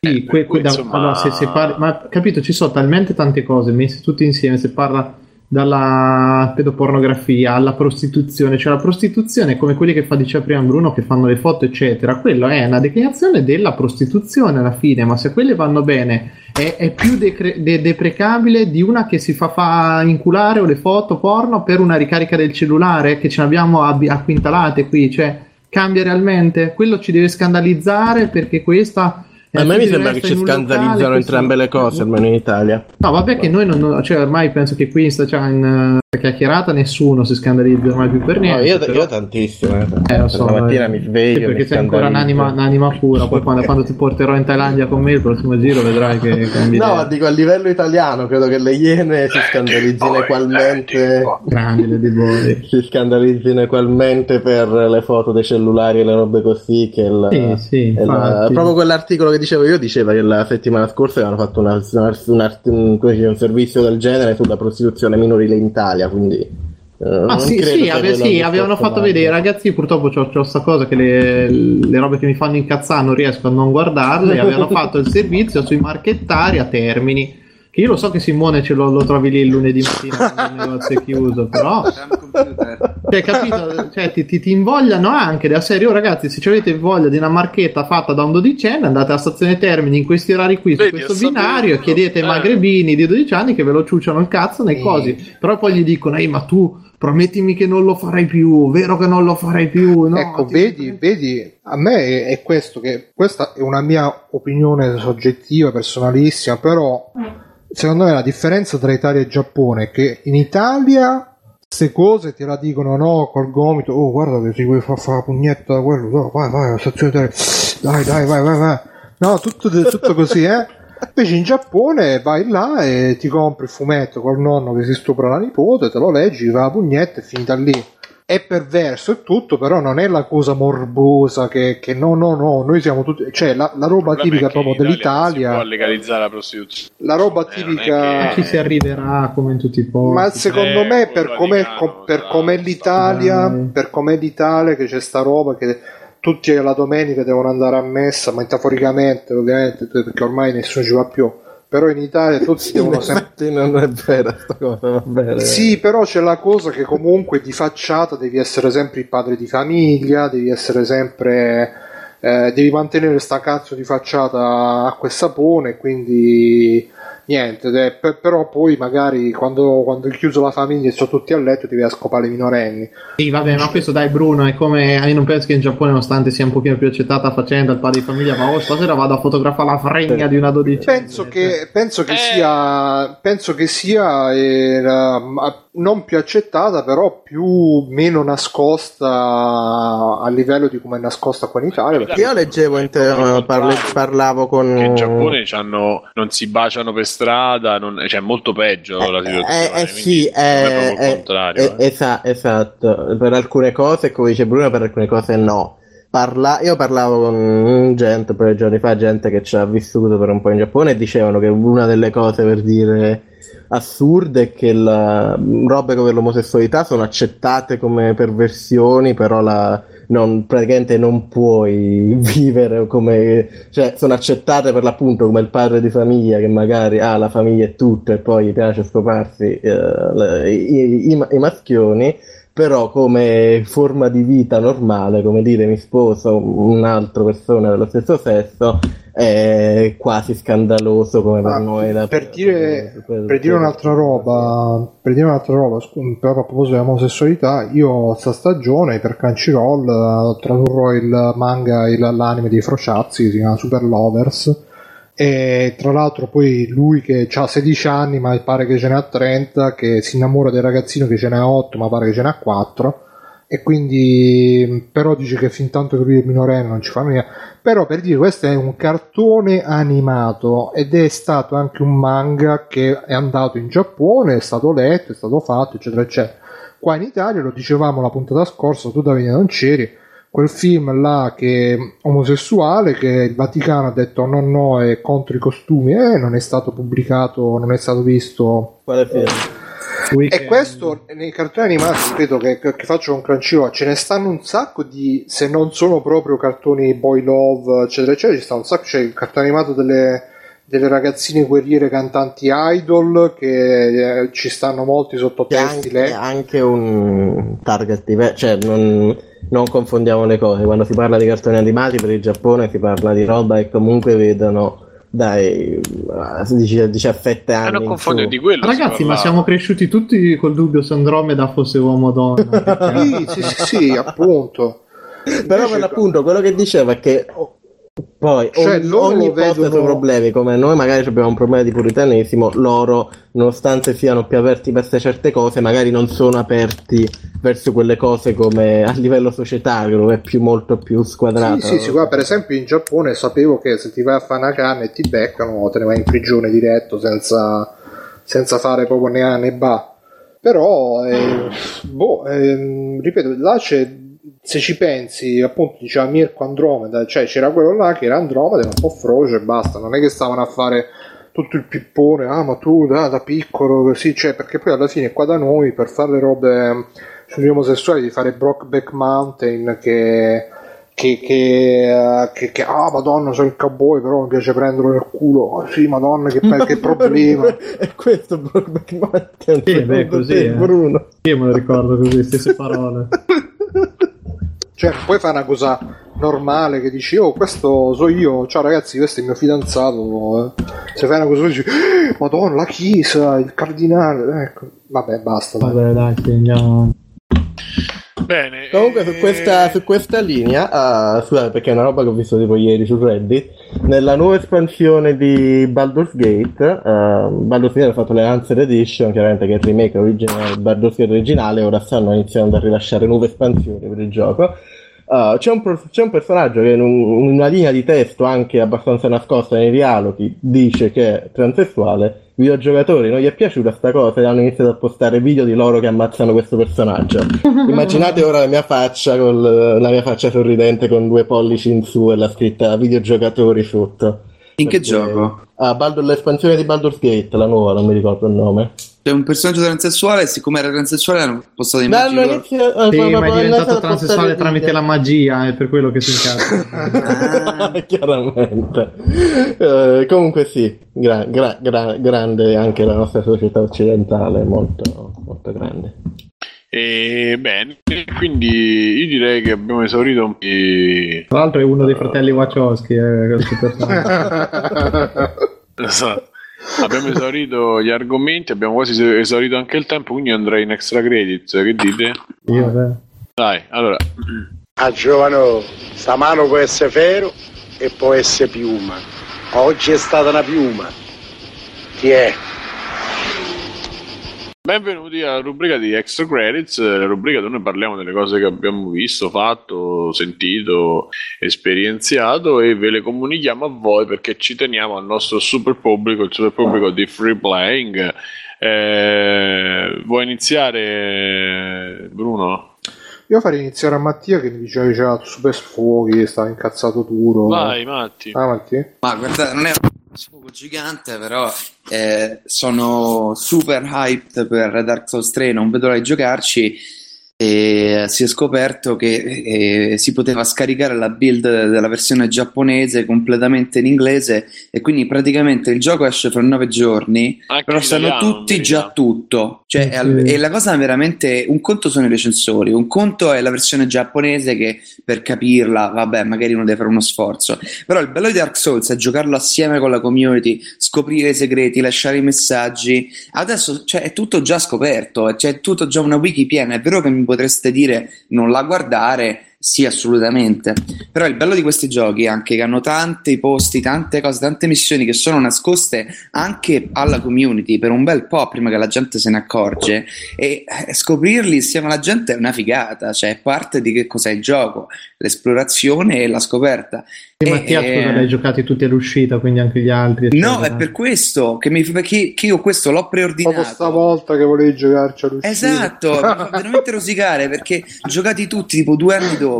Sì, Eh, que- cui, da- insomma- allora, se, se parli- ma capito, ci sono talmente tante cose messe tutte insieme, se parla dalla pedopornografia alla prostituzione, cioè la prostituzione come quelli che fa diceva prima Bruno che fanno le foto eccetera, quello è una declinazione della prostituzione alla fine, ma se quelle vanno bene è, è più decre- de- deprecabile di una che si fa, fa inculare o le foto porno per una ricarica del cellulare che ce ne abbiamo ab- acquintalate qui, cioè cambia realmente, quello ci deve scandalizzare perché questa A me mi sembra che ci scandalizzano entrambe le cose, almeno in Italia. No, vabbè che noi non, cioè ormai penso che qui in, sta- cioè, in eh, chiacchierata nessuno si scandalizza ormai più per No, niente. io, però- io tantissimo. Eh. Eh, lo so, la mattina eh. mi sveglio. Sì, perché mi sei ancora un'anima, un'anima pura. Poi quando, quando ti porterò in Thailandia con me il prossimo giro vedrai che cambi. No, ma dico a livello italiano, credo che le Iene si scandalizzino equalmente. grandi le deboli. Si scandalizzino equalmente per le foto dei cellulari e le robe così. Che il, Sì, sì, il-. Proprio quell'articolo che dicevo io diceva che la settimana scorsa avevano fatto una- una- un, un- come si dice, un servizio del genere sulla prostituzione minorile in Italia, quindi... eh, Ah sì, sì, ave- sì, avevano fatto male. vedere, ragazzi, purtroppo c'ho, c'ho sta cosa che le, le robe che mi fanno incazzare non riesco a non guardarle, avevano fatto il servizio sui marchettari a Termini, che io lo so che Simone ce lo, lo trovi lì il lunedì mattina quando il negozio è chiuso, però... Cioè, capito? Cioè, ti, ti, ti invogliano anche della serie, oh ragazzi, se avete voglia di una marchetta fatta da un dodicenne, andate alla stazione Termini in questi orari qui, su Vedi, questo binario, e chiedete ai Eh. magrebini di 12 anni che ve lo ciucciano il cazzo nei Sì. cosi. Però poi gli dicono, ehi, ma tu promettimi che non lo farai più, vero che non lo farai più? No, ecco, ti- vedi, vedi, a me è, questo che questa è una mia opinione soggettiva, personalissima, però secondo me la differenza tra Italia e Giappone è che in Italia queste cose te la dicono no col gomito, oh guarda che si vuoi fare fa la pugnetta da quello, no, vai vai stazione dai dai vai vai vai, no tutto, tutto così eh. Invece in Giappone vai là e ti compri il fumetto col nonno che si stupra la nipote, te lo leggi, va la pugnetta e finita lì è perverso e tutto, però non è la cosa morbosa che, che no, no, no, noi siamo tutti, cioè la, la roba tipica che proprio in Italia non Si dell'Italia, può legalizzare la prostituzione. la roba Eh, tipica, Ci si arriverà come in tutti i posti. ma secondo Eh, me per com'è, per com'è l'Italia, per com'è l'Italia che c'è sta roba che tutti la domenica devono andare a messa, metaforicamente ovviamente, perché ormai nessuno ci va più, però in Italia tutti devono sempre... non è vera sta cosa, va bene. Sì, però c'è la cosa che comunque di facciata devi essere sempre il padre di famiglia, devi essere sempre. eh, devi mantenere sta cazzo di facciata acqua e sapone, quindi niente, però poi magari quando, quando hai chiuso la famiglia e sono tutti a letto ti vai a scopare i minorenni. Sì, vabbè, ma questo dai Bruno, è come io non penso che in Giappone, nonostante sia un pochino più accettata la faccenda, il padre di famiglia, ma oh, stasera vado a fotografare la fregna di una dodicenne. Penso che, penso che Eh. sia, penso che sia eh, ma- non più accettata, però più meno nascosta a livello di come è nascosta qua in Italia. perché- Io leggevo, in te- parle- parlavo con... Che in Giappone non si baciano per strada, non- cioè è molto peggio la situazione. Eh, eh, sì, non è eh, il eh, contrario. eh, eh. esa- esatto. Per alcune cose, come dice Bruno, per alcune cose no. Parla- io parlavo con gente di giorni fa, gente che ci ha vissuto per un po' in Giappone e dicevano che una delle cose per dire assurde è che la, robe come l'omosessualità sono accettate come perversioni, però la, non, praticamente non puoi vivere come, cioè sono accettate per l'appunto come il padre di famiglia che magari ha la famiglia e tutto e poi gli piace scoparsi eh, le- i, i- i maschioni, però come forma di vita normale, come dire mi sposo un'altra persona dello stesso sesso, è quasi scandaloso come per Ah, noi. la- per dire, per- per dire un'altra roba, per dire un'altra roba, scu- però a proposito dell'omosessualità, io sta stagione per Crunchyroll eh, tradurrò il manga, il- l'anime dei Frociazzi, si chiama Super Lovers. E tra l'altro poi lui che ha 16 anni ma pare che ce ne ha 30 che si innamora del ragazzino che ce ne ha 8 ma pare che ce ne ha 4 e quindi però dice che fin tanto che lui è minorenne non ci fa niente però per dire questo è un cartone animato ed è stato anche un manga che è andato in Giappone è stato letto, è stato fatto eccetera eccetera. Qua in Italia lo dicevamo la puntata scorsa tu Davide non c'eri quel film là che è omosessuale che il Vaticano ha detto no no è contro i costumi e non è stato pubblicato non è stato visto Quale film? Weekend. e questo nei cartoni animati, ripeto che, che faccio con Crunchyroll, ce ne stanno un sacco di, se non sono proprio cartoni boy love, eccetera, eccetera, ci sta un sacco, c'è il cartone animato delle, delle ragazzine guerriere cantanti idol, che eh, ci stanno molti sottotesti, anche, lei. anche un target diverso, cioè non, non confondiamo le cose. Quando si parla di cartoni animati per il Giappone si parla di roba che comunque vedono dai 17 Eh, anni. non in confondere su. di quello. Ragazzi, ma siamo cresciuti tutti col dubbio se Andromeda fosse uomo o donna. Sì, sì, sì, sì, appunto. Però per l'appunto quello che diceva è che poi Cioè, ogni, ogni posto ha vedono- problemi, come noi magari abbiamo un problema di puritanesimo, loro nonostante siano più aperti verso certe cose, magari non sono aperti verso quelle cose come a livello societario, dove è più, molto più squadrato. Sì, sì, sì, guarda, per esempio in Giappone sapevo che se ti vai a fare una canna e ti beccano, te ne vai in prigione diretto senza, senza fare proprio né A né ba. Però, eh, boh, ehm, ripeto, là c'è, se ci pensi, appunto, diceva Mirko Andromeda, cioè c'era quello là che era Andromeda, un po' froce e basta, non è che stavano a fare tutto il pippone, ah ma tu da, da piccolo così, cioè perché poi alla fine qua da noi per fare le robe sugli omosessuali di fare Brockback Mountain che che, che, eh, che, che, ah madonna sono il cowboy però mi piace prenderlo nel culo oh, sì madonna che, che problema è questo Brokeback Mountain Sì, beh, così, te, eh. Bruno Io me lo ricordo così, stesse parole. cioè non puoi una cosa normale che dici oh questo so io ciao ragazzi questo è il mio fidanzato eh. se fai una cosa dici "Eh, madonna la chiesa il cardinale ecco vabbè basta dai. Vabbè, dai, sì, andiamo. Bene. Comunque su eh, questa, su questa linea, ah, scusate perché è una roba che ho visto tipo ieri su Reddit, nella nuova espansione di Baldur's Gate, uh, Baldur's Gate ha fatto le Answer Edition, chiaramente che è il remake originale Baldur's Gate originale, ora stanno iniziando a rilasciare nuove espansioni per il gioco. Uh, c'è, un, c'è un personaggio che in, un- in una linea di testo anche abbastanza nascosta nei dialoghi dice che è transessuale. I videogiocatori non gli è piaciuta sta cosa e hanno iniziato a postare video di loro che ammazzano questo personaggio. Immaginate ora la mia faccia con la mia faccia sorridente con due pollici in su e la scritta videogiocatori sotto. In che Perché- gioco? Ah, Baldur- l'espansione di Baldur's Gate, la nuova, non mi ricordo il nome. C'è un personaggio transessuale e siccome era transessuale hanno postato immagini loro. iniziato- eh, Sì, ma è diventato transessuale tramite la magia, è per quello che si incazza. Ah, Chiaramente. Eh, comunque sì, gra- gra- gra- grande anche la nostra società occidentale, molto, molto grande. E bene, quindi io direi che abbiamo esaurito un po'. Tra l'altro è uno dei fratelli Wachowski, eh, questo personaggio. Esatto. Abbiamo esaurito gli argomenti, abbiamo quasi esaurito anche il tempo, quindi andrei in extra credits. Che dite? Io, beh. Dai, allora. A giovano, sta mano può essere ferro e può essere piuma. Oggi è stata una piuma. Chi è? Benvenuti alla rubrica di Extra Credits, la rubrica dove noi parliamo delle cose che abbiamo visto, fatto, sentito, esperienziato e ve le comunichiamo a voi perché ci teniamo al nostro super pubblico, il super pubblico di Free Playing. Eh, vuoi iniziare, Bruno? Io farei iniziare a Mattia che mi diceva che c'era super sfoghi, stava incazzato duro. Vai, Matti. Ah, Matti? Ma guardate, non è sfogo gigante, però eh, sono super hyped per Dark Souls 3, non vedo l'ora di giocarci. E si è scoperto che eh, si poteva scaricare la build della versione giapponese completamente in inglese e quindi praticamente il gioco esce fra nove giorni Anche però sanno tutti già tutto. Cioè, Sì. al- e la cosa veramente un conto sono i recensori un conto è la versione giapponese che per capirla vabbè magari uno deve fare uno sforzo. Però il bello di Dark Souls è giocarlo assieme con la community scoprire i segreti lasciare i messaggi. Adesso cioè, è tutto già scoperto c'è tutto già una wiki piena. È vero che potreste dire non la guardare sì, assolutamente. Però il bello di questi giochi è anche che hanno tanti posti, tante cose, tante missioni che sono nascoste anche alla community per un bel po' prima che la gente se ne accorge e eh, scoprirli insieme alla gente è una figata, cioè è parte di che cos'è il gioco, l'esplorazione e la scoperta. Sì, E- Mattia, e- scusa, l'hai giocati tutti all'uscita, quindi anche gli altri. No, eccetera. è per questo che, mi, perché che io questo l'ho preordinato. stavolta che volevi giocarci all'uscita. Esatto, mi fa veramente rosicare perché giocati tutti tipo due anni dopo,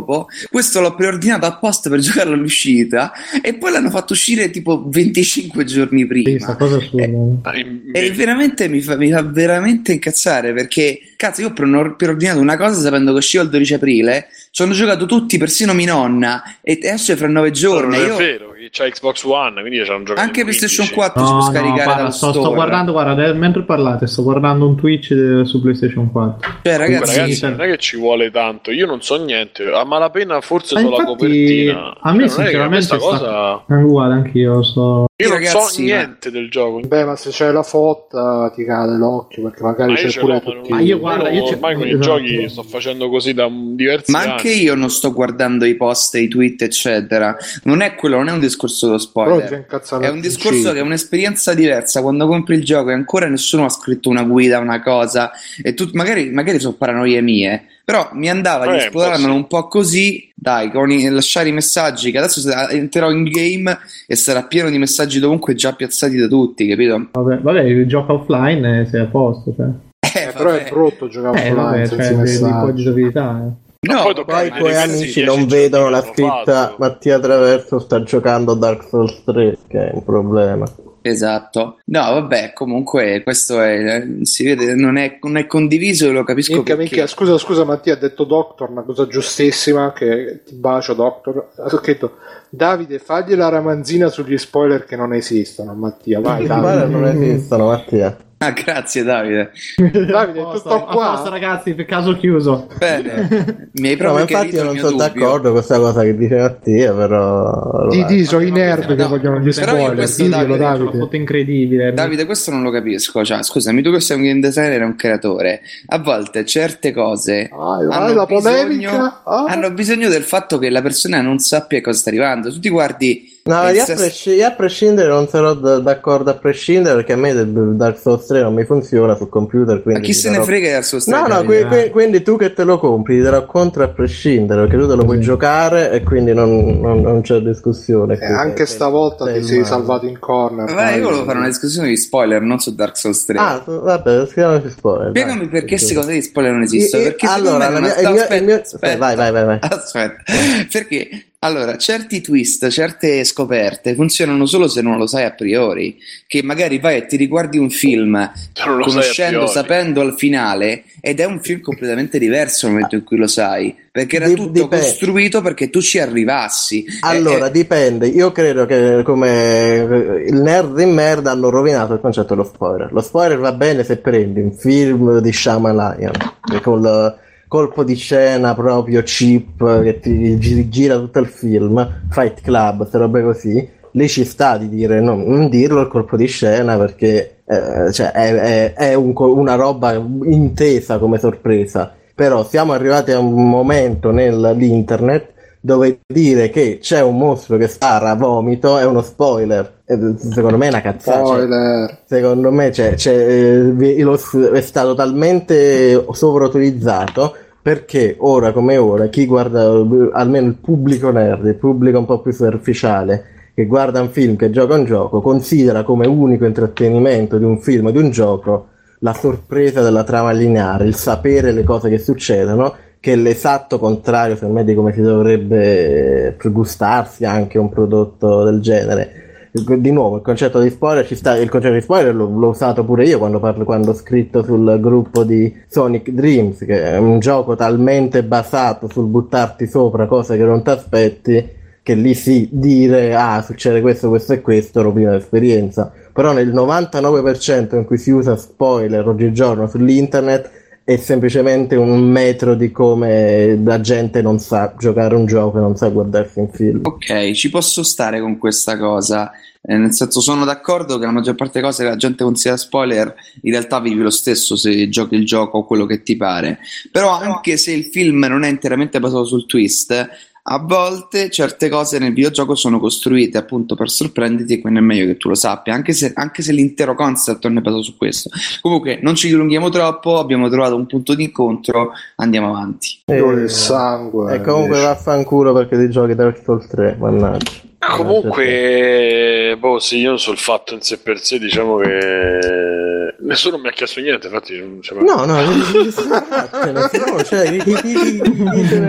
questo l'ho preordinato apposta per giocarlo all'uscita e poi l'hanno fatto uscire tipo 25 giorni Sì, prima. cosa assurda. Ah, in- E veramente mi fa, mi fa veramente incazzare perché, cazzo, io ho pre- preordinato una cosa sapendo che usciva il 12 aprile, ci hanno giocato tutti, persino mia nonna, e esce fra nove non giorni. è Io, vero, c'ha Xbox One, quindi ci hanno giocato anche PlayStation 15. 4 si No, può no, scaricare guarda, dallo sto, sto guardando, guarda, eh, mentre parlate, sto guardando un Twitch de- su PlayStation 4. Cioè, Comunque, ragazzi, ragazzi, sì. non è che ci vuole tanto, io non so niente, a malapena forse Ma so la copertina. a me Cioè, non è che sinceramente questa sta- cosa... È uguale, anch'io so. Io non so ragazzi, ma- niente del gioco. Beh, ma se c'è la fotta ti cade l'occhio perché magari Ma c'è pure ma tutti. Ma io guarda, io c'è- ormai con i esatto. giochi sto facendo così da un- diversi Ma anni. anche io non sto guardando i post, i tweet, eccetera. Non è quello, non è un discorso dello Però ti fa spoiler. È un discorso che è un'esperienza diversa. Quando compri il gioco e ancora nessuno ha scritto una guida, una cosa, e tu, magari, magari sono paranoie mie. Però mi andava di Eh, esplorarmelo un po' così, dai, con i- lasciare i messaggi, che adesso se- entrerò in game e sarà pieno di messaggi dovunque già piazzati da tutti, capito? Vabbè, vabbè, il gioco offline sei a posto. Cioè. Eh, Eh, però è brutto giocare Eh, offline vabbè, senza cioè, i devi- un po' di messaggi. disabilità. eh. No, poi Poi i tuoi amici 10 non vedono la scritta fatto. Mattia Traverso sta giocando Dark Souls 3, che è un problema. Esatto, no, vabbè, comunque questo è, si vede, non è, non è condiviso lo capisco Minchia, perché. minchia, scusa, scusa Mattia, ha detto Doctor, una cosa giustissima, che ti bacio Doctor. Ha scritto, Davide, fagli la ramanzina sugli spoiler che non esistono, Mattia, vai Davide. spoiler non esistono, Mattia. Ah, grazie Davide. Davide, è A posto, tutto qua. posto, ragazzi, per caso chiuso. Bene, mi hai No, proprio infatti chiarito io non sono dubbio. d'accordo con questa cosa che dice Mattia, però... Di, di, sono i nerd che No, vogliono gli spoiler. questo, Diglielo, Davide, Davide. foto incredibile. Davide, questo non lo capisco. Cioè, scusami, tu che sei un game designer e un creatore, a volte certe cose vai, hanno, la bisogno. Ah. hanno bisogno del fatto che la persona non sappia cosa sta arrivando. Tu ti guardi. No, io a, presci- io a prescindere non sarò d- d'accordo a prescindere perché a me del Dark Souls 3 non mi funziona sul computer. Ma Quindi chi se ne frega del suo No, no, qui- qui- quindi tu che te lo compri ti darò contro a prescindere perché tu te lo puoi Sì. giocare e quindi non, non- non c'è discussione. Eh, qui. anche stavolta sei ti sei male. salvato in corner. Ma io volevo fare una discussione di spoiler, non su Dark Souls 3. Ah, vabbè, scriviamoci spoiler. Spiegami dai. perché Sì. secondo te gli spoiler non esistono. Perché secondo allora, me mia- aspetta, mio- aspetta. vai, vai, vai, vai. Aspetta, perché allora certi twist, certe scoperte funzionano solo se non lo sai a priori. Che magari vai e ti riguardi un film conoscendo, sapendo al finale, ed è un film completamente diverso nel momento in cui lo sai. Perché era tutto dipende. costruito perché tu ci arrivassi. Allora, Eh, eh, dipende. Io credo che come il nerd in merda hanno rovinato il concetto dello spoiler. Lo spoiler va bene se prendi un film di Shyamalan che col colpo di scena proprio cheap che ti gi- gira tutto il film, Fight Club, queste robe così. lì ci sta di dire no, non dirlo il colpo di scena perché eh, cioè, è, è- è un una roba intesa come sorpresa però siamo arrivati a un momento nell'internet dove dire che c'è un mostro che spara a vomito è uno spoiler secondo me è una cazzata cioè, Spoiler. Secondo me c'è, c'è, eh, vi- lo s- è stato talmente sovrautilizzato perché ora come ora chi guarda, eh, almeno il pubblico nerd, il pubblico un po' più superficiale, che guarda un film, che gioca un gioco, considera come unico intrattenimento di un film o di un gioco la sorpresa della trama lineare, il sapere le cose che succedono, che è l'esatto contrario secondo me di come si dovrebbe gustarsi anche un prodotto del genere. Di nuovo il concetto di spoiler ci sta il concetto di spoiler l'ho, l'ho usato pure io quando, parlo, quando ho scritto sul gruppo di Sonic Dreams che è un gioco talmente basato sul buttarti sopra cose che non ti aspetti che lì sì dire ah succede questo questo e questo rovina l'esperienza però nel 99% in cui si usa spoiler oggigiorno sull'internet è semplicemente un metro di come la gente non sa giocare un gioco e non sa guardarsi un film Ok, ci posso stare con questa cosa. Eh, nel senso, sono d'accordo che la maggior parte delle cose che la gente considera spoiler, in realtà vivi lo stesso se giochi il gioco o quello che ti pare. Però, anche se il film non è interamente basato sul twist, a volte certe cose nel videogioco sono costruite appunto per sorprenderti e quindi è meglio che tu lo sappia, anche se, anche se l'intero concept non è basato su questo. Comunque, non ci dilunghiamo troppo, abbiamo trovato un punto di incontro, andiamo avanti. E- il sangue. E comunque invece. vaffanculo perché ti giochi Dark Souls 3, mannaggia. Comunque, boh, sì, io sul fatto in sé per sé, diciamo che nessuno mi ha chiesto niente, infatti non c'è No, no, no, cioè,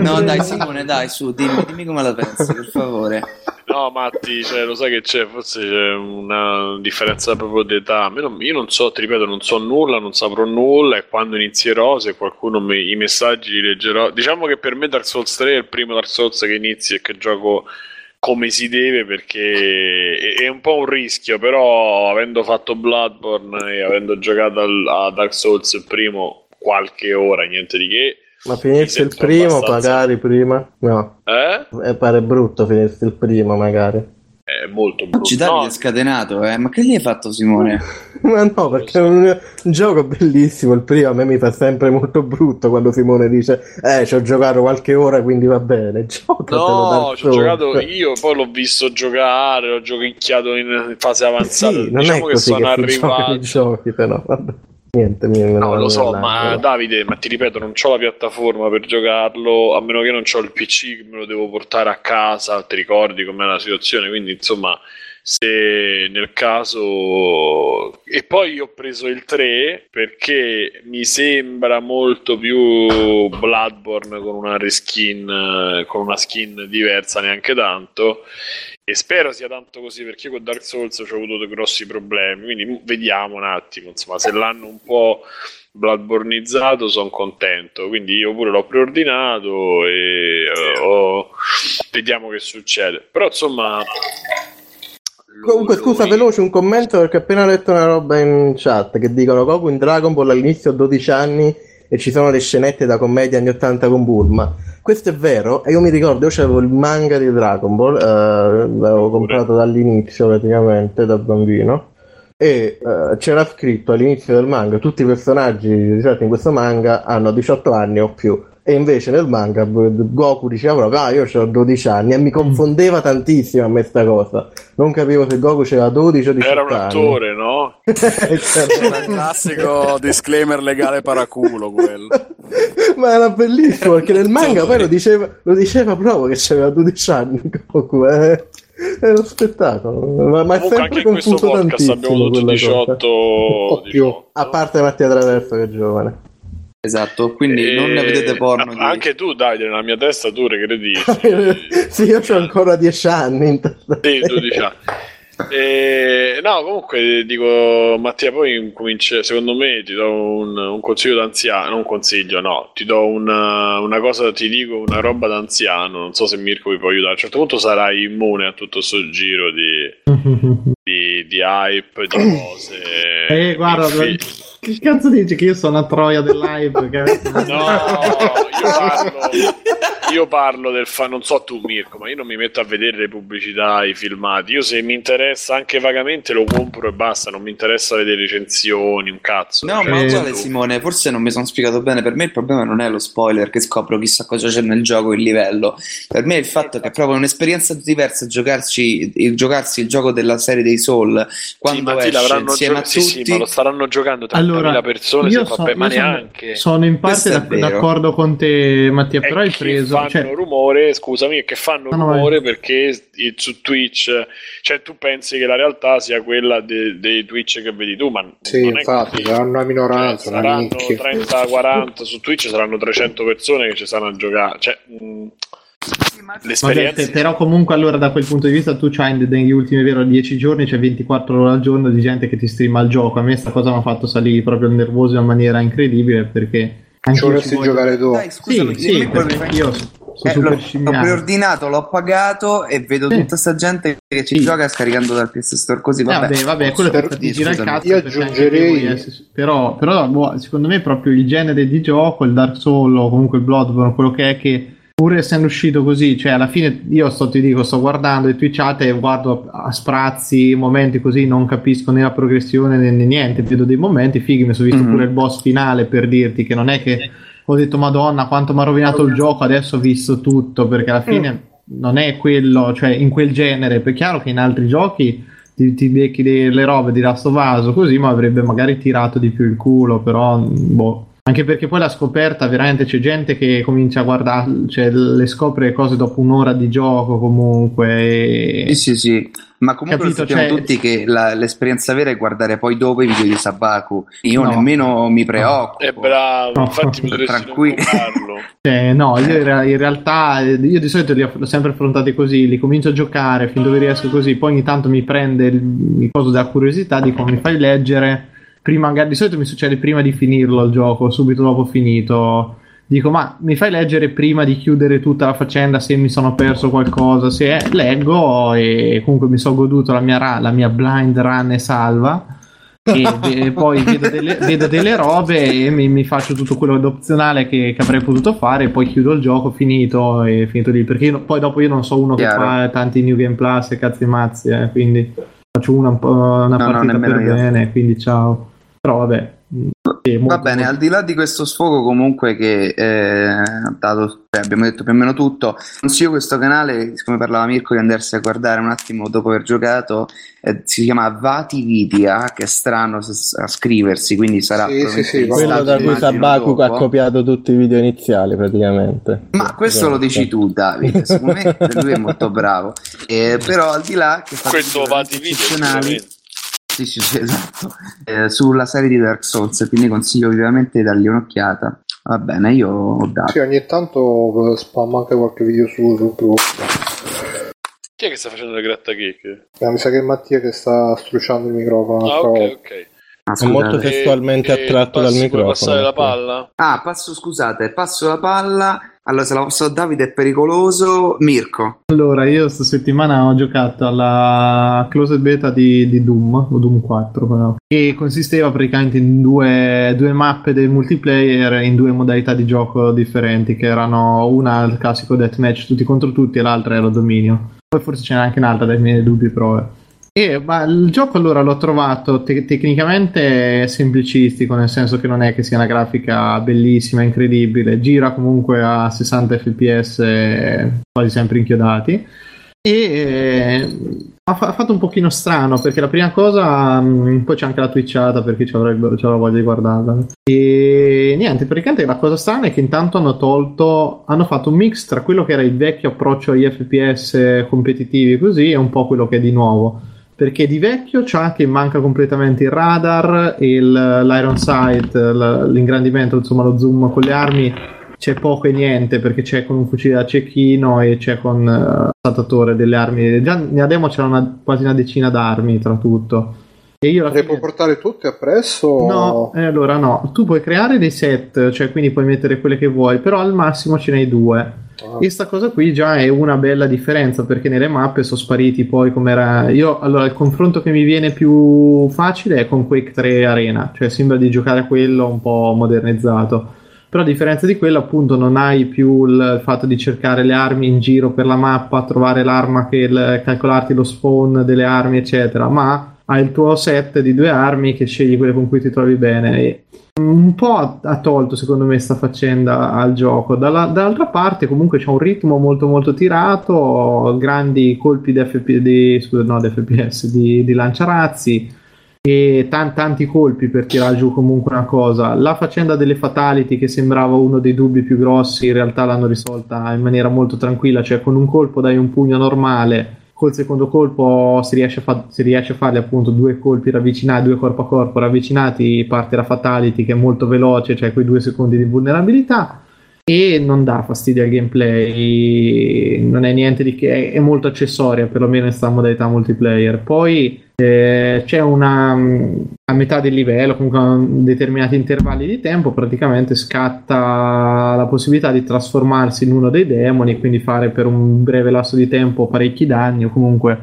No, dai, Simone, dai, su, dimmi, dimmi come la pensi, per favore. No, Matti, cioè, lo sai che c'è, forse c'è una differenza proprio d'età. Non- io non so, ti ripeto, non so nulla, non saprò nulla e quando inizierò, se qualcuno mi- i messaggi li leggerò. Diciamo che per me Dark Souls 3 è il primo Dark Souls che inizi e che gioco come si deve perché è, un po' un rischio, però avendo fatto Bloodborne e avendo giocato al- a Dark Souls il primo qualche ora, niente di che. Ma finirsi il primo abbastanza- magari prima? No, Eh? e pare brutto finirsi il primo magari. È molto brutto. Oggi Davide No, è scatenato, eh? Ma che gli hai fatto, Simone? Ma no, perché è un, un gioco bellissimo. Il primo a me mi fa sempre molto brutto quando Simone dice: Eh, ci ho giocato qualche ora, quindi va bene. Giocatelo No, ci ho Souls." giocato io, poi l'ho visto giocare, l'ho giochicchiato in fase avanzata. Sì, non diciamo è che così sono che arrivato. giochi, però. Vabbè. Niente, No, lo so, ma Davide, ma ti ripeto, non ho la piattaforma per giocarlo, a meno che non ho il PC che me lo devo portare a casa, ti ricordi com'è la situazione, quindi insomma, se nel caso... E poi io ho preso il 3 perché mi sembra molto più Bloodborne con una reskin, con una skin diversa neanche tanto. E spero sia tanto così perché io con Dark Souls ho avuto dei grossi problemi. Quindi vediamo un attimo. Insomma, se l'hanno un po' Bloodborneizzato, sono contento. Quindi io pure l'ho preordinato e ho- vediamo che succede. Però insomma. Comunque, scusa, lui- veloce un commento perché ho appena letto una roba in chat che dicono Goku in Dragon Ball all'inizio ha 12 anni e ci sono le scenette da commedia anni 80 con Bulma. Questo è vero, e io mi ricordo, io avevo il manga di Dragon Ball, eh, l'avevo comprato dall'inizio praticamente, da bambino, e eh, c'era scritto all'inizio del manga, tutti i personaggi ritratti in questo manga hanno 18 anni o più. E invece nel manga Goku diceva proprio, ah io ho 12 anni e mi confondeva tantissimo a me sta cosa. Non capivo se Goku aveva 12 o 18 Era un anni. attore, no? Era il classico disclaimer legale paraculo quello. Ma era bellissimo perché nel manga poi lo diceva, lo diceva proprio che aveva 12 anni Goku. eh. È uno spettacolo. Ma, ma è sempre anche in questo confuso podcast abbiamo tantissimo avuto quella cosa. 18, più. A parte Mattia Traverso che è giovane. Esatto, quindi E- non ne vedete porno. di- Anche tu, Davide, nella mia testa tu regredisci. sì, io ho ancora 10 anni. Sì, 12 anni. E, no, comunque dico Mattia, poi comincia, secondo me ti do un, un consiglio d'anziano, non un consiglio, no, ti do una, una cosa, ti dico una roba d'anziano, non so se Mirko mi può aiutare, a un certo punto sarai immune a tutto sto giro di, di, di hype, di cose. Eh, guarda, Che cazzo dici che io sono a Troia del live? Che... No, io parlo, io parlo del fa, non so tu Mirko, ma io non mi metto a vedere le pubblicità, i filmati. Io se mi interessa anche vagamente lo compro e basta, non mi interessa vedere recensioni, un cazzo. No, Cioè, ma Eh, uguale Simone, forse non mi sono spiegato bene. Per me il problema non è lo spoiler che scopro chissà cosa c'è nel gioco, il livello. Per me il fatto che è proprio un'esperienza diversa giocarci, il, giocarsi il gioco della serie dei Soul Sì, quando ma sì, esce l'avranno insieme gio- a sì, tutti. sì, ma lo staranno giocando 30.000 Allora, persone, io se so- vabbè, ma io sono- neanche. Sono in parte è vero. d'accordo con te, Mattia, È però hai che preso. fanno Cioè, rumore, scusami, che fanno No, no, rumore vai. perché su Twitch, cioè tu pensi che la realtà sia quella de- dei Twitch che vedi tu, ma Sì, non è infatti, saranno una Cioè, minoranza, una saranno nicchia. 30-40 su Twitch saranno 300 persone che ci stanno a giocare. Cioè, mh, l'esperienza te- però comunque allora da quel punto di vista tu c'hai negli ultimi vero 10 giorni c'è 24 ore al giorno di gente che ti streama il gioco a me sta cosa mi ha fatto salire proprio il nervoso in maniera incredibile perché Ci vorresti voglio- giocare tu. Dai, scusami, sì, sì, perché io sono Eh, super l'ho, l'ho preordinato, l'ho pagato e vedo Sì. tutta sta gente che ci Sì. gioca scaricando dal PS Store così. Eh, Vabbè, vabbè, vabbè, quello per- per girare il cazzo Io anche aggiungerei- voi, eh, però, però boh, secondo me proprio il genere di gioco il Dark Souls o comunque il Bloodborne quello che è che pur essendo uscito così cioè alla fine io sto ti dico sto guardando le twitchate e guardo a, sprazzi momenti così non capisco né la progressione né, né niente vedo dei momenti fighi mi sono visto Mhm. pure il boss finale per dirti che non è che ho detto madonna quanto mi ha rovinato il gioco adesso ho visto tutto perché alla fine non è quello cioè in quel genere è chiaro che in altri giochi ti, ti becchi delle robe di Last of Us così ma avrebbe magari tirato di più il culo però boh anche perché poi la scoperta veramente c'è gente che comincia a guardare cioè le scopre cose dopo un'ora di gioco comunque e... Sì, sì, sì. Ma comunque Capito, lo sappiamo cioè- tutti che la- l'esperienza vera è guardare poi dopo i video di Sabaku. Io No. nemmeno mi preoccupo. è bravo, No. infatti non Tranquillo. Cioè, no, io in, re- in realtà eh, io di solito li ho li ho sempre affrontati così, li comincio a giocare fin dove riesco così, poi ogni tanto mi prende il, il coso della curiosità, dico mi fai leggere, prima di solito mi succede prima di finirlo il gioco, subito dopo finito. Dico, ma mi fai leggere prima di chiudere tutta la faccenda se mi sono perso qualcosa? Se è, leggo e comunque mi sono goduto la mia, ra- la mia blind run e salva. E, e poi vedo delle, vedo delle robe e mi, mi faccio tutto quello d'opzionale che, che avrei potuto fare e poi chiudo il gioco finito e finito lì perché io- poi dopo io non so uno Chiaro. che fa tanti new game plus e cazzi mazzi eh, quindi faccio una, una no, partita per nemmeno io. bene quindi ciao però vabbè Va bene, al di là di questo sfogo comunque che eh, dato, cioè, abbiamo detto più o meno tutto, consiglio questo canale, siccome parlava Mirko, di andarsi a guardare un attimo dopo aver giocato, eh, si chiama Vati Vidia, che è strano a scriversi, quindi sarà Sì, sì, sì, Quello da cui Sabaku ha copiato tutti i video iniziali praticamente. Ma questo lo dici tu, Davide. Secondo me lui è molto bravo. Eh, però al di là che fa Questo video sì, sì, sì, esatto. Eh, sulla serie di Dark Souls, quindi consiglio vivamente di dargli un'occhiata. Va bene, io ho dato. Sì, ogni tanto eh, spam anche qualche video su YouTube. Chi è che sta facendo le grattachecche? Eh, mi sa che è Mattia che sta struciando il microfono. Ah, ok, volta. ok. Ah, È molto testualmente E- e attratto dal passi- puoi microfono. passare la palla? Ah, passo, scusate, passo la palla. Allora, se la posso Davide è pericoloso. Mirko. allora io questa settimana ho giocato alla closed beta di, di Doom o Doom 4 però, che consisteva praticamente in due, due mappe del multiplayer in due modalità di gioco differenti che erano una il classico deathmatch tutti contro tutti e l'altra era dominio poi forse ce n'è anche un'altra dai miei dubbi però eh. E, ma il gioco allora l'ho trovato te- tecnicamente semplicistico, nel senso che non è che sia una grafica bellissima, incredibile, gira comunque a 60 fps eh, quasi sempre inchiodati. E eh, ha, fa- fatto un pochino strano perché la prima cosa, mh, poi c'è anche la twitchata perché ci avrebbe ci avrà voglia di guardarla. E niente, praticamente la cosa strana è che intanto hanno tolto, hanno fatto un mix tra quello che era il vecchio approccio agli FPS competitivi così e un po' quello che è di nuovo perché di vecchio c'ha che manca completamente il radar e l'iron sight, l'ingrandimento, insomma lo zoom con le armi c'è poco e niente perché c'è con un fucile da cecchino e c'è con uh, saltatore delle armi. Già nella demo c'era una- quasi una decina d'armi tra tutto. E io alla Le fine- puoi portare tutte appresso? No, eh, allora no, tu puoi creare dei set, cioè quindi puoi mettere quelle che vuoi, però al massimo ce n'hai due. E sta cosa qui già è una bella differenza perché nelle mappe sono spariti poi come era. Io allora il confronto che mi viene più facile è con Quake 3 Arena, cioè sembra di giocare a quello un po' modernizzato. Però a differenza di quello, appunto, non hai più il fatto di cercare le armi in giro per la mappa, trovare l'arma che il- calcolarti lo spawn delle armi, eccetera, ma hai il tuo set di due armi che scegli quelle con cui ti trovi bene. E un po' ha, tolto secondo me sta faccenda al gioco Dalla- dall'altra parte comunque c'è un ritmo molto molto tirato grandi colpi di, FP, di, scusa, no, di FPS di, di lanciarazzi e tan- tanti colpi per tirare giù comunque una cosa la faccenda delle fatality che sembrava uno dei dubbi più grossi in realtà l'hanno risolta in maniera molto tranquilla cioè con un colpo dai un pugno normale col secondo colpo si riesce a, fa- si riesce a farli appunto due colpi ravvicinati, due corpo a corpo ravvicinati, parte la fatality che è molto veloce, cioè quei due secondi di vulnerabilità e non dà fastidio al gameplay, non è niente di che, è, molto accessoria perlomeno in sta modalità multiplayer. Poi eh, c'è una a metà del livello, comunque a determinati intervalli di tempo, praticamente scatta la possibilità di trasformarsi in uno dei demoni e quindi fare per un breve lasso di tempo parecchi danni o comunque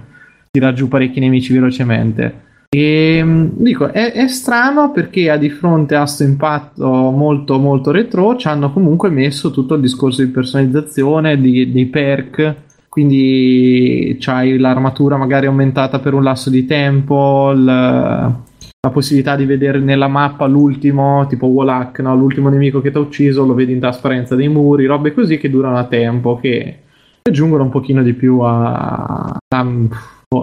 tirare giù parecchi nemici velocemente. E mh, dico, è, è strano perché a di fronte a questo impatto molto molto retro ci hanno comunque messo tutto il discorso di personalizzazione, di- dei perk, quindi c'hai l'armatura magari aumentata per un lasso di tempo, il- la possibilità di vedere nella mappa l'ultimo, tipo Wallach, no? l'ultimo nemico che ti ha ucciso, lo vedi in trasparenza dei muri, robe così che durano a tempo, che aggiungono un pochino di più a, a-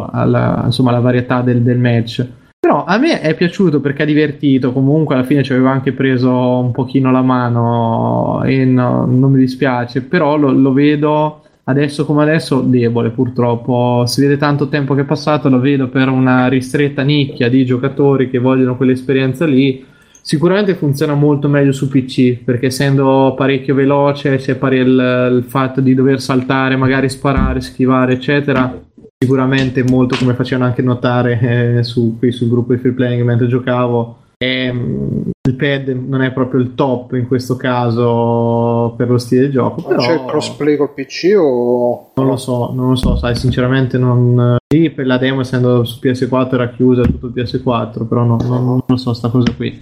alla, insomma, alla varietà del, del match. Però a me è piaciuto perché ha divertito, comunque alla fine ci aveva anche preso un pochino la mano e no- non mi dispiace, però lo, lo vedo adesso come adesso debole purtroppo, si vede tanto tempo che è passato, lo vedo per una ristretta nicchia di giocatori che vogliono quell'esperienza lì. Sicuramente funziona molto meglio su PC perché essendo parecchio veloce c'è pare il, il fatto di dover saltare, magari sparare, schivare, eccetera. Sicuramente molto come facevano anche notare eh, su, qui sul gruppo di free playing mentre giocavo. ehm, il pad non è proprio il top in questo caso per lo stile di gioco. Però c'è il crossplay col PC o... non lo so, non lo so, sai, sinceramente non... Lì per la demo essendo su PS4 era chiusa tutto il PS4, però no- non, non lo so sta cosa qui.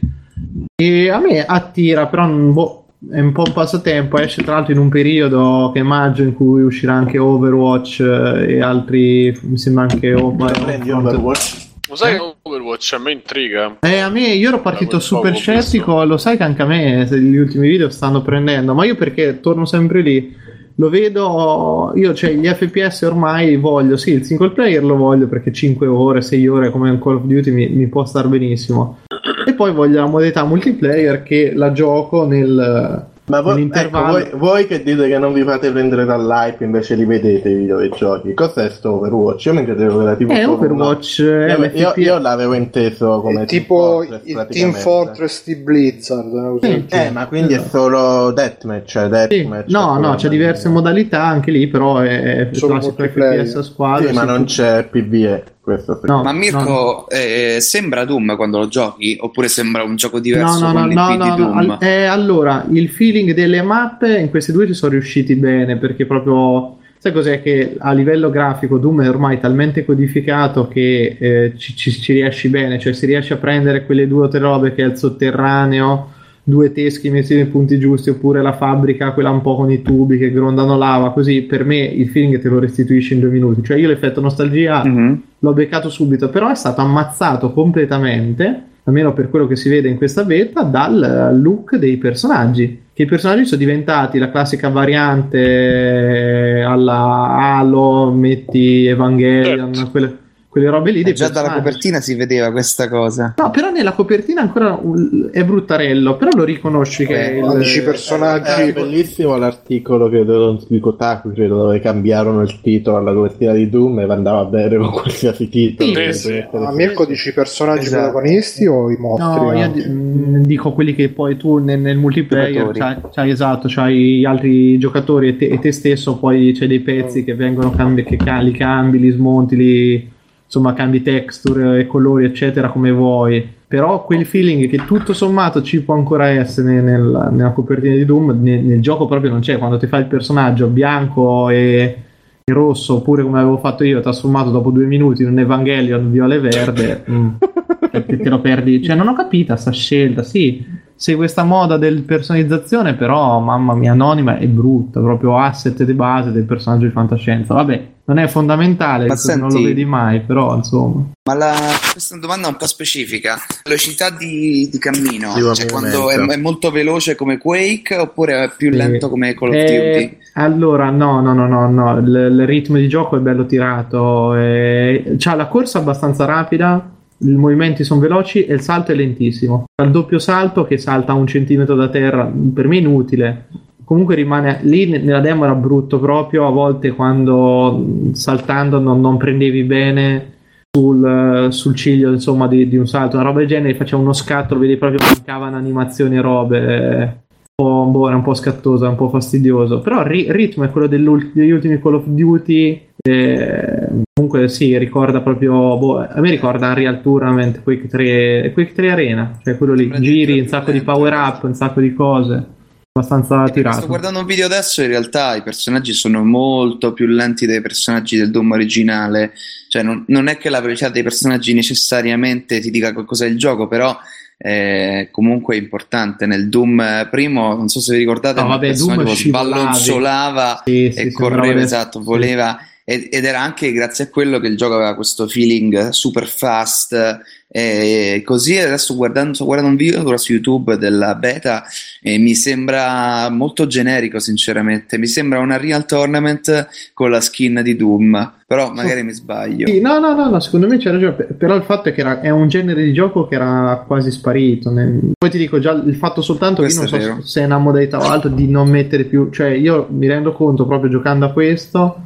E a me attira, però non- boh, è un po' un passatempo, esce tra l'altro in un periodo che è maggio in cui uscirà anche Overwatch eh, e altri, mi sembra anche Lo Overwatch. prendi Overwatch? Lo sai che Overwatch a me intriga? Eh, a me io ero partito super scettico, lo sai che anche a me gli ultimi video stanno prendendo, ma io perché torno sempre lì, lo vedo, io cioè gli FPS ormai voglio, sì il single player lo voglio perché 5 ore, 6 ore come un Call of Duty mi, mi può star benissimo, e poi voglio la modalità multiplayer che la gioco nel... Ma voi, ecco, voi, voi che dite che non vi fate prendere dall'hype invece li vedete i video dei giochi, cos'è sto Overwatch? Io mi credevo che era tipo Eh, solo Overwatch, eh, Io, io- l'FPS. io l'avevo inteso come È tipo Team Fortress, il Team. Fortress di Blizzard. del Eh, ma quindi è solo deathmatch, cioè Sì, deathmatch. no, no, c'è diverse modalità anche lì, però è, è Solo classico. FPS a squadra. Sì, ma sì, non c'è PvE, questo sì. No. Ma Mirko, eh, sembra Doom quando lo giochi? Oppure sembra un gioco diverso No, no, con no, no, no, no. Al- eh, allora, il feeling delle mappe in queste due ci sono riusciti bene perché proprio sai cos'è che a livello grafico Doom è ormai talmente codificato che eh, ci, ci- ci riesci bene, cioè si riesce a prendere quelle due o tre robe che è il sotterraneo, due teschi messi nei punti giusti oppure la fabbrica, quella un po' con i tubi che grondano lava, così per me il feeling te lo restituisci in due minuti, cioè io l'effetto nostalgia Mhm. l'ho beccato subito, però è stato ammazzato completamente, almeno per quello che si vede in questa beta, dal look dei personaggi. Che i personaggi sono diventati la classica variante alla Halo, metti Evangelion, Certo. quelle, quelle robe lì. Eh, Già dalla personaggi. copertina si vedeva questa cosa. No, però nella copertina ancora un- è bruttarello, però lo riconosci che è Ma il... dici personaggi È bellissimo l'articolo credo di Kotaku credo, dove cambiarono il titolo alla copertina di Doom e andava bene con qualsiasi titolo. Sì, sì. deve essere- A Mirko dici personaggi Esatto. protagonisti o i mostri? No, io anche? di- mh, dico quelli che poi tu nel, nel multiplayer c'hai, c'hai esatto, c'hai gli altri giocatori e te, e te stesso, poi c'è dei pezzi che vengono cambi, che li cambi, li smonti, li, insomma cambi texture e colori eccetera come vuoi. però quel feeling che tutto sommato ci può ancora essere nel- nella copertina di Doom, nel, nel gioco proprio non c'è. Quando ti fai il personaggio bianco e, e rosso, oppure come avevo fatto io, trasformato dopo due minuti in un Evangelion viola e verde, mm, te, te lo perdi. Cioè, non ho capito sta scelta, sì. Segue questa moda del personalizzazione, però mamma mia, anonima è brutta, proprio asset di base del personaggio di fantascienza. Vabbè, non è fondamentale, Ma che non lo senti- vedi mai, però insomma. Ma la, questa è una domanda un po' specifica. Velocità di, di cammino, Di cioè quando è, è molto veloce come Quake oppure è più Sì. lento come Call of Eh, Duty? Allora, no, no, no, no, no. Il, il ritmo di gioco è bello tirato. eh, C'ha la corsa abbastanza rapida, i movimenti sono veloci e il salto è lentissimo. Il doppio salto che salta a un centimetro da terra, per me è inutile. Comunque rimane lì ne- nella demo era brutto proprio. A volte quando saltando non, non prendevi bene sul, sul ciglio insomma di, di un salto, una roba del genere, faceva uno scatto, lo vedi proprio mancavano animazioni e robe. un po', boh, era un po' scattoso, un po' fastidioso. Però il ri- ritmo è quello degli ultimi Call of Duty. eh, comunque sì, ricorda proprio. boh, a me ricorda Unreal Tournament, Quake 3, Quake 3 Arena, cioè quello lì. Giri, un sacco di power up, un sacco di cose. Abbastanza Sto tirato. guardando un video adesso, in realtà i personaggi sono molto più lenti dei personaggi del Doom originale. Cioè, non, non è che la velocità dei personaggi necessariamente ti dica qualcosa del gioco, però è comunque importante. Nel Doom eh, primo, non so se vi ricordate, No, vabbè, Doom scivolavi. sballonzolava Sì, sì, e correva, esatto, voleva. Ed, ed era anche grazie a quello che il gioco aveva questo feeling super fast e così adesso guardando, sto guardando un video su YouTube della beta e mi sembra molto generico sinceramente mi sembra una real tournament con la skin di Doom però magari mi sbaglio Sì, no, no, no, no, secondo me c'è ragione. Però il fatto è che era- è un genere di gioco che era quasi sparito. Poi ti dico già il fatto soltanto che io non Questo so se è una modalità o altro di non mettere più. Cioè, io mi rendo conto proprio giocando a questo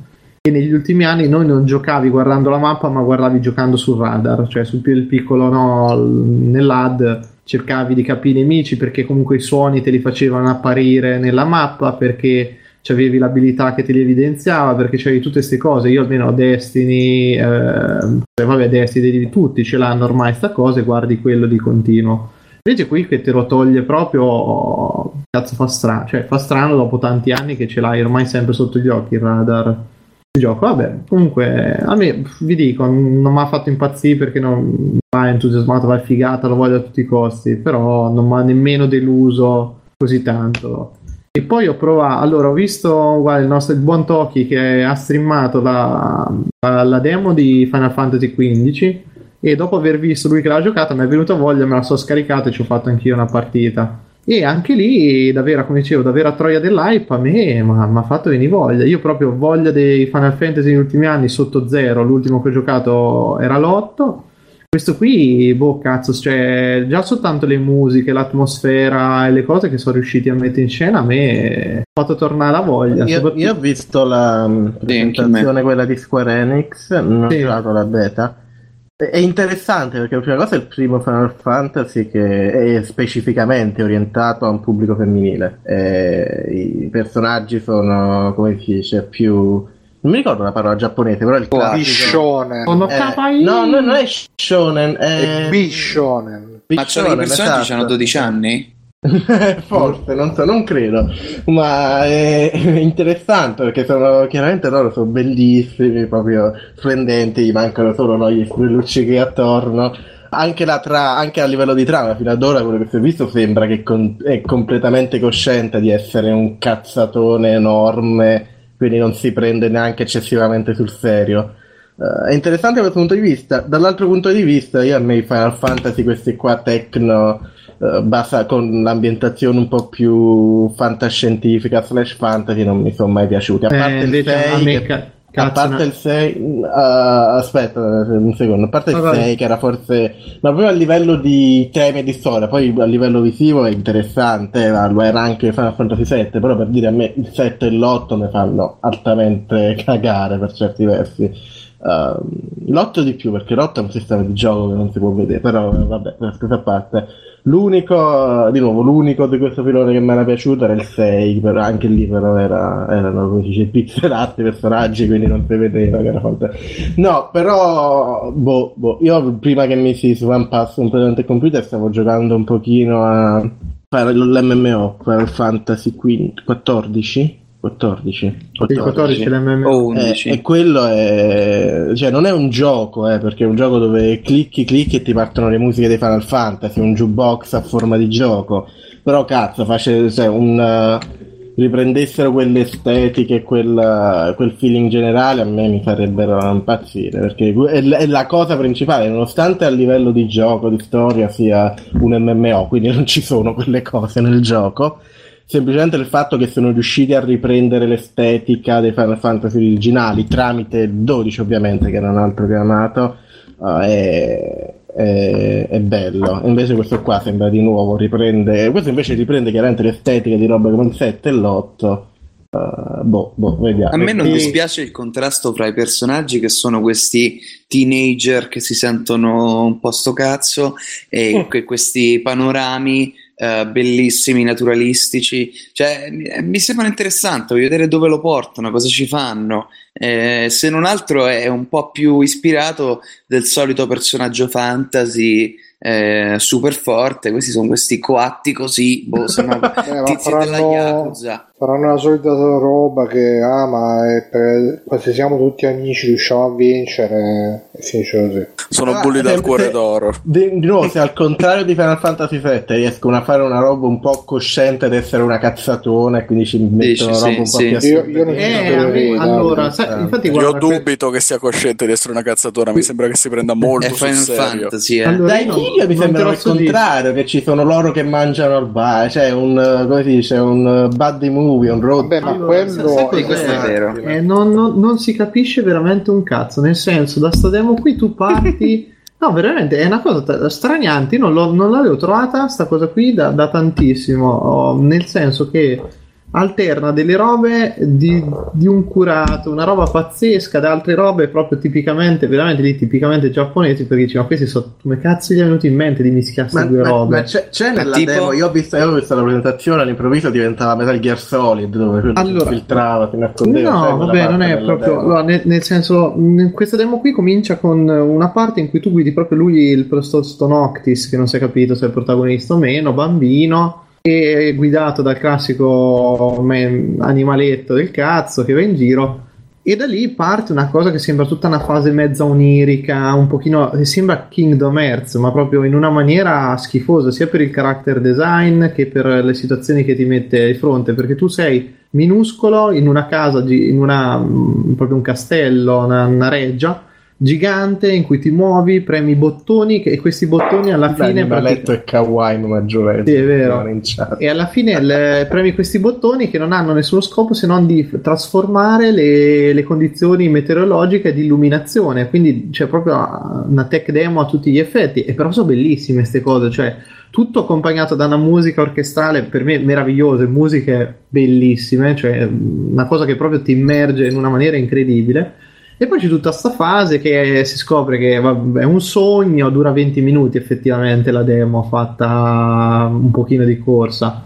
che negli ultimi anni noi non giocavi guardando la mappa, ma guardavi giocando sul radar, cioè sul pi- il piccolo no, nell'AD cercavi di capire i nemici perché comunque i suoni te li facevano apparire nella mappa perché avevi l'abilità che te li evidenziava perché c'avevi tutte queste cose. Io almeno Destiny eh, vabbè Destiny di tutti ce l'hanno ormai sta cosa e guardi quello di continuo. Invece qui che te lo toglie proprio cazzo fa strano cioè fa strano dopo tanti anni che ce l'hai ormai sempre sotto gli occhi il radar gioco vabbè comunque a me vi dico non mi ha fatto impazzire perché non va entusiasmato va figata lo voglio a tutti i costi però non mi ha nemmeno deluso così tanto e poi ho provato, allora ho visto guarda, il nostro il buon Toki che ha streamato la, la, la demo di Final Fantasy XV e dopo aver visto lui che l'ha giocata mi è venuta voglia, me la sono scaricata e ci ho fatto anch'io una partita. E anche lì, davvero, come dicevo, davvero a troia dell'hype a me mi ha fatto venire voglia. Io proprio ho voglia dei Final Fantasy negli ultimi anni sotto zero, l'ultimo che ho giocato era l'8. Questo qui, boh, cazzo, cioè, già soltanto le musiche, l'atmosfera e le cose che sono riusciti a mettere in scena a me ha fatto tornare la voglia. Io, soprattutto- io ho visto la presentazione, quella di Square Enix, non ho Sì. giocato la beta. È interessante perché la prima cosa è il primo Final Fantasy che è specificamente orientato a un pubblico femminile. E I personaggi sono, come si dice, più... Non mi ricordo la parola giapponese, però il classico... Bishonen. Sono Eh, no, no, non è shonen, è... È Bishonen. ma c'hanno i personaggi esatto. hanno 12 anni? Forse, non so, non credo, ma è interessante perché sono chiaramente loro sono bellissimi, proprio splendenti, gli mancano solo no, gli luccichi attorno. Anche, tra- anche a livello di trama, fino ad ora quello che si è visto sembra che con- è completamente cosciente di essere un cazzatone enorme, quindi non si prende neanche eccessivamente sul serio. Eh, è interessante da questo punto di vista. Dall'altro punto di vista, io a me i Final Fantasy, questi qua techno, eh, basa con l'ambientazione un po' più fantascientifica slash fantasy, non mi sono mai piaciuti. A Eh, parte il invece a 6, me che- a parte il 6, aspetta un secondo, a parte il Vai, vai. 6 che era forse, ma proprio a livello di temi e di storia, poi a livello visivo è interessante, eh, lo era anche Final Fantasy 7, però per dire a me il 7 e l'8 mi fanno altamente cagare per certi versi. Uh, l'8 di più perché l'8 è un sistema di gioco che non si può vedere, però eh, vabbè, scusa a parte. L'unico, di nuovo, l'unico di questo filone che mi era piaciuto era il 6, però anche lì però era, erano come si dice pixelati i personaggi, quindi non si vedeva che era fantastico. No, però, boh, boh, io prima che su One Pass un presente computer stavo giocando un pochino a fare l'MMO, Final Fantasy 15, 14? 14? Il 14 l'MMO. O Eh, 11. e quello è cioè non è un gioco eh, perché è un gioco dove clicchi clicchi e ti partono le musiche dei Final Fantasy un jukebox a forma di gioco però cazzo face, cioè, un, eh, riprendessero quelle estetiche quel, quel feeling generale a me mi farebbero impazzire perché è, è la cosa principale nonostante a livello di gioco di storia sia un MMO quindi non ci sono quelle cose nel gioco semplicemente il fatto che sono riusciti a riprendere l'estetica dei Final Fantasy originali tramite il 12 ovviamente che era un altro chiamato è, è, è bello. Invece questo qua sembra di nuovo riprende questo invece riprende chiaramente l'estetica di roba come il 7 e l'8 boh, boh, vediamo. A me non dispiace il contrasto fra i personaggi che sono questi teenager che si sentono un po' sto cazzo e que- questi panorami eh, bellissimi, naturalistici. Cioè, mi, eh, interessanti, voglio vedere dove lo portano, cosa ci fanno. Eh, se non altro è un po' più ispirato del solito personaggio fantasy eh, super forte. Questi sono questi coatti così, boh, sono Eh, tizi della faranno, Yakuza. Faranno la solita roba che ah ma è per- se siamo tutti amici riusciamo a vincere e finisce così Sono Ah, bulli dal eh, cuore se- d'oro. Di, di nuovo, se al contrario di Final Fantasy VII riescono a fare una roba un po' cosciente ad essere una cazzatona e quindi ci mettono sì, roba un po' sì. più Io- io non Eh, me- allora, sai, Eh. infatti Io guarda, que- dubito che sia cosciente di essere una cazzatona, mi sembra che si prenda molto È sul Final serio. Fantasy, eh. Allora, Dai io Kill mi sembra il so dire. contrario, che ci sono loro che mangiano al bar, cioè un, eh, come si dice, un eh, buddy movie, un road vabbè ma Allora, quello sai- sai questo è vero. Eh, non, non- non si capisce veramente un cazzo, nel senso, da sta demo qui tu parti... No, veramente è una cosa t- straniante. Io non, l'ho- non l'avevo trovata sta cosa qui da, da tantissimo. oh, nel senso che alterna delle robe di, di un curato, una roba pazzesca, da altre robe proprio tipicamente, veramente lì tipicamente giapponesi. Perché dici, ma questi sono come cazzo gli è venuto in mente di mischiare queste Ma, due ma- robe? ma c'è, c'è nella tipo? demo, io ho visto, io ho visto la presentazione, all'improvviso diventava Metal Gear Solid, dove Allora- si filtrava, si nascondeva. No, vabbè, non è proprio. allora, nel, nel senso, questa demo qui comincia con una parte in cui tu guidi proprio lui, il Prostosto Noctis, che non si è capito se è il protagonista o meno, bambino, e guidato dal classico animaletto del cazzo che va in giro. E da lì parte una cosa che sembra tutta una fase mezza onirica, un pochino. sembra Kingdom Hearts, ma proprio in una maniera schifosa, sia per il character design che per le situazioni che ti mette di fronte, perché tu sei minuscolo in una casa, in una, mm, proprio un castello, una, una reggia gigante in cui ti muovi, premi i bottoni e questi bottoni alla Dai, fine L'animaletto è kawaii ma giovente. Sì, è vero. e alla fine le- premi questi bottoni che non hanno nessuno scopo se non di trasformare le, le condizioni meteorologiche di illuminazione. Quindi c'è proprio una tech demo a tutti gli effetti. E però sono bellissime queste cose. Cioè, tutto accompagnato da una musica orchestrale per me meravigliosa, musiche bellissime. Cioè, una cosa che proprio ti immerge in una maniera incredibile. E poi c'è tutta questa fase che si scopre che è un sogno, dura 20 minuti effettivamente la demo fatta un pochino di corsa.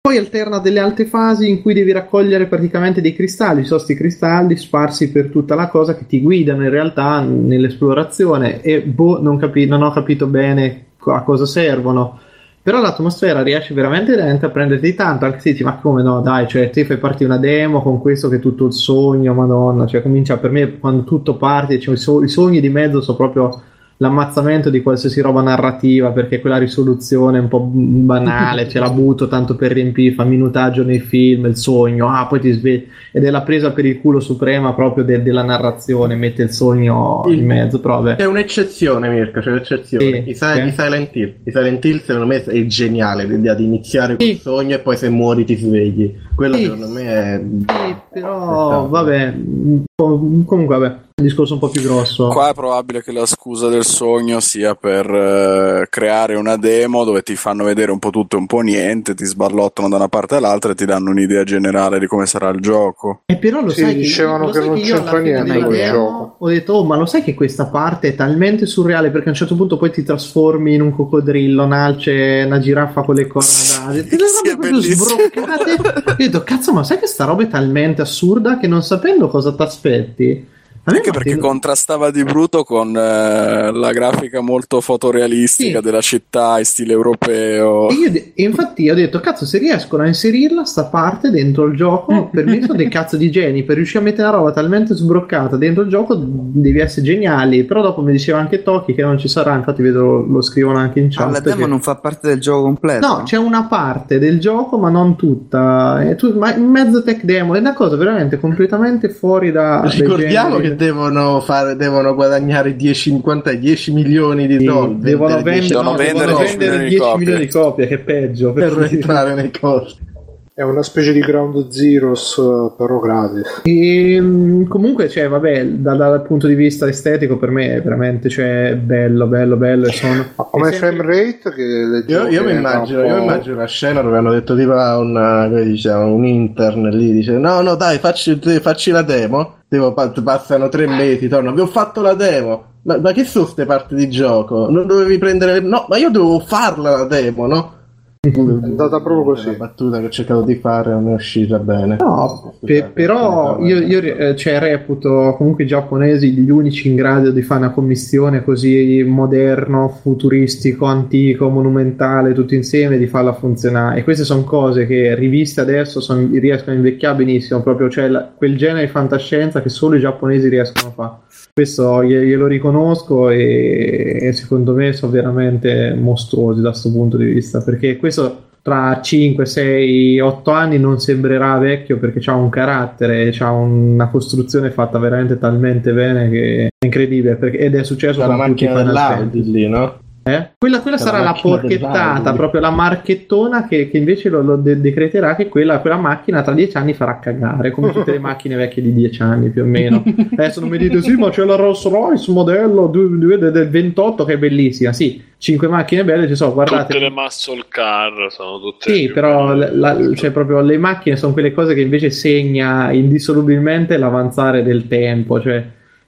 Poi alterna delle altre fasi in cui devi raccogliere praticamente dei cristalli, sono questi cristalli sparsi per tutta la cosa che ti guidano in realtà nell'esplorazione e boh, non, capi- non ho capito bene a cosa servono. Però l'atmosfera riesce veramente a prenderti tanto, anche se dici, ma come no, dai, cioè te fai partire una demo con questo che è tutto il sogno, madonna, cioè comincia per me quando tutto parte, cioè, i sogni di mezzo sono proprio l'ammazzamento di qualsiasi roba narrativa, perché quella risoluzione un po' banale, ce la butto tanto per riempire, fa minutaggio nei film, il sogno, ah poi ti svegli, ed è la presa per il culo suprema proprio de- della narrazione, mette il sogno in mezzo, però. C'è un'eccezione, Mirko, c'è un'eccezione. Sì, I, Si- sì. i Silent Hill. I Silent Hill, secondo me, è geniale l'idea di iniziare col Sì. sogno e poi se muori ti svegli. Quello, Sì. secondo me, è. Sì, però vabbè, mm, comunque vabbè. Un discorso un po' più grosso. Qua è probabile che la scusa del sogno sia per eh, creare una demo dove ti fanno vedere un po' tutto e un po' niente, ti sballottano da una parte all'altra e ti danno un'idea generale di come sarà il gioco. E però lo Sì, sai dicevano lo che sai non c'entra niente col gioco. Ho detto, oh, ma lo sai che questa parte è talmente surreale perché a un certo punto poi ti trasformi in un coccodrillo, un alce, una giraffa con le corna da. Delle Sì, robe è proprio sbroccate. Io ho detto, cazzo, ma sai che sta roba è talmente assurda che non sapendo cosa ti aspetti. Anche perché contrastava di brutto con eh, la grafica molto fotorealistica Sì. della città in stile europeo. E io de- e infatti ho detto, cazzo, se riescono a inserirla sta parte dentro il gioco, per me sono dei cazzo di geni, per riuscire a mettere una roba talmente sbroccata dentro il gioco devi essere geniali, però dopo mi diceva anche Toki che non ci sarà, infatti vedo lo scrivono anche in Ah, chat. la demo che- non fa parte del gioco completo? No, c'è una parte del gioco, ma non tutta. E tu, ma in mezzo tech demo è una cosa veramente completamente fuori da. Ricordiamo generi. Che devono, fare, devono guadagnare 10, 50, 10 milioni di dollari. devono vendere 10 vendere, no, vendere devono 10 vendere milioni di 10 copie. milioni di copie, che peggio. per perché- entrare nei costi. È una specie di Ground Zeroes, eh, però gratis. E, mm, comunque, cioè, vabbè, da- dal punto di vista estetico, per me è veramente cioè, bello, bello, bello. E sono, come sempre- frame rate che Io, io mi immagino, io immagino una scena dove hanno detto tipo a un, come diciamo, un intern lì, dice no no dai facci, facci la demo, tipo, pa- passano tre mesi, tornano, vi ho fatto la demo, ma, ma che sono queste parti di gioco? Non dovevi prendere, no ma io dovevo farla la demo, no? È andata proprio così. La battuta che ho cercato di fare non è uscita bene. No, pe- però io, io eh, cioè, reputo comunque i giapponesi gli unici in grado di fare una commissione così moderno, futuristico, antico, monumentale, tutto insieme, di farla funzionare. E queste sono cose che riviste adesso son- riescono a invecchiare benissimo, proprio cioè la- quel genere di fantascienza che solo i giapponesi riescono a fare. Questo glie- glielo riconosco e, e secondo me sono veramente mostruosi da questo punto di vista, perché questo tra 5, 6, 8 anni non sembrerà vecchio perché ha un carattere, ha una costruzione fatta veramente talmente bene che è incredibile perché- ed è successo con tutti i Final lì, no? Eh? Quella, quella sarà la porchettata, proprio la marchettona che, che invece lo, lo de- decreterà che quella, quella macchina tra dieci anni farà cagare, come tutte le macchine vecchie di dieci anni più o meno. Adesso non mi dite sì, ma c'è la Rolls Royce modello del del 28 che è bellissima. Sì, cinque macchine belle ci sono, guardate. Tutte le muscle car sono tutte. Sì, però belle. la- la- cioè, proprio le macchine sono quelle cose che invece segna indissolubilmente l'avanzare del tempo, cioè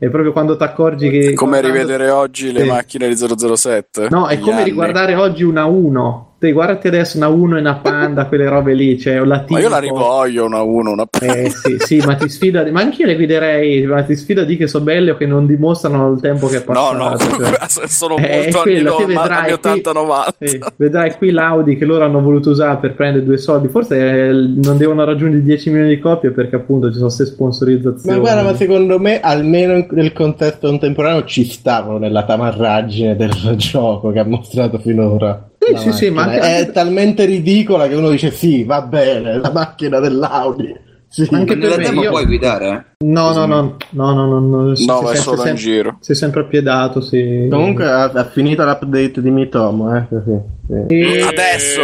è proprio quando ti accorgi che Come guardando- rivedere oggi le Sì. macchine di 007? No, è come anni. riguardare oggi una 1. Te guardati adesso una 1 e una Panda, quelle robe lì, cioè o la Ma io la Tipo. rivoglio una 1, una Eh sì, sì, ma ti sfida, ma anch'io le guiderei, ma ti sfida di che sono belle o che non dimostrano il tempo che è No, passato. no, cioè. sono Eh, molto quello, anni, no, vedrai qui- 80-90. Sì, vedrai qui l'Audi che loro hanno voluto usare per prendere due soldi. Forse eh, non devono raggiungere i 10 milioni di copie perché appunto ci sono queste sponsorizzazioni. Ma guarda, ma secondo me, almeno in- nel contesto contemporaneo, ci stavano nella tamarraggine del gioco che ha mostrato finora. Sì, La sì, sì, ma anche- è talmente ridicola che uno dice: Sì, va bene, la macchina dell'Audi. Sì. Anche Ma nella per me, demo io- puoi guidare? No, no, no, no, no, no, no, si- No, si è solo in sempre- giro. Sei sempre appiedato, sì. Comunque ha, ha finito l'update di Mitomo, eh? Sì, sì. E- Adesso?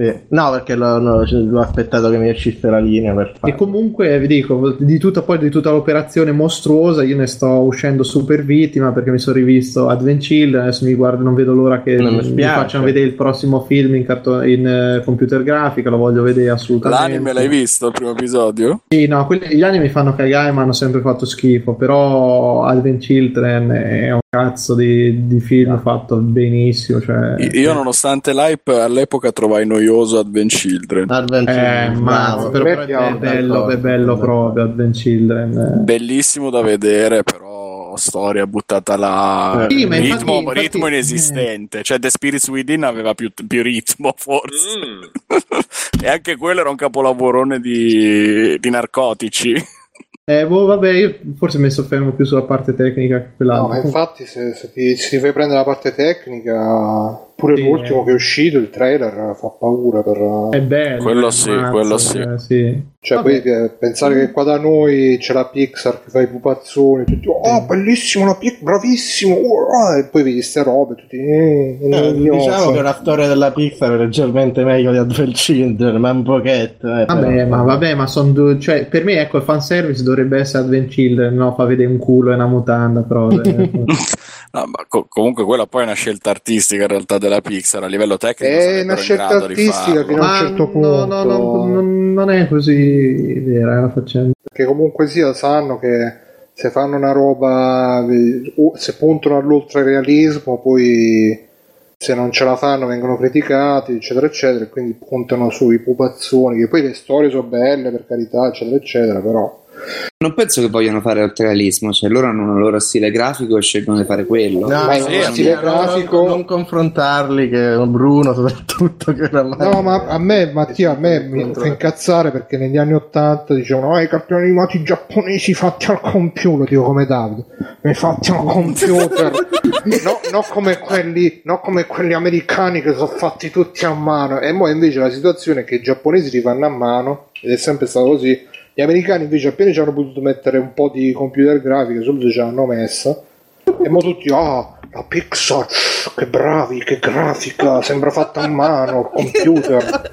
Sì. No, perché l'ho, l'ho- l'ho aspettato che mi uscisse la linea per E farlo. comunque vi dico, di tutta, poi, di tutta l'operazione mostruosa, io ne sto uscendo super vittima perché mi sono rivisto Advent Children. Adesso mi guardo, non vedo l'ora che Non mi mi facciano vedere il prossimo film in, carto- in, eh, computer grafica. Lo voglio vedere assolutamente. L'anime l'hai visto il primo episodio? Sì, no, quelli, gli anime mi fanno cagare, ma hanno sempre fatto schifo. Però Advent Children è un cazzo di, di film fatto benissimo. Cioè, Io, nonostante l'hype, all'epoca trovai noioso Advent Children. Advent Eh, Children, bravo. però è bello, è bello proprio Advent Children. eh. Bellissimo da vedere, però storia buttata là. Sì, ma infatti- ritmo, infatti- ritmo inesistente. Cioè, The Spirits Within aveva più, più ritmo, forse. Mm. e anche quello era un capolavorone di, di narcotici. Eh, boh, vabbè, io forse mi soffermo più sulla parte tecnica che No, quell'altra. ma infatti se, se ti, se ti fai prendere la parte tecnica Pure Sì, l'ultimo eh. che è uscito, il trailer, fa paura per... È bello. Quello eh, sì, ammazza, quello sì. eh, sì. Cioè, poi eh, pensare che qua da noi c'è la Pixar che fa i pupazzoni, tutti, oh, bellissimo, la Pixar, bravissimo, oh, e poi vedi ste robe, tutti, eh, Eh, noioso. diciamo che la storia della Pixar è leggermente meglio di Advent Children, ma un pochetto. Eh, Vabbè, però. ma vabbè, ma sono due. Cioè, per me, ecco, il fanservice dovrebbe essere Advent Children, no? Fa vedere un culo e una mutanda, però. No, ma co- comunque quella poi è una scelta artistica in realtà della Pixar a livello tecnico. È una scelta artistica fino a un certo no, punto. no, no, non, non è così vera la faccenda. Perché comunque sia, sanno che se fanno una roba, eh, se puntano all'ultrarealismo, poi se non ce la fanno vengono criticati, eccetera, eccetera, e quindi puntano sui pupazzoni, che poi le storie sono belle, per carità, eccetera, eccetera, però... Non penso che vogliano fare oltrealismo, cioè loro hanno il loro stile grafico e scelgono di fare quello. No, Ma sì, sì, stile no, grafico- non, non confrontarli, che Bruno soprattutto, che oramai... No, ma a me, Mattia, a me mi fa incazzare perché negli anni Ottanta dicevano ah, i cartoni animati giapponesi fatti al computer, dico come Davide, mi fatti al computer, no, non come quelli, non come quelli americani che sono fatti tutti a mano. E poi invece la situazione è che i giapponesi li fanno a mano, ed è sempre stato così. Gli americani invece appena ci hanno potuto mettere un po' di computer grafica, subito ce l'hanno messa. E mo tutti, ah, la Pixar, che bravi, che grafica, sembra fatta a mano, al computer.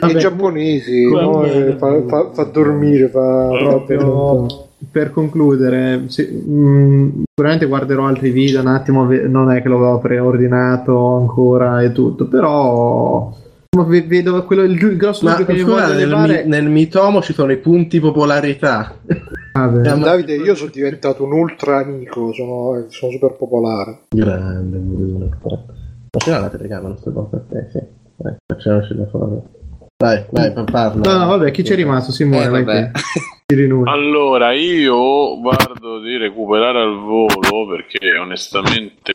Vabbè, I giapponesi, no, eh, fa, fa- fa dormire, fa... Proprio per concludere, sì, mh, sicuramente guarderò altri video un attimo, non è che l'avevo preordinato ancora e tutto, però ma ve- vedo quello, il, il grosso Ma che mi scusa, nel, mi- nel Mitomo ci sono i punti popolarità. Ma- Davide, io sono diventato un ultra amico, sono, sono super popolare. Grande Bruno. Ma ce l'ha la telecamera questa cosa? Eh, sì. Dai, facciamoci la foto. Dai, vai, pa- parla. No, no, vabbè, chi c'è rimasto? Simone, Eh, vai vabbè. Allora, io guardo di recuperare al volo perché onestamente.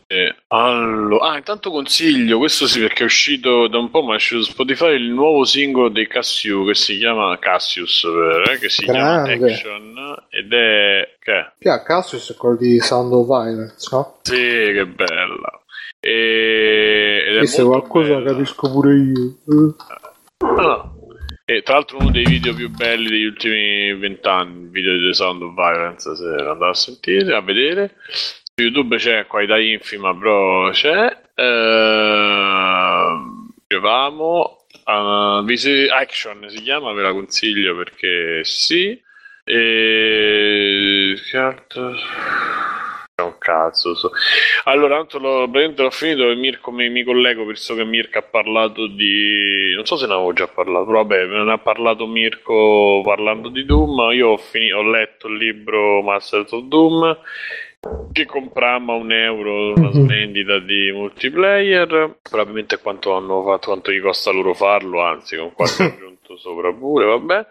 Allo... Ah, intanto consiglio, questo sì perché è uscito da un po', ma è uscito su Spotify il nuovo singolo dei Cassius che si chiama Cassius, eh, che si Grande. chiama Action ed è. Che? Pia Cassius è quello di Sound of Violence, no? Sì, che bella. E... Ed è E se qualcosa bella. capisco pure io. Eh. E tra l'altro uno dei video più belli degli ultimi vent'anni, il video di The Sound of Violence, se andate a sentire, a vedere. Su YouTube c'è qualità infima, però c'è. Ehm, Dicevamo, uh, Visi- Action si chiama, ve la consiglio perché sì. E... Che un cazzo. so. Allora, tanto l'ho, l'ho finito e Mirko mi, mi collego visto che Mirko ha parlato di... Non so se ne avevo già parlato, però vabbè, ne ha parlato Mirko parlando di Doom. Io ho, fini- ho letto il libro Masters of Doom che comprammo a un euro una Mhm. svendita di multiplayer. Probabilmente quanto hanno fatto, quanto gli costa loro farlo, anzi, con qualche aggiunto sopra pure, vabbè.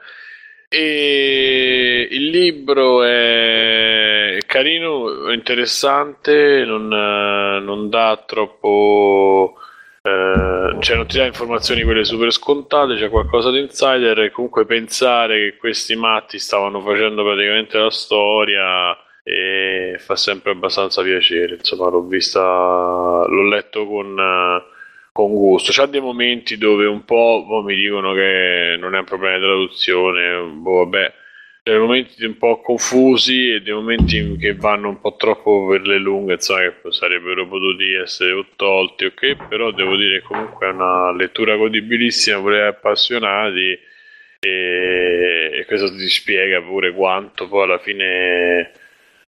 E il libro è carino, interessante, non, eh, non dà troppo. eh, cioè non ti dà informazioni quelle super scontate, c'è qualcosa di insider e comunque pensare che questi matti stavano facendo praticamente la storia e fa sempre abbastanza piacere, insomma l'ho vista, l'ho letto con, eh, con gusto. C'ha dei momenti dove un po' boh, mi dicono che non è un problema di traduzione, boh, vabbè, dei momenti un po' confusi e dei momenti che vanno un po' troppo per le lunghe, insomma, che sarebbero potuti essere tolti, ok? Però devo dire comunque è una lettura godibilissima gli appassionati e, e questo ti spiega pure quanto poi alla fine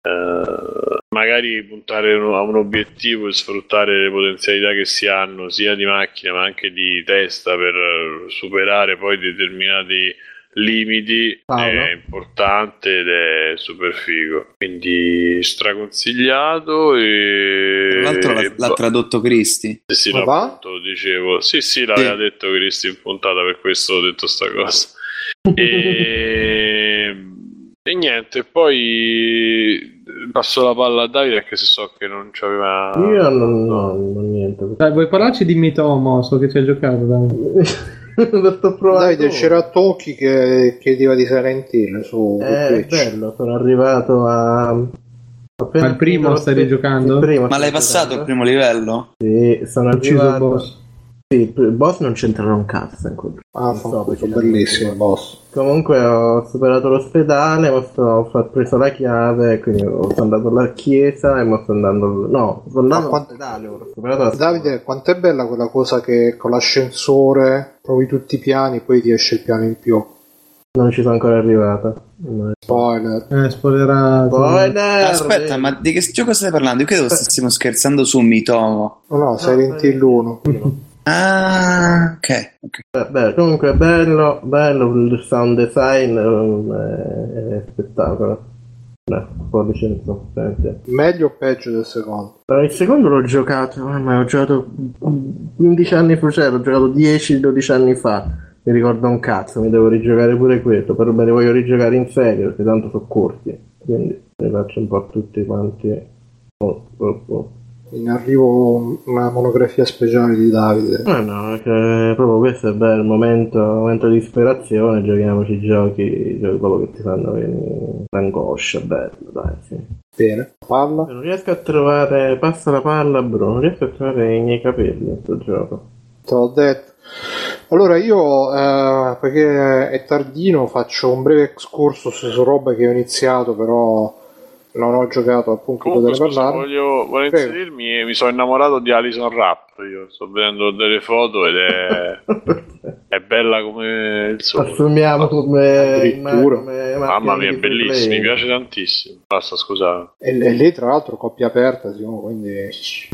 eh, magari puntare a un obiettivo e sfruttare le potenzialità che si hanno sia di macchina ma anche di testa per superare poi determinati limiti Paolo? è importante ed è super figo quindi straconsigliato e Tra l'altro l'ha, l'ha tradotto Cristi. sì, sì, appunto, dicevo sì sì l'aveva Sì. detto Cristi in puntata per questo ho detto sta cosa e, e niente, poi passo la palla a Davide anche se so che non c'aveva. Io non, no, non niente. Dai, vuoi parlarci di Mitomo? So che ci hai giocato. Davide, c'era Toki che chiedeva di Silent Hill su Eh, è Twitch. bello, sono arrivato a Appena Ma il primo stai primo Ma l'hai passato il giocando? primo livello? Sì, sono Ucciso il arrivato. Sì, il boss non c'entrano un cazzo in quel Ah, so sono perché bellissimi i boss. Comunque ho superato l'ospedale, mo sto- ho preso la chiave, quindi sono andato alla chiesa e mo sto andando... No, sono andato all'ospedale, ho superato la. Davide, quanto è bella quella cosa che con l'ascensore provi tutti i piani, poi ti esce il piano in più. Non ci sono ancora arrivato. No. Spoiler. Eh, spoilerato. Spoiler! Aspetta, ma di che gioco stai parlando? Io credo stessimo scherzando su Mitomo. No, no, Silent Hill 1. Ah, ok. ok. Eh, beh, comunque è bello, bello il sound design, eh, è spettacolo. Pollice in su, veramente. Meglio o peggio del secondo? Però il secondo l'ho giocato, ma ho giocato 15 anni fa, cioè l'ho giocato 10-12 anni fa. Mi ricordo un cazzo, mi devo rigiocare pure questo, però me li voglio rigiocare in serio, perché tanto sono corti. Quindi li faccio un po' tutti quanti. Oh, oh, oh. In arrivo una monografia speciale di Davide. Ma no, perché proprio questo è bello, il momento, momento di ispirazione, giochiamoci giochi, giochi proprio che ti fanno venire l'angoscia, bello, dai, sì. Bene. Palla. Non riesco a trovare, passa la palla Bruno, non riesco a trovare i miei capelli in questo gioco. Te l'ho detto. Allora io, eh, perché è tardino, faccio un breve excursus su roba che ho iniziato, però non ho giocato al punto di Comunque, poter scusa, parlare. voglio, voglio Prego. inserirmi. Mi sono innamorato di Alison Rapp. Io sto vedendo delle foto ed è, è bella come il sole. Assumiamo come... Addirittura. come Mamma mia, è di bellissimo. Mi piace tantissimo. Basta, scusate. E, e lei tra l'altro coppia aperta, sì, quindi...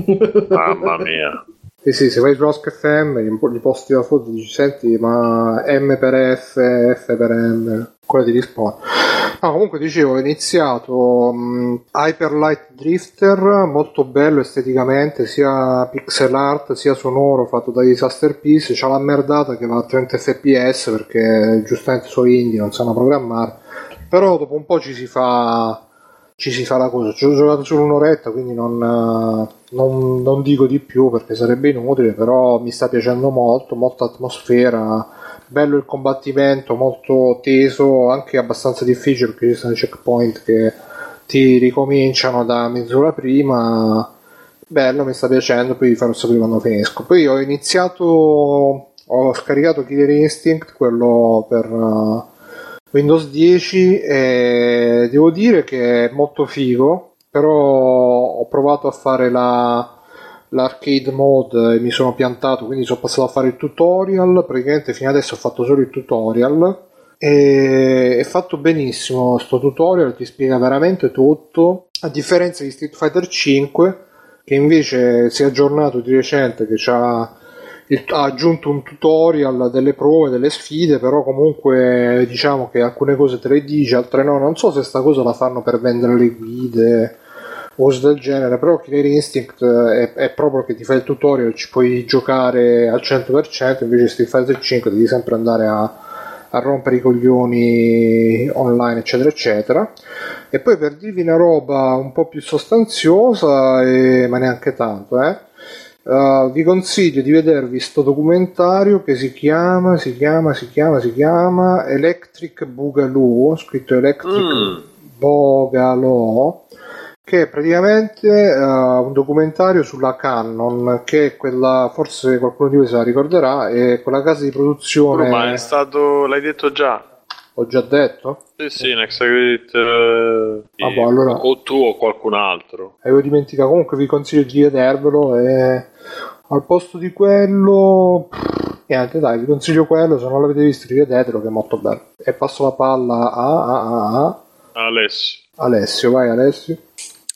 Mamma mia. Sì, sì, se vai su Ask FM gli, gli posti la foto e dici senti ma M per F, F per M, quella ti risponde. No, comunque dicevo, ho iniziato mh, Hyper Light Drifter, molto bello esteticamente, sia pixel art sia sonoro, fatto da Disaster Piece, c'ha la merdata che va a 30 fps perché giustamente sono indie, non sanno programmare, però dopo un po' ci si fa ci si fa la cosa. Ci ho giocato solo un'oretta, quindi non, non- non dico di più perché sarebbe inutile, però mi sta piacendo molto, molta atmosfera, bello il combattimento, molto teso, anche abbastanza difficile perché ci sono i checkpoint che ti ricominciano da mezz'ora prima. Bello, mi sta piacendo, poi vi farò sapere quando finisco. Poi ho iniziato, ho scaricato Killer Instinct, quello per... eh, Windows 10 e devo dire che è molto figo, però ho provato a fare la, l'arcade mode e mi sono piantato, quindi sono passato a fare il tutorial, praticamente fino adesso ho fatto solo il tutorial. E è fatto benissimo sto tutorial, ti spiega veramente tutto, a differenza di Street Fighter 5 che invece si è aggiornato di recente, che c'ha il- ha aggiunto un tutorial delle prove, delle sfide, però comunque diciamo che alcune cose te le dice, altre no. Non so se sta cosa la fanno per vendere le guide cose del genere, però Killer Instinct è, è proprio che ti fai il tutorial, ci puoi giocare al 100%, invece Street Fighter 5 devi sempre andare a, a rompere i coglioni online, eccetera, eccetera. E poi per dirvi una roba un po' più sostanziosa, e- ma neanche tanto, eh. Uh, vi consiglio di vedervi sto documentario che si chiama, si chiama, si chiama, si chiama Electric Boogaloo, scritto Electric Mm. Boogaloo, che è praticamente uh, un documentario sulla Canon, che è quella, forse qualcuno di voi se la ricorderà, è quella casa di produzione, Ma è stato. L'hai detto già? ho già detto, Sì, sì, Next Credit. eh, Ah, boh, allora- O tu o qualcun altro. avevo dimenticato, comunque vi consiglio di vedervelo e al posto di quello niente dai vi consiglio quello se non l'avete visto rivedetelo che è molto bello e passo la palla a, a- a- a Alessio. Alessio vai Alessio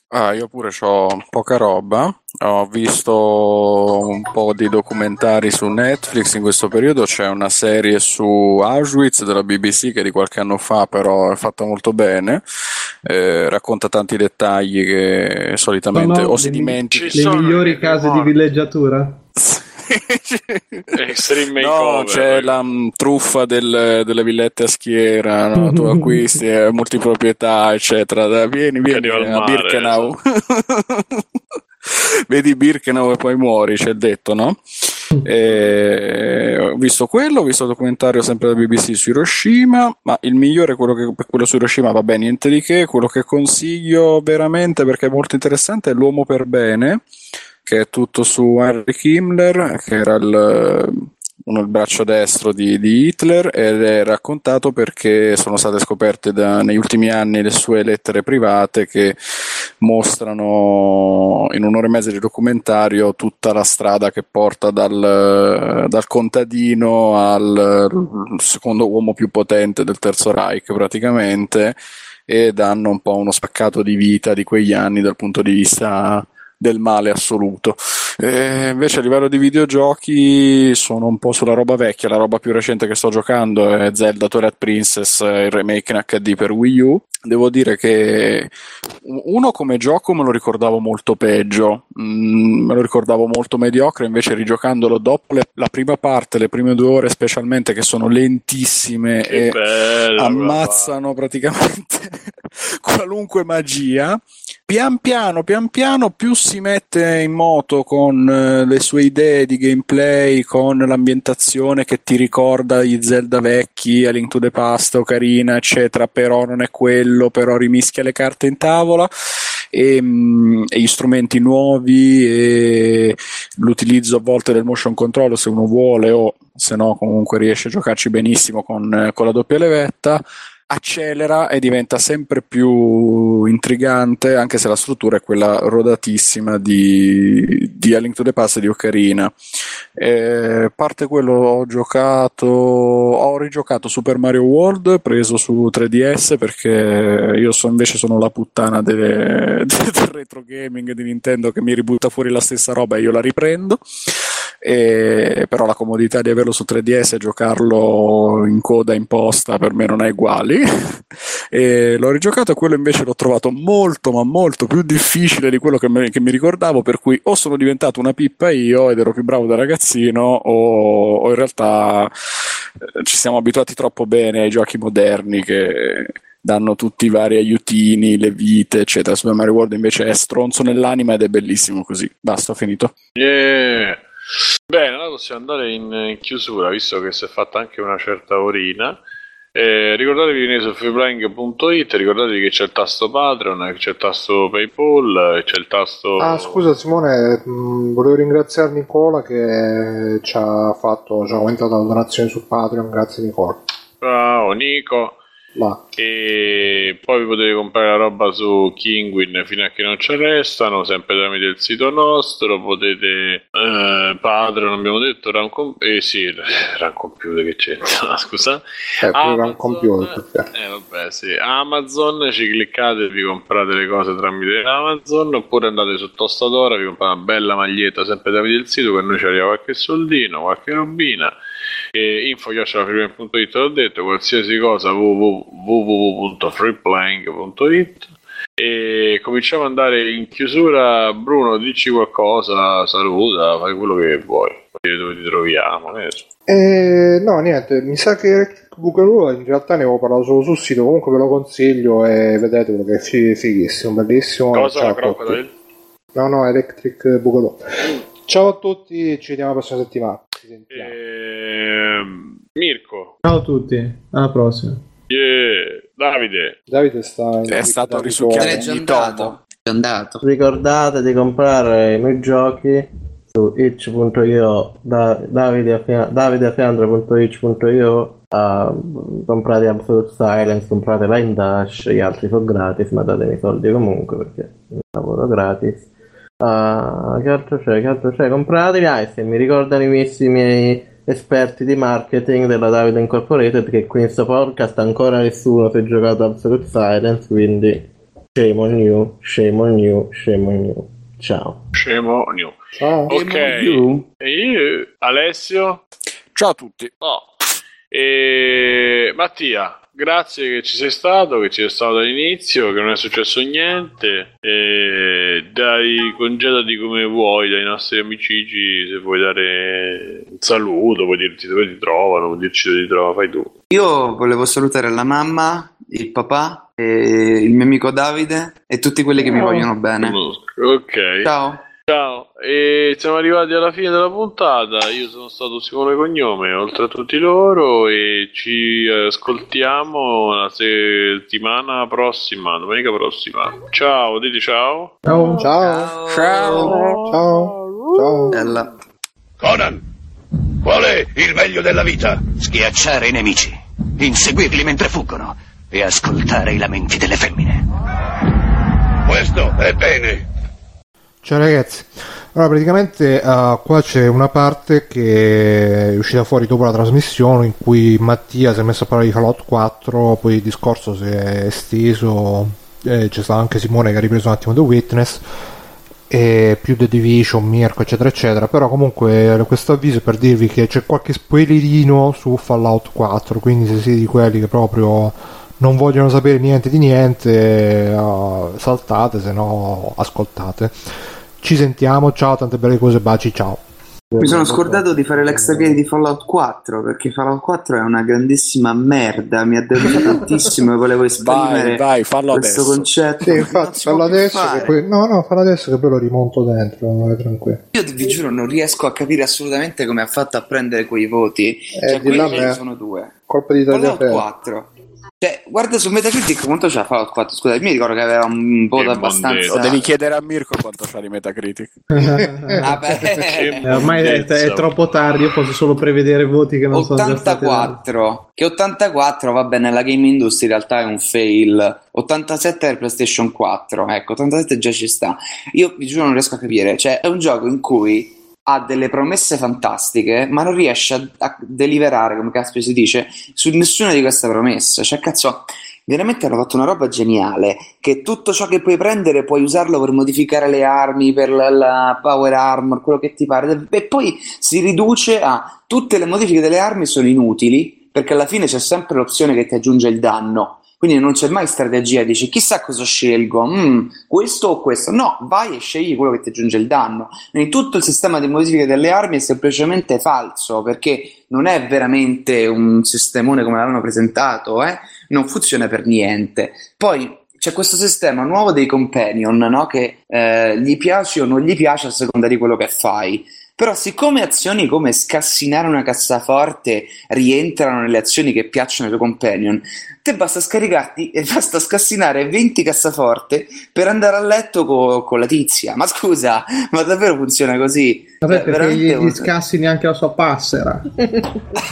Ah, io pure ho poca roba. Ho visto un po' di documentari su Netflix in questo periodo. C'è una serie su Auschwitz della BBC che è di qualche anno fa, però è fatta molto bene. Eh, racconta tanti dettagli che solitamente No, no, o si dimentica. Le migliori le case di morti. villeggiatura? Extreme No, Makeover. c'è la mm, truffa del- delle villette a schiera, no? tu acquisti eh, multiproprietà, eccetera. Dai, Vieni, vieni al a mare, Birkenau. Vedi Birkenau e poi muori, c'è il detto, no? E ho visto quello, ho visto il documentario sempre da BBC su Hiroshima, ma il migliore, quello, che, quello su Hiroshima, va bene, niente di che, quello che consiglio veramente perché è molto interessante è L'uomo per bene, che è tutto su Heinrich Himmler, che era il, uno il braccio destro di, di Hitler ed è raccontato perché sono state scoperte da, negli ultimi anni le sue lettere private che mostrano in un'ora e mezza di documentario tutta la strada che porta dal, dal contadino al secondo uomo più potente del Terzo Reich praticamente e danno un po' uno spaccato di vita di quegli anni dal punto di vista del male assoluto. E invece a livello di videogiochi sono un po' sulla roba vecchia, la roba più recente che sto giocando è Zelda Twilight Princess, il remake in HD per Wii U. Devo dire che uno come gioco me lo ricordavo molto peggio, mm, me lo ricordavo molto mediocre, invece rigiocandolo dopo le, la prima parte, le prime due ore specialmente che sono lentissime Che e bello, ammazzano praticamente qualunque magia. Pian piano, pian piano, più si mette in moto con eh, le sue idee di gameplay, con l'ambientazione che ti ricorda gli Zelda vecchi, A Link to the Past, Ocarina, eccetera, però non è quello, però rimischia le carte in tavola. E, mm, e strumenti nuovi e l'utilizzo a volte del motion control se uno vuole o se no comunque riesce a giocarci benissimo con, eh, con la doppia levetta accelera e diventa sempre più intrigante anche se la struttura è quella rodatissima di, di A Link to the Past e di Ocarina. Eh, parte quello ho giocato ho rigiocato Super Mario World preso su 3DS perché io so, invece sono la puttana delle- del retro gaming di Nintendo che mi ributta fuori la stessa roba e io la riprendo e- però la comodità di averlo su 3DS e giocarlo in coda in posta per me non è uguali e l'ho rigiocato quello invece l'ho trovato molto ma molto più difficile di quello che, me- che mi ricordavo per cui o sono diventato una pippa io ed ero più bravo da ragazzino o, o in realtà eh, ci siamo abituati troppo bene ai giochi moderni che danno tutti i vari aiutini, le vite, eccetera. Super Mario World invece è stronzo nell'anima ed è bellissimo così. Basta, ho finito. Yeah. Bene, allora possiamo andare in, chiusura, visto che si è fatta anche una certa orina. Eh, ricordatevi di venire su freeplaying.it, ricordatevi che c'è il tasto Patreon, c'è il tasto PayPal, c'è il tasto... Ah, scusa Simone, mh, volevo ringraziare Nicola che ci ha fatto, ci ha aumentato la donazione su Patreon, grazie Nicola. Ciao Nico. Va. E poi vi potete comprare la roba su Kinguin fino a che non ci arrestano, sempre tramite il sito nostro. Potete eh, Patreon, abbiamo detto, Run Com- eh sì, Run Computer che c'entra, scusa. Eh, Amazon- computer. Eh vabbè, sì. Amazon, ci cliccate e vi comprate le cose tramite Amazon, oppure andate su Tostadora, vi comprate una bella maglietta sempre tramite il sito, che noi ci arriva qualche soldino, qualche robina. E info.freeplaying.it l'ho detto, qualsiasi cosa www.freeplaying.it e cominciamo ad andare in chiusura. Bruno, dici qualcosa, saluta, fai quello che vuoi, dire dove ti troviamo. Eh, no, niente, mi sa che Electric Boogaloo in realtà ne avevo parlato solo sul sito, comunque ve lo consiglio e vedetelo che è fi- fighissimo, bellissimo. Cosa. Crocodile? No, no, Electric Boogaloo. Ciao a tutti, ci vediamo la prossima settimana. Ci sentiamo. Ehm, Mirko, Ciao a tutti, alla prossima. yeah. Davide, Davide sta È stato risucchiato. Ogni andato. tomo. È comprare Ricordate di comprare i miei giochi su itch.io da, davideafia- davideafiandra.itch.io uh, comprate Absolute Silence, comprate Line Dash, gli altri sono gratis, ma datemi i soldi comunque perché lavoro gratis. Ah, che altro c'è? Che altro c'è? Compratevi ah, se mi ricordano i miei, i miei esperti di marketing della Davide Incorporated che qui in sto podcast ancora nessuno si è giocato Absolute Silence, quindi shame on you, shame on you, shame on you. Ciao. scemo, new. Ciao. Ok, you. e io, Alessio, Ciao a tutti. no. E Mattia, grazie che ci sei stato, che ci sei stato dall'inizio, che non è successo niente. E dai, congedati come vuoi dai nostri amici, se vuoi dare un saluto, puoi dirti dove ti trovano, puoi dirci dove ti trova, fai tu. Io volevo salutare la mamma, il papà, e il mio amico Davide e tutti quelli che mi vogliono bene. Ok. Ciao. Ciao, e siamo arrivati alla fine della puntata. Io sono stato Simone Cognome, oltre a tutti loro, e ci ascoltiamo la settimana prossima, domenica prossima. Ciao, dite ciao. Ciao. Ciao. Ciao. Ciao. Ciao. Bella. Conan, qual è il meglio della vita? Schiacciare i nemici, inseguirli mentre fuggono e ascoltare i lamenti delle femmine. Questo è bene. Ciao ragazzi, allora praticamente uh, qua c'è una parte che è uscita fuori dopo la trasmissione in cui Mattia si è messo a parlare di Fallout 4, poi il discorso si è esteso, eh, c'è stato anche Simone che ha ripreso un attimo The Witness, e più The Division, Mirko eccetera eccetera, però comunque questo avviso è per dirvi che c'è qualche spoilerino su Fallout 4, quindi se siete di quelli che proprio non vogliono sapere niente di niente, uh, saltate, se no ascoltate. Ci sentiamo, ciao, tante belle cose, baci, ciao. Mi sono scordato di fare l'extra play di Fallout 4 perché Fallout 4 è una grandissima merda. Mi ha deluso tantissimo e volevo esprimere Vai, vai, fallo questo adesso. concetto. Sì, infatti, fallo adesso, poi... no, no, fallo adesso che poi lo rimonto dentro. Io vi giuro, non riesco a capire assolutamente come ha fatto a prendere quei voti. Eh, cioè, di là quelli sono due. Colpa di Fallout Tagliaferro. 4. Cioè, guarda su Metacritic quanto c'ha Fallout 4. Scusa, mi ricordo che aveva un voto abbastanza. Lo devi chiedere a Mirko quanto c'ha di Metacritic. Vabbè. Eh, ormai è, è troppo tardi, io posso solo prevedere voti che non sono già stati dati. 84 che 84 vabbè nella game industry in realtà è un fail 87 per PlayStation 4 ecco 87 già ci sta io vi giuro non riesco a capire cioè è un gioco in cui ha delle promesse fantastiche ma non riesce a, a deliverare come caspita si dice su nessuna di queste promesse. Cioè cazzo veramente hanno fatto una roba geniale che tutto ciò che puoi prendere puoi usarlo per modificare le armi per la, la power armor quello che ti pare. E poi si riduce a tutte le modifiche delle armi sono inutili perché alla fine c'è sempre l'opzione che ti aggiunge il danno quindi non c'è mai strategia dici chissà cosa scelgo mm, questo o questo no vai e scegli quello che ti aggiunge il danno quindi tutto il sistema di modifiche delle armi è semplicemente falso perché non è veramente un sistemone come l'hanno presentato eh? non funziona per niente poi c'è questo sistema nuovo dei companion no? che eh, gli piace o non gli piace a seconda di quello che fai però siccome azioni come scassinare una cassaforte rientrano nelle azioni che piacciono ai tuoi companion, te basta scaricarti e basta scassinare 20 cassaforte per andare a letto co- con la tizia. Ma scusa, ma davvero funziona così? Vabbè, perché gli, un- gli scassi neanche la sua passera.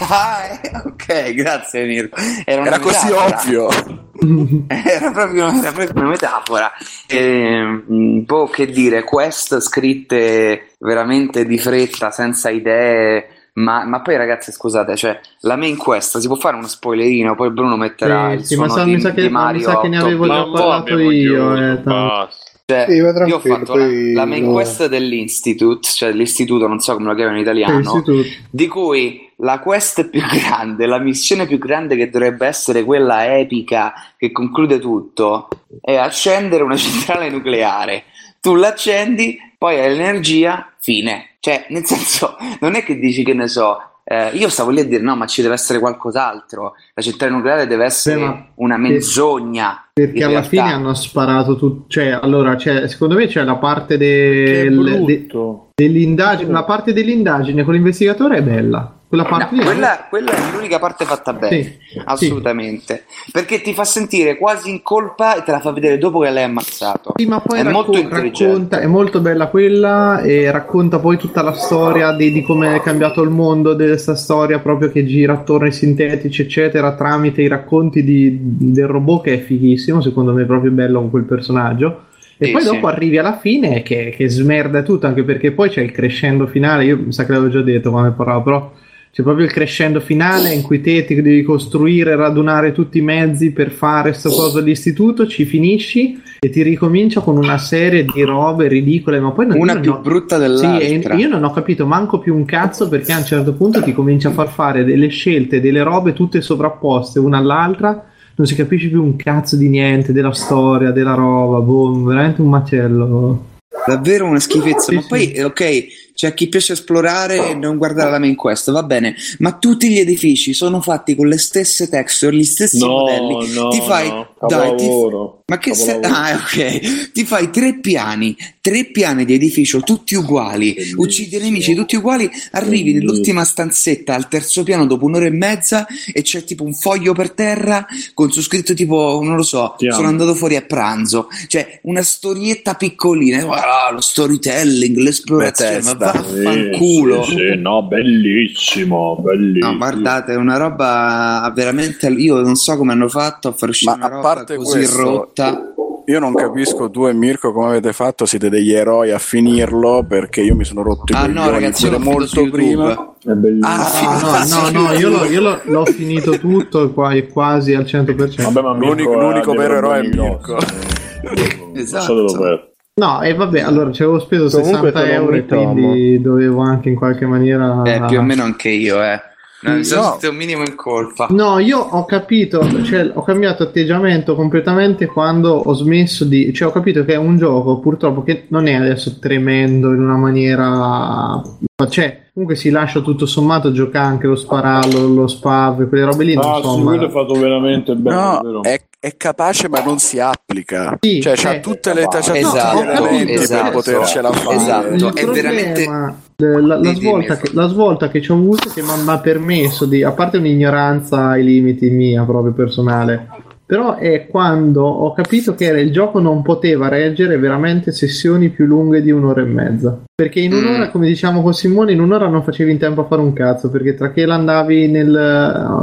Ah, eh, ok, grazie Mirko. Era, una Era così ovvio. Era proprio, era proprio una metafora. Ehm, boh, che dire, quest scritte veramente di fretta, senza idee. Ma, ma poi ragazzi scusate, cioè, la main quest si può fare uno spoilerino, poi Bruno metterà Sì, il sì, ma sa- di, mi sa che- di ma mi Mario sa che ne 8. avevo già parlato io, chiuso, eh, basta. Cioè, Sì, io ho fatto la, la main quest dell'Institute, cioè dell'istituto, non so come lo chiamano in italiano, di cui la quest più grande, la missione più grande che dovrebbe essere quella epica che conclude tutto, è accendere una centrale nucleare. Tu l'accendi, poi hai l'energia, fine. Cioè, nel senso, non è che dici che ne so. Eh, io stavo lì a dire no, ma ci deve essere qualcos'altro. La centrale nucleare deve essere Beh, una menzogna. Perché alla realtà. fine hanno sparato tutto. Cioè, allora, c'è- secondo me c'è la parte del, de-. Dell'indagine. La parte dell'indagine con l'investigatore è bella. Quella parte No, quella, quella è l'unica parte fatta bene, Sì, assolutamente. Perché ti fa sentire quasi in colpa e te la fa vedere dopo che l'hai ammazzato. Sì, ma poi È molto racco- intelligente. racconta, è molto bella quella e racconta poi tutta la storia di, di come è cambiato il mondo, di questa storia proprio che gira attorno ai sintetici, eccetera, tramite i racconti di- del robot che è fighissimo, secondo me è proprio bello con quel personaggio. E Sì, poi sì. dopo arrivi alla fine che, che smerda tutto, anche perché poi c'è il crescendo finale, io mi sa che l'avevo già detto quando parlavo, però c'è proprio il crescendo finale in cui te ti devi costruire, radunare tutti i mezzi per fare sto coso all'istituto, ci finisci e ti ricomincia con una serie di robe ridicole, ma poi non, Una più ho- brutta Sì, dell'altra. e io non ho capito manco più un cazzo perché a un certo punto ti comincia a far fare delle scelte, delle robe tutte sovrapposte una all'altra, non si capisce più un cazzo di niente, della storia, della roba, boh, veramente un macello. Davvero una schifezza. Sì, Ma sì. poi, eh, ok, c'è a chi piace esplorare e non guardare la main quest, va bene, ma tutti gli edifici sono fatti con le stesse texture, gli stessi No, modelli. no, ti fai, no, dai, ti, ma che se... Ah, ok. Ti fai tre piani, tre piani di edificio tutti uguali, uccidi i nemici tutti uguali, arrivi Bellissimo. nell'ultima stanzetta al terzo piano dopo un'ora e mezza e c'è tipo un foglio per terra con su scritto tipo, non lo so, sono andato fuori a pranzo. Cioè, una storietta piccolina, ah, lo storytelling, l'esplorazione, ma Bethesda. Vaffanculo. Sì, sì, no, bellissimo, bellissimo. No, guardate, è una roba veramente. Io non so come hanno fatto a far uscire Ma una a roba parte così questo, rotta. Io non capisco tu e Mirko come avete fatto, siete degli eroi a finirlo perché io mi sono rotto i Ah, no, coglioni ragazzi, l'ho molto prima. È bellissimo. Ah, No, no, no, io, l'ho, io l'ho- l'ho finito tutto qua, quasi al 100%. Vabbè, ma L'unico- l'unico vero eroe è Mirko. Esatto. No, e vabbè, allora ci avevo speso Comunque 60 sono euro e quindi dovevo anche in qualche maniera... Eh, più o meno anche io, eh. No, mi sono No. sentito un minimo in colpa. No, io ho capito, cioè ho cambiato atteggiamento completamente quando ho smesso di... cioè ho capito che è un gioco purtroppo che non è adesso tremendo in una maniera... cioè comunque si lascia tutto sommato giocare anche lo sparallo, lo spav, quelle robe lì, Ah, sì, insomma... quello è fatto veramente bene. No, vero? è, è capace ma non si applica. Sì, cioè, cioè- c'ha tutte le, tutti Esatto, esatto, per potercela fare. esatto. è veramente- eh, la, la svolta che, la svolta che ci ho avuto che mi ha permesso di, a parte un'ignoranza ai limiti mia proprio personale, però è quando ho capito che era- il gioco non poteva reggere veramente sessioni più lunghe di un'ora e mezza. Perché in un'ora, Mm. come diciamo con Simone, in un'ora non facevi in tempo a fare un cazzo, perché tra che andavi nel,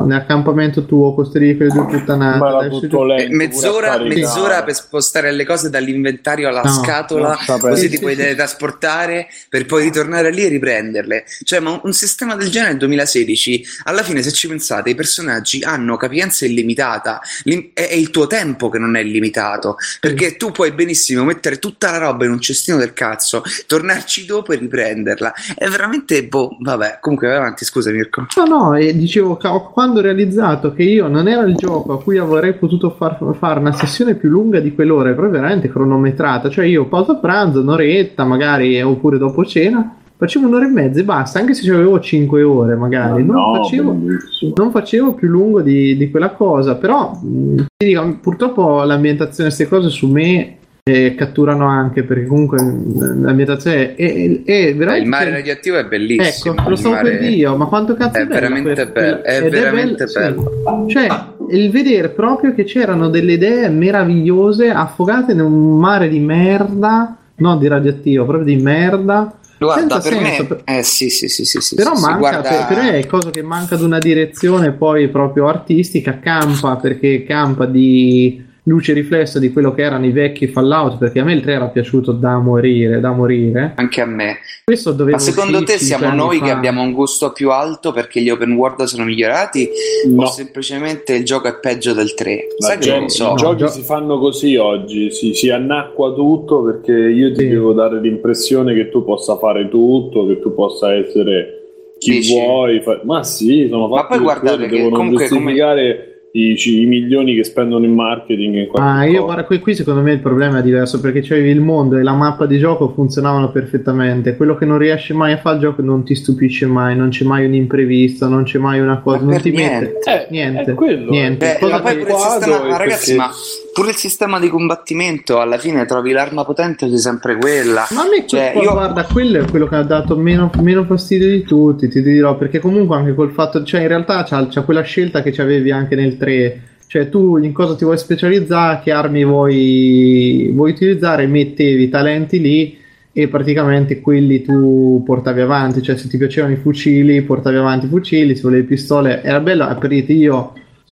nell'accampamento tuo, costruire quelle due puttanate, Ma era adesso- tutto Eh, lento. pure mezz'ora, mezz'ora per spostare le cose dall'inventario alla No, scatola, così Sì, ti puoi sì. teletrasportare per poi ritornare lì e riprenderle. Cioè, ma un, un sistema del genere nel 2016, alla fine, se ci pensate, i personaggi hanno capienza illimitata. Lim- è, è il tuo tempo che non è illimitato. Perché tu puoi benissimo mettere tutta la roba in un cestino del cazzo, tornarci dopo e riprenderla. È veramente, boh, vabbè. Comunque, vai avanti, scusa, Mirko. No, no, e dicevo, quando ho realizzato che io non era il gioco a cui avrei potuto far, fare una sessione più lunga di quell'ora, però veramente cronometrata, cioè io pausa pranzo, un'oretta magari, oppure dopo cena, facevo un'ora e mezza e basta, anche se avevo 5 ore magari, non, No, facevo, non facevo più lungo di, di quella cosa, però mh, ti dico, purtroppo l'ambientazione, queste cose su me eh, catturano anche, perché comunque mh, l'ambientazione è, è, è veramente... Il mare radioattivo è bellissimo. Ecco, lo stavo mare- per dire, ma quanto cazzo È bello veramente bello, è Ed veramente sì. bello. Cioè, il vedere proprio che c'erano delle idee meravigliose affogate in un mare di merda, non di radioattivo, proprio di merda. Guarda, senza per senso, me, eh sì, sì, sì, sì, sì, però sì, manca, guarda- per me è cosa che manca di una direzione poi proprio artistica, campa perché campa di luce riflessa di quello che erano i vecchi Fallout, perché a me il 3 era piaciuto da morire, da morire. anche a me. Questo doveva Ma secondo te siamo noi anni che fa. abbiamo un gusto più alto perché gli open world sono migliorati No. o semplicemente il gioco è peggio del 3? La Sai che non lo gente- so. I giochi gio- si fanno così oggi, si, si annacqua tutto perché io ti Sì. devo dare l'impressione che tu possa fare tutto, che tu possa essere chi Dici? vuoi. fa- Ma sì, sono Ma fatti poi per guardate che devono comunque come- giustificare i, i milioni che spendono in marketing. In qualche Ah, io cosa. guarda, qui, qui secondo me il problema è diverso perché c'avevi il mondo e la mappa di gioco funzionavano perfettamente. Quello che non riesci mai a fare il gioco non ti stupisce mai, non c'è mai un imprevisto, non c'è mai una cosa, Ma non ti niente. mette Eh, niente. è quello, niente. Beh, Cosa ma poi pure il sistema, ragazzi, perché- ma pure il sistema di combattimento alla fine trovi l'arma potente c'è sempre quella. Ma a me Cioè, io- guarda, quello è quello che ha dato meno, meno fastidio di tutti, ti dirò, perché comunque anche col fatto, cioè in realtà c'ha, c'ha quella scelta che c'avevi anche nel 3, cioè tu in cosa ti vuoi specializzare, che armi vuoi, vuoi utilizzare, mettevi i talenti lì e praticamente quelli tu portavi avanti, cioè se ti piacevano i fucili portavi avanti i fucili, se volevi pistole, era bello, per dirti io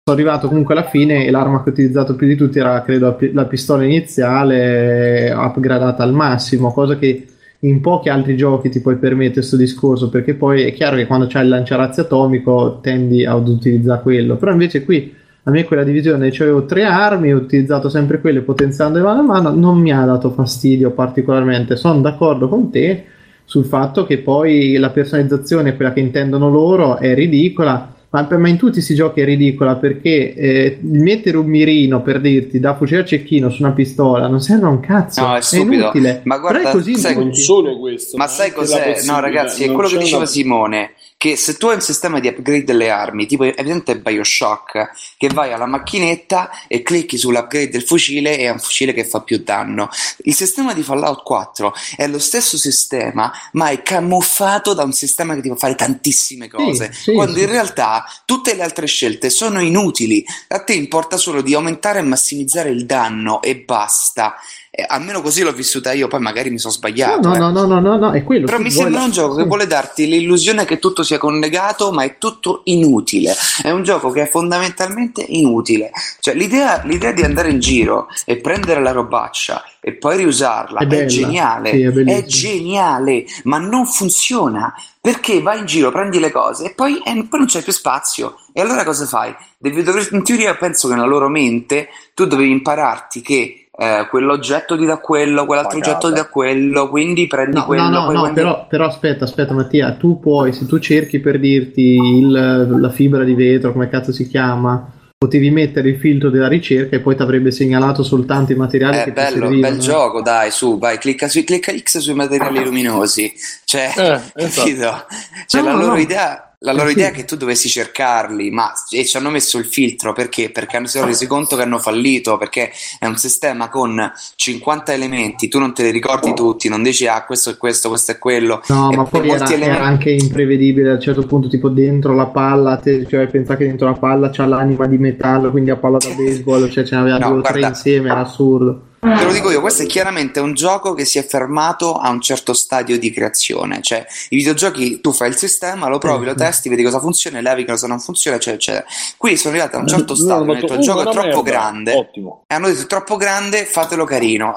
sono arrivato comunque alla fine e l'arma che ho utilizzato più di tutti era credo la pi- la pistola iniziale upgradata al massimo, cosa che in pochi altri giochi ti puoi permettere questo discorso perché poi è chiaro che quando c'hai il lanciarazzi atomico tendi ad utilizzare quello, però invece qui a me quella divisione cioè avevo tre armi, ho utilizzato sempre quelle potenziando mano a mano, non mi ha dato fastidio particolarmente, sono d'accordo con te sul fatto che poi la personalizzazione, quella che intendono loro, è ridicola ma, ma in tutti questi giochi è ridicola perché eh, mettere un mirino per dirti da fucile a cecchino su una pistola non serve a un cazzo. No, è stupido. inutile. Ma guarda, Però è così sai-. Non solo questo, Ma sai anche la cos'è? No, ragazzi, è quello che diceva una- Simone. Che se tu hai un sistema di upgrade delle armi, tipo evidente Bioshock, che vai alla macchinetta e clicchi sull'upgrade del fucile e è un fucile che fa più danno. Il sistema di Fallout 4 è lo stesso sistema, ma è camuffato da un sistema che ti fa fare tantissime cose. sì, quando sì. in realtà tutte le altre scelte sono inutili. A te importa solo di aumentare e massimizzare il danno e basta. Eh, almeno così l'ho vissuta io, poi magari mi sono sbagliato. No, eh. no, no, no, no, no, è quello. Però mi sembra la- un gioco che vuole darti l'illusione che tutto sia collegato, ma è tutto inutile. È un gioco che è fondamentalmente inutile. Cioè, l'idea, l'idea di andare in giro e prendere la robaccia e poi riusarla È è, geniale. Sì, è è geniale, ma non funziona. Perché vai in giro, prendi le cose e poi, e poi non c'è più spazio. E allora cosa fai? Devi, dovresti- in teoria penso che nella loro mente tu dovevi impararti che eh, quell'oggetto ti dà quello, quell'altro Pagata. oggetto ti dà quello, quindi prendi No, quello. no, no, no, prendi- però, però aspetta, aspetta Mattia, tu puoi, se tu cerchi per dirti il- la fibra di vetro, come cazzo si chiama, potevi mettere il filtro della ricerca e poi ti avrebbe segnalato soltanto i materiali È che ti bello, servivano. bel gioco, dai, su, vai, clicca, su, clicca X sui materiali luminosi. Cioè, Eh, esatto. capito? Cioè, No, la loro no. idea, la loro idea è che tu dovessi cercarli, ma e ci hanno messo il filtro perché? Perché hanno- si sono resi conto che hanno fallito, perché è un sistema con 50 elementi, tu non te li ricordi tutti, non dici ah, questo è questo, questo è quello. No, E ma poi era, molti era elementi- anche imprevedibile a un certo punto, tipo dentro la palla, te, cioè pensa che dentro la palla c'ha l'anima di metallo, quindi a palla da baseball, cioè ce n'aveva No, due o tre insieme, era assurdo. Te lo dico io, questo è chiaramente un gioco che si è fermato a un certo stadio di creazione, cioè i videogiochi tu fai il sistema, lo provi, lo testi, vedi cosa funziona, levi cosa non funziona, eccetera, eccetera. Qui sono arrivati a un certo stadio, hanno hanno detto il gioco "Uh, è troppo merda." grande, Ottimo. e hanno detto è troppo grande, fatelo carino,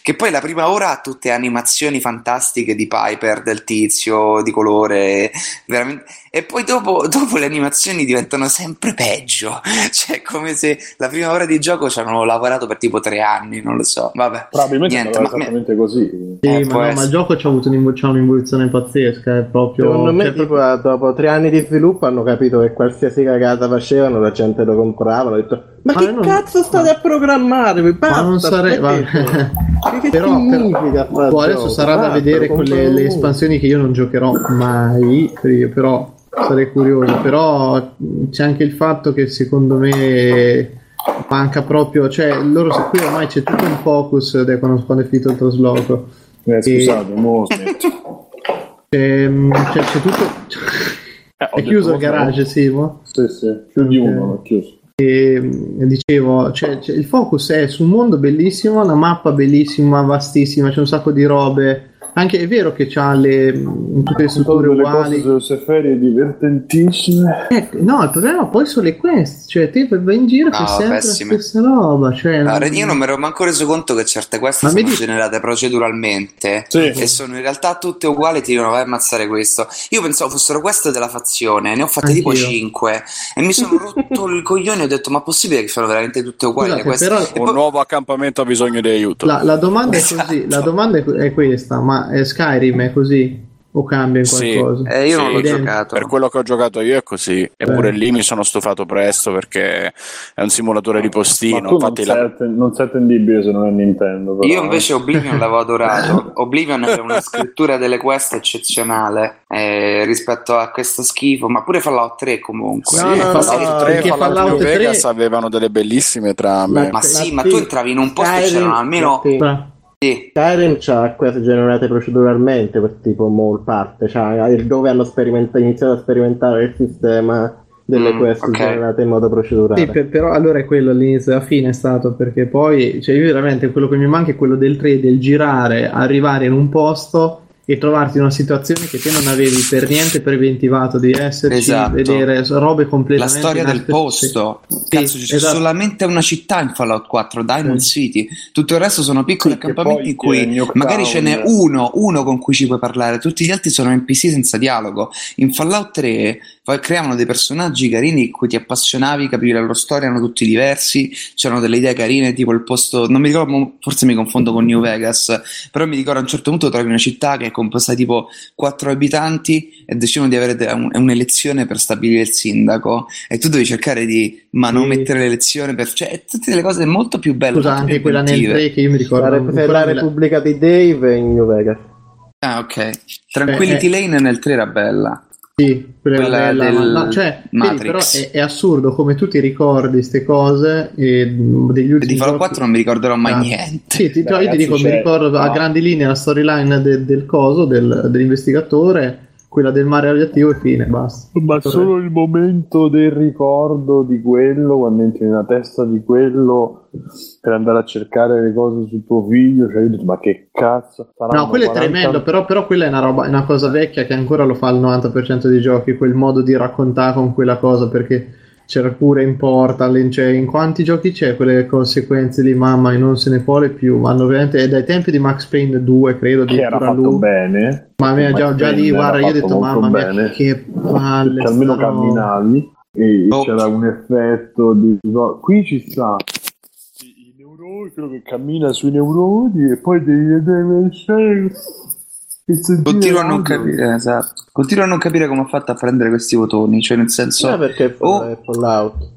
che poi la prima ora ha tutte animazioni fantastiche di Piper, del tizio, di colore, veramente... E poi dopo, dopo le animazioni diventano sempre peggio, cioè come se la prima ora di gioco ci hanno lavorato per tipo tre anni, non lo so, vabbè. Probabilmente Niente, ma me- esattamente così. Sì, Eh, ma, no, ma il gioco c'ha avuto un'invo- c'ha un'involuzione pazzesca, è proprio... Secondo me, cioè, tipo, ah, dopo tre anni di sviluppo hanno capito che qualsiasi cagata facevano, la gente lo comprava. Hanno detto: Ma Ma che non- cazzo state a programmare? Ma Basta, non sarebbe. smettete." Ma che però, significa però- boh, adesso sarà da vedere con le, le espansioni che io non giocherò mai. Però sarei curioso. Però c'è anche il fatto che secondo me manca proprio. Cioè, loro qui ormai c'è tutto un focus da quando, quando è finito il trasloco. Eh, scusate, mo smetto. C'è, mh, cioè, c'è tutto. Eh, È chiuso il mo garage, Simo? Sì, sì, più di uno l'ho chiuso. E, mh, dicevo, cioè, cioè, il focus è su un mondo bellissimo, una mappa bellissima, vastissima, c'è un sacco di robe. Anche è vero che c'ha le, mh, tutte le strutture Sono delle cose uguali. sulle seferie divertentissime. Eh, no, il problema poi sono le quest, cioè te vai in giro e No, sempre pessime. la stessa roba. Cioè, No, io non mi ero manco reso conto che certe queste Ma sono dici- generate proceduralmente Sì. e sono in realtà tutte uguali ti dicono vai a ammazzare questo. Io pensavo fossero queste della fazione, ne ho fatte tipo Anch'io. 5 e mi sono rotto il coglione e ho detto ma possibile che sono veramente tutte uguali Scusate, queste? però E Un poi- nuovo accampamento ha bisogno di aiuto. la, la domanda è Esatto. così, la domanda è, è questa, ma eh, Skyrim è così? O cambia in Sì. qualcosa? Eh, io non Sì, l'ho idem. giocato. Per quello che ho giocato io è così, eppure lì mi sono stufato presto perché è un simulatore di Ma postino. tu non Infatti, sei, la- atten- non sei attendibile se non è Nintendo. però, Io eh. invece Oblivion l'avevo adorato. Oblivion aveva una scrittura delle quest eccezionale eh, rispetto a questo schifo, ma pure Fallout 3 comunque. sì, No, no, Fallout no, 3 perché Fallout Fallout New 3 Vegas avevano delle bellissime trame. Ma La sì, ma tu entravi in un posto e c'erano almeno sì, Skyrim c'ha queste generate proceduralmente, per tipo mall parte, c'ha dove hanno sperimenta- iniziato a sperimentare il sistema delle Mm, quest ok. generate in modo procedurale. Sì, per- però allora è quello all'inizio e alla fine è stato perché poi, cioè io veramente quello che mi manca è quello del 3, del girare, arrivare in un posto e trovarti in una situazione che te non avevi per niente preventivato di esserci, Esatto. vedere robe la completamente storia del posto. Sì, Cazzo, c'è esatto. solamente una città in Fallout 4, Diamond Sì. City. Tutto il resto sono piccoli Sì, accampamenti in cui magari ce n'è uno, uno con cui ci puoi parlare, tutti gli altri sono NPC senza dialogo. In Fallout 3 poi creavano dei personaggi carini in cui ti appassionavi, capivi la loro storia, erano tutti diversi, c'erano delle idee carine, tipo il posto, non mi ricordo, forse mi confondo con New Vegas, però mi ricordo a un certo punto trovi una città che è composta tipo 4 abitanti e decidono di avere de- un- un'elezione per stabilire il sindaco e tu devi cercare di manomettere l'elezione per... cioè tutte delle cose molto più belle. Scusa, anche quella nel inventive. 3 che io mi ricordo. La, Rep- la Repubblica di Dave in New Vegas. Ah, ok. Tranquility Eh, Lane nel 3 era bella. Sì, quella, Quella bella, del ma- cioè, vedi, però è, è assurdo come tu ti ricordi queste cose e mh, degli ultimi Di Fallout giochi- 4 non mi ricorderò mai Ah. niente. Sì, ti- Beh, io ti dico, mi c'è- ricordo a no. grandi linee la storyline de- del coso, del- dell'investigatore, quella del mare radioattivo e fine, basta. Ma solo il momento del ricordo di quello, quando entri nella testa di quello per andare a cercare le cose su tuo figlio, cioè io detto, ma che cazzo? No, quello è 40 tremendo, però, però quella è una, roba, è una cosa vecchia che ancora lo fa il 90% dei giochi, quel modo di raccontare con quella cosa, perché c'era pure in Portal, in, cioè, in quanti giochi c'è quelle conseguenze lì, mamma, e non se ne vuole più, ma veramente, è dai tempi di Max Payne 2, credo, che era fatto lui. bene. Ma mia, già, già lì, guarda, io ho detto, mamma mia, bene. che palle. Almeno camminavi e Oh. c'era un effetto di qui ci sta i neuroni quello che cammina sui neuroni e poi devi vedere e sentire Continuo a non capire, esatto. Continuo a non capire come ha fatto a prendere questi votoni, cioè nel senso... No, perché Oh. è Fallout.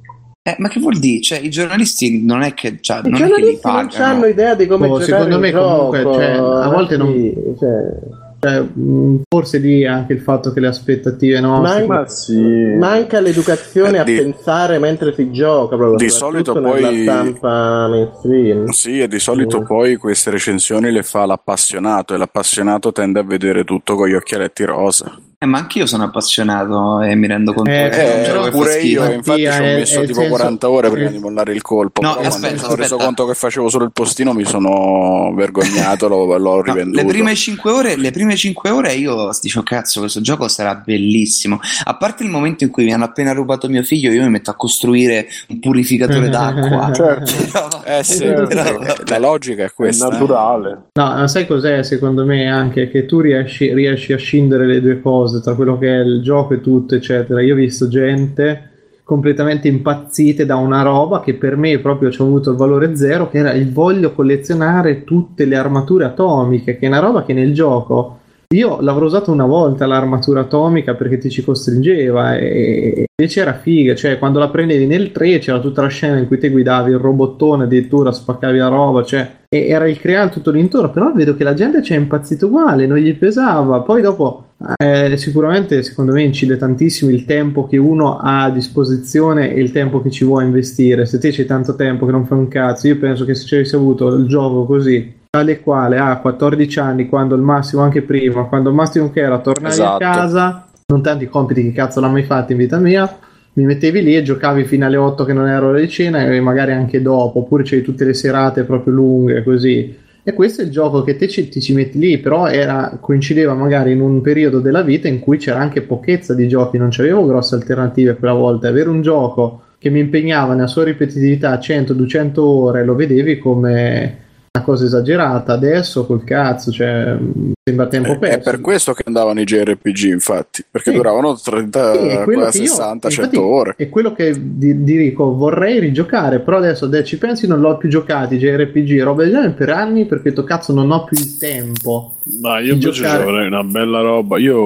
Eh, ma che vuol dire? Cioè, i giornalisti non è che, cioè, I non è che li non hanno idea di come Oh, giocare secondo il me comunque, gioco, cioè, a volte non- sì, cioè, Cioè, mh, forse lì anche il fatto che le aspettative nostre... Man- ma sì manca l'educazione Eh, a di- pensare mentre si gioca proprio, di solito poi- stampa mainstream. Sì, e di solito Mm. poi queste recensioni le fa l'appassionato e l'appassionato tende a vedere tutto con gli occhialetti rosa. Eh, ma anch'io sono appassionato e mi rendo conto Eh, che è Eh, gioco pure schifo. io, Mattia, infatti ci ho è- messo è tipo senso- 40 ore prima eh. di mollare il colpo. No, però quando aspetta, mi sono reso aspetta. conto che facevo solo il postino mi sono vergognato, l'ho, l'ho No, rivenduto. le prime 5 ore, le prime 5 ore io dicevo cazzo questo gioco sarà bellissimo a parte il momento in cui mi hanno appena rubato mio figlio io mi metto a costruire un purificatore d'acqua certo Però- Eh sì, Certo. però la logica è è questa. eh. naturale No, ma sai cos'è secondo me anche che tu riesci, riesci a scindere le due cose tra quello che è il gioco e tutto, eccetera. Io ho visto gente completamente impazzite da una roba che per me proprio ci ha avuto il valore zero, che era il voglio collezionare tutte le armature atomiche, che è una roba che nel gioco io l'avrò usata una volta l'armatura atomica perché ti ci costringeva e invece era figa, cioè quando la prendevi nel 3 c'era tutta la scena in cui te guidavi il robottone, addirittura spaccavi la roba, cioè era il creare tutto l'intorno, però vedo che la gente ci è impazzito uguale, non gli pesava, poi dopo eh, sicuramente secondo me incide tantissimo il tempo che uno ha a disposizione e il tempo che ci vuoi investire, se te c'hai tanto tempo che non fai un cazzo, io penso che se ci avessi avuto il gioco così tale quale a 14 anni, quando il massimo anche prima, quando il massimo che era tornavi Esatto. a casa, non tanti compiti che cazzo l'ha mai fatto in vita mia, mi mettevi lì e giocavi fino alle 8 che non ero ora di cena e magari anche dopo, oppure c'hai tutte le serate proprio lunghe così. E questo è il gioco che te ci, ti ci metti lì, però era, coincideva magari in un periodo della vita in cui c'era anche pochezza di giochi, non c'avevo grosse alternative quella volta. Avere un gioco che mi impegnava nella sua ripetitività 100-200 ore lo vedevi come cosa esagerata. Adesso col cazzo, cioè, sembra tempo È perso. per questo che andavano i JRPG, infatti, perché Sì. duravano 30, Sì, è quello che io- 60, infatti, 100 ore. È quello che di, di dico, vorrei rigiocare, però adesso de- ci pensi, non l'ho più giocati, JRPG, roba del genere per anni perché to cazzo non ho più il tempo. ma io invece giocare- avrei una bella roba io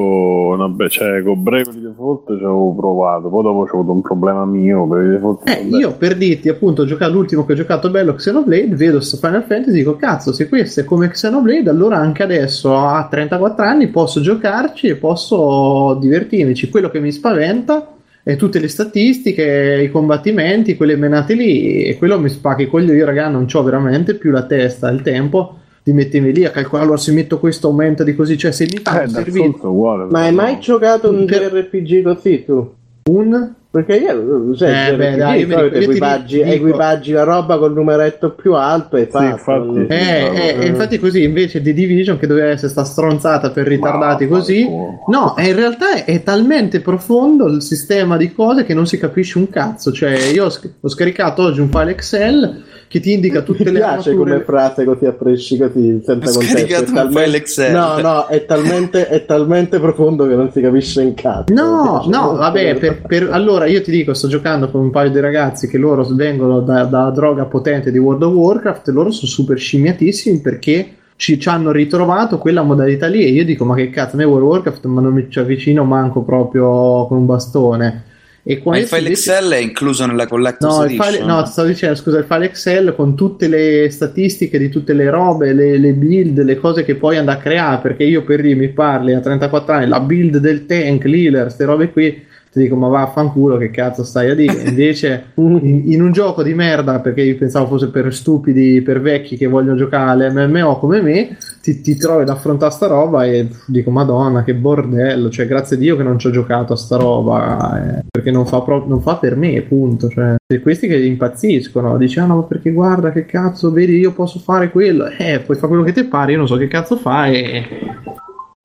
una be- cioè con Bravely Default ci avevo provato poi dopo c'ho avuto un problema mio Eh, vabbè. io per dirti, appunto, ho giocato l'ultimo che ho giocato bello Xenoblade, vedo sto Final Fantasy e dico, cazzo, se questo è come Xenoblade, allora anche adesso a 34 anni posso giocarci e posso divertirmici. Quello che mi spaventa è tutte le statistiche, i combattimenti, quelle menate lì, e quello mi spacca i coglioni. Io, raga, non ho veramente più la testa, il tempo di mettermi lì a calcolare. Allora, se metto questo aumenta di così, cioè se mi eh, Souls è uguale Ma hai mai giocato un Per- JRPG così tu? un Perché io, sai, Eh, beh, dai, io mi ti equipaggi, dico- equipaggi la roba col numeretto più alto e fatto. infatti. Eh, eh, e infatti così invece di Division che doveva essere sta stronzata per ritardati Ma, così fanculo. no in realtà è, è talmente profondo il sistema di cose che non si capisce un cazzo cioè io ho, sc- ho scaricato oggi un file Excel che ti indica tutte Mi le piace armature. come frase così a presci così senza Ho contesto. un talmente- file Excel. No, no, è talmente, è talmente profondo che non si capisce in cazzo. No, no, molto vabbè, per, per- allora io ti dico, sto giocando con un paio di ragazzi che loro vengono da, da droga potente di World of Warcraft e loro sono super scimmiatissimi perché ci, ci hanno ritrovato quella modalità lì e io dico ma che cazzo, a me World of Warcraft ma non mi ci avvicino manco proprio con un bastone. E Ma il file Excel è incluso nella Collector's No, il file, Edition? no, stavo dicendo, scusa, il file Excel con tutte le statistiche di tutte le robe, le, le build, le cose che poi andare a creare, perché io per lì mi parli a 34 anni, la build del tank, l'healer, queste robe qui, ti dico ma vaffanculo che cazzo stai a dire, invece in, in un gioco di merda, perché io pensavo fosse per stupidi, per vecchi che vogliono giocare all'MMO come me, ti, ti trovi ad affrontare sta roba e pff, dico madonna che bordello, cioè grazie a Dio che non ci ho giocato a sta roba, eh, perché non fa, pro- non fa per me, punto, cioè questi che impazziscono, dici ah no perché guarda che cazzo, vedi io posso fare quello, eh puoi fare quello che ti pare, io non so che cazzo fai e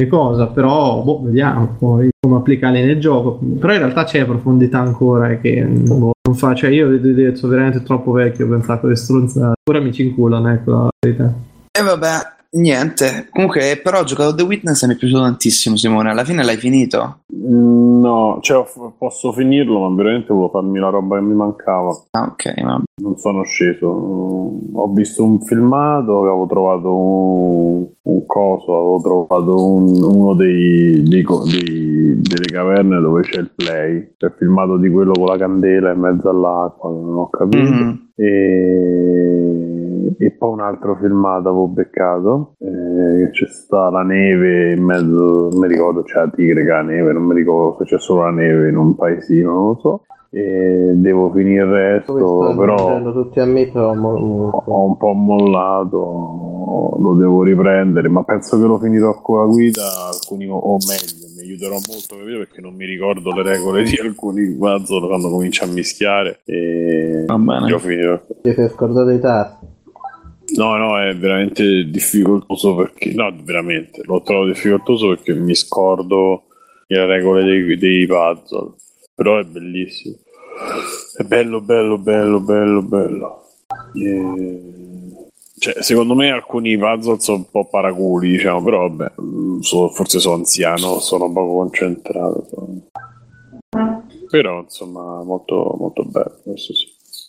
cosa, però boh, vediamo poi come applicarli nel gioco. Però in realtà c'è profondità ancora e che boh, non fa, cioè io sono veramente troppo vecchio per a quelle stronzate. Ora mi ci ecco la verità. E vabbè, niente. Comunque, però ho giocato The Witness e mi è piaciuto tantissimo, Simone. Alla fine l'hai finito? Mm, No, cioè posso finirlo, ma veramente volevo farmi la roba che mi mancava. Ah, ok, ma Non sono sceso. Mm, Ho visto un filmato, avevo trovato un, un coso, avevo trovato un- uno dei, dei dei- delle caverne dove c'è il play. Il filmato di quello con la candela in mezzo all'acqua, non ho capito. Mhm. E, e poi un altro filmato avevo beccato. eh, c'è sta la neve in mezzo, non mi ricordo, c'è la tigre che ha la neve, non mi ricordo se c'è solo la neve in un paesino, non lo so. E devo finire il resto, però tutti a me Tom, ho un po' mollato, lo devo riprendere, ma penso che lo finirò con la guida, alcuni, o meglio, mi aiuterò molto a capire perché non mi ricordo le regole di alcuni puzzle quando comincia a mischiare e Va bene. io finirò. ti sei scordato i tasti. No, no, è veramente difficoltoso perché, no, veramente, l'ho trovato difficoltoso perché mi scordo le regole dei, dei puzzle, però è bellissimo. È bello, bello, bello, bello, bello. E- Cioè, secondo me alcuni puzzle sono un po' paraculi, diciamo, però vabbè, mm, so- forse sono anziano, sono poco concentrato. sono- Però, insomma, molto, molto bello, questo sì.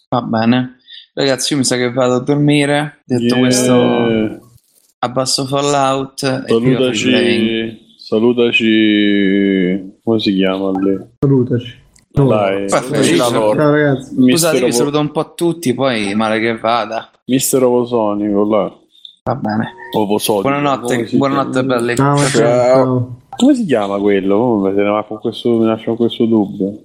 va bene. Ragazzi, io mi sa che vado a dormire. Detto Yeah. questo, abbasso Fallout e. Salutaci, salutaci, come si chiama lì? Salutaci. Dai. Ciao ragazzi. Scusate, io vi Ovo- saluto un po' tutti, poi male che vada. Mister Ovosonico, là. Va bene. Ovosonico. Buonanotte, buonanotte chiama? belli. Ciao, ciao, ciao. Come si chiama quello? Come se ne va con questo, mi lascia con questo dubbio.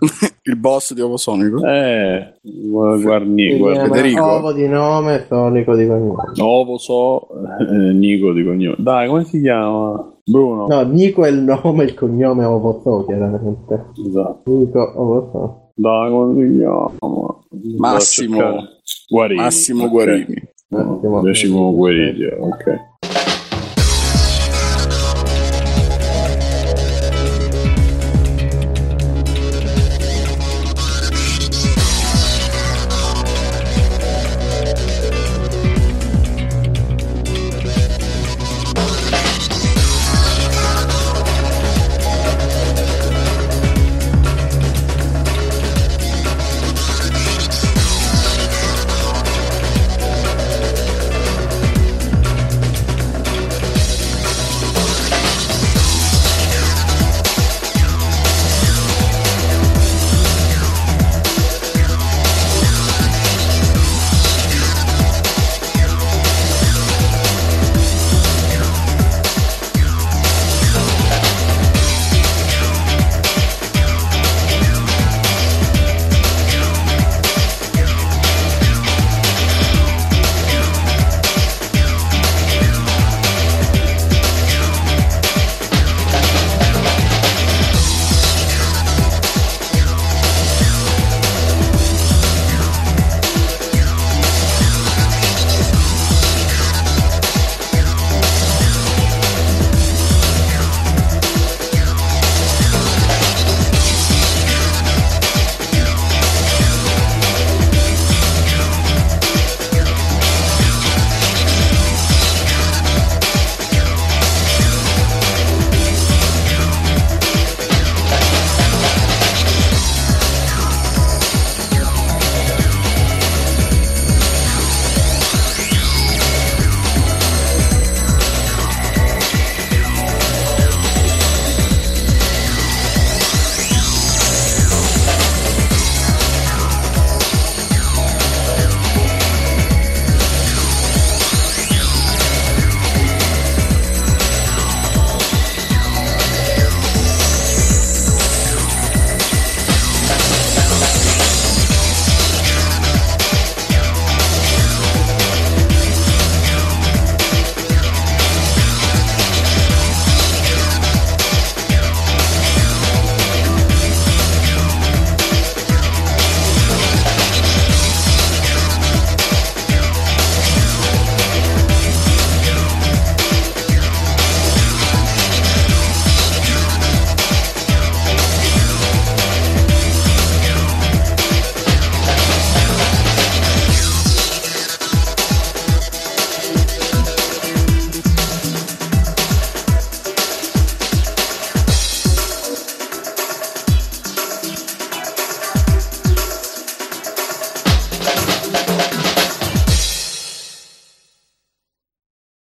Il boss di Ovosonico? Eh, guardi, Si guarda, chiama Federico. Ovo di nome, Sonico di cognome. Ovo so, eh, Nico di cognome. Dai, come si chiama? Bruno. No, Nico è il nome, il cognome Ovo So, chiaramente. Esatto. Nico Ovo So. Dai, come si chiama? Massimo. Guarini. Massimo ok. Guarini. Massimo. Massimo Guarini, ok.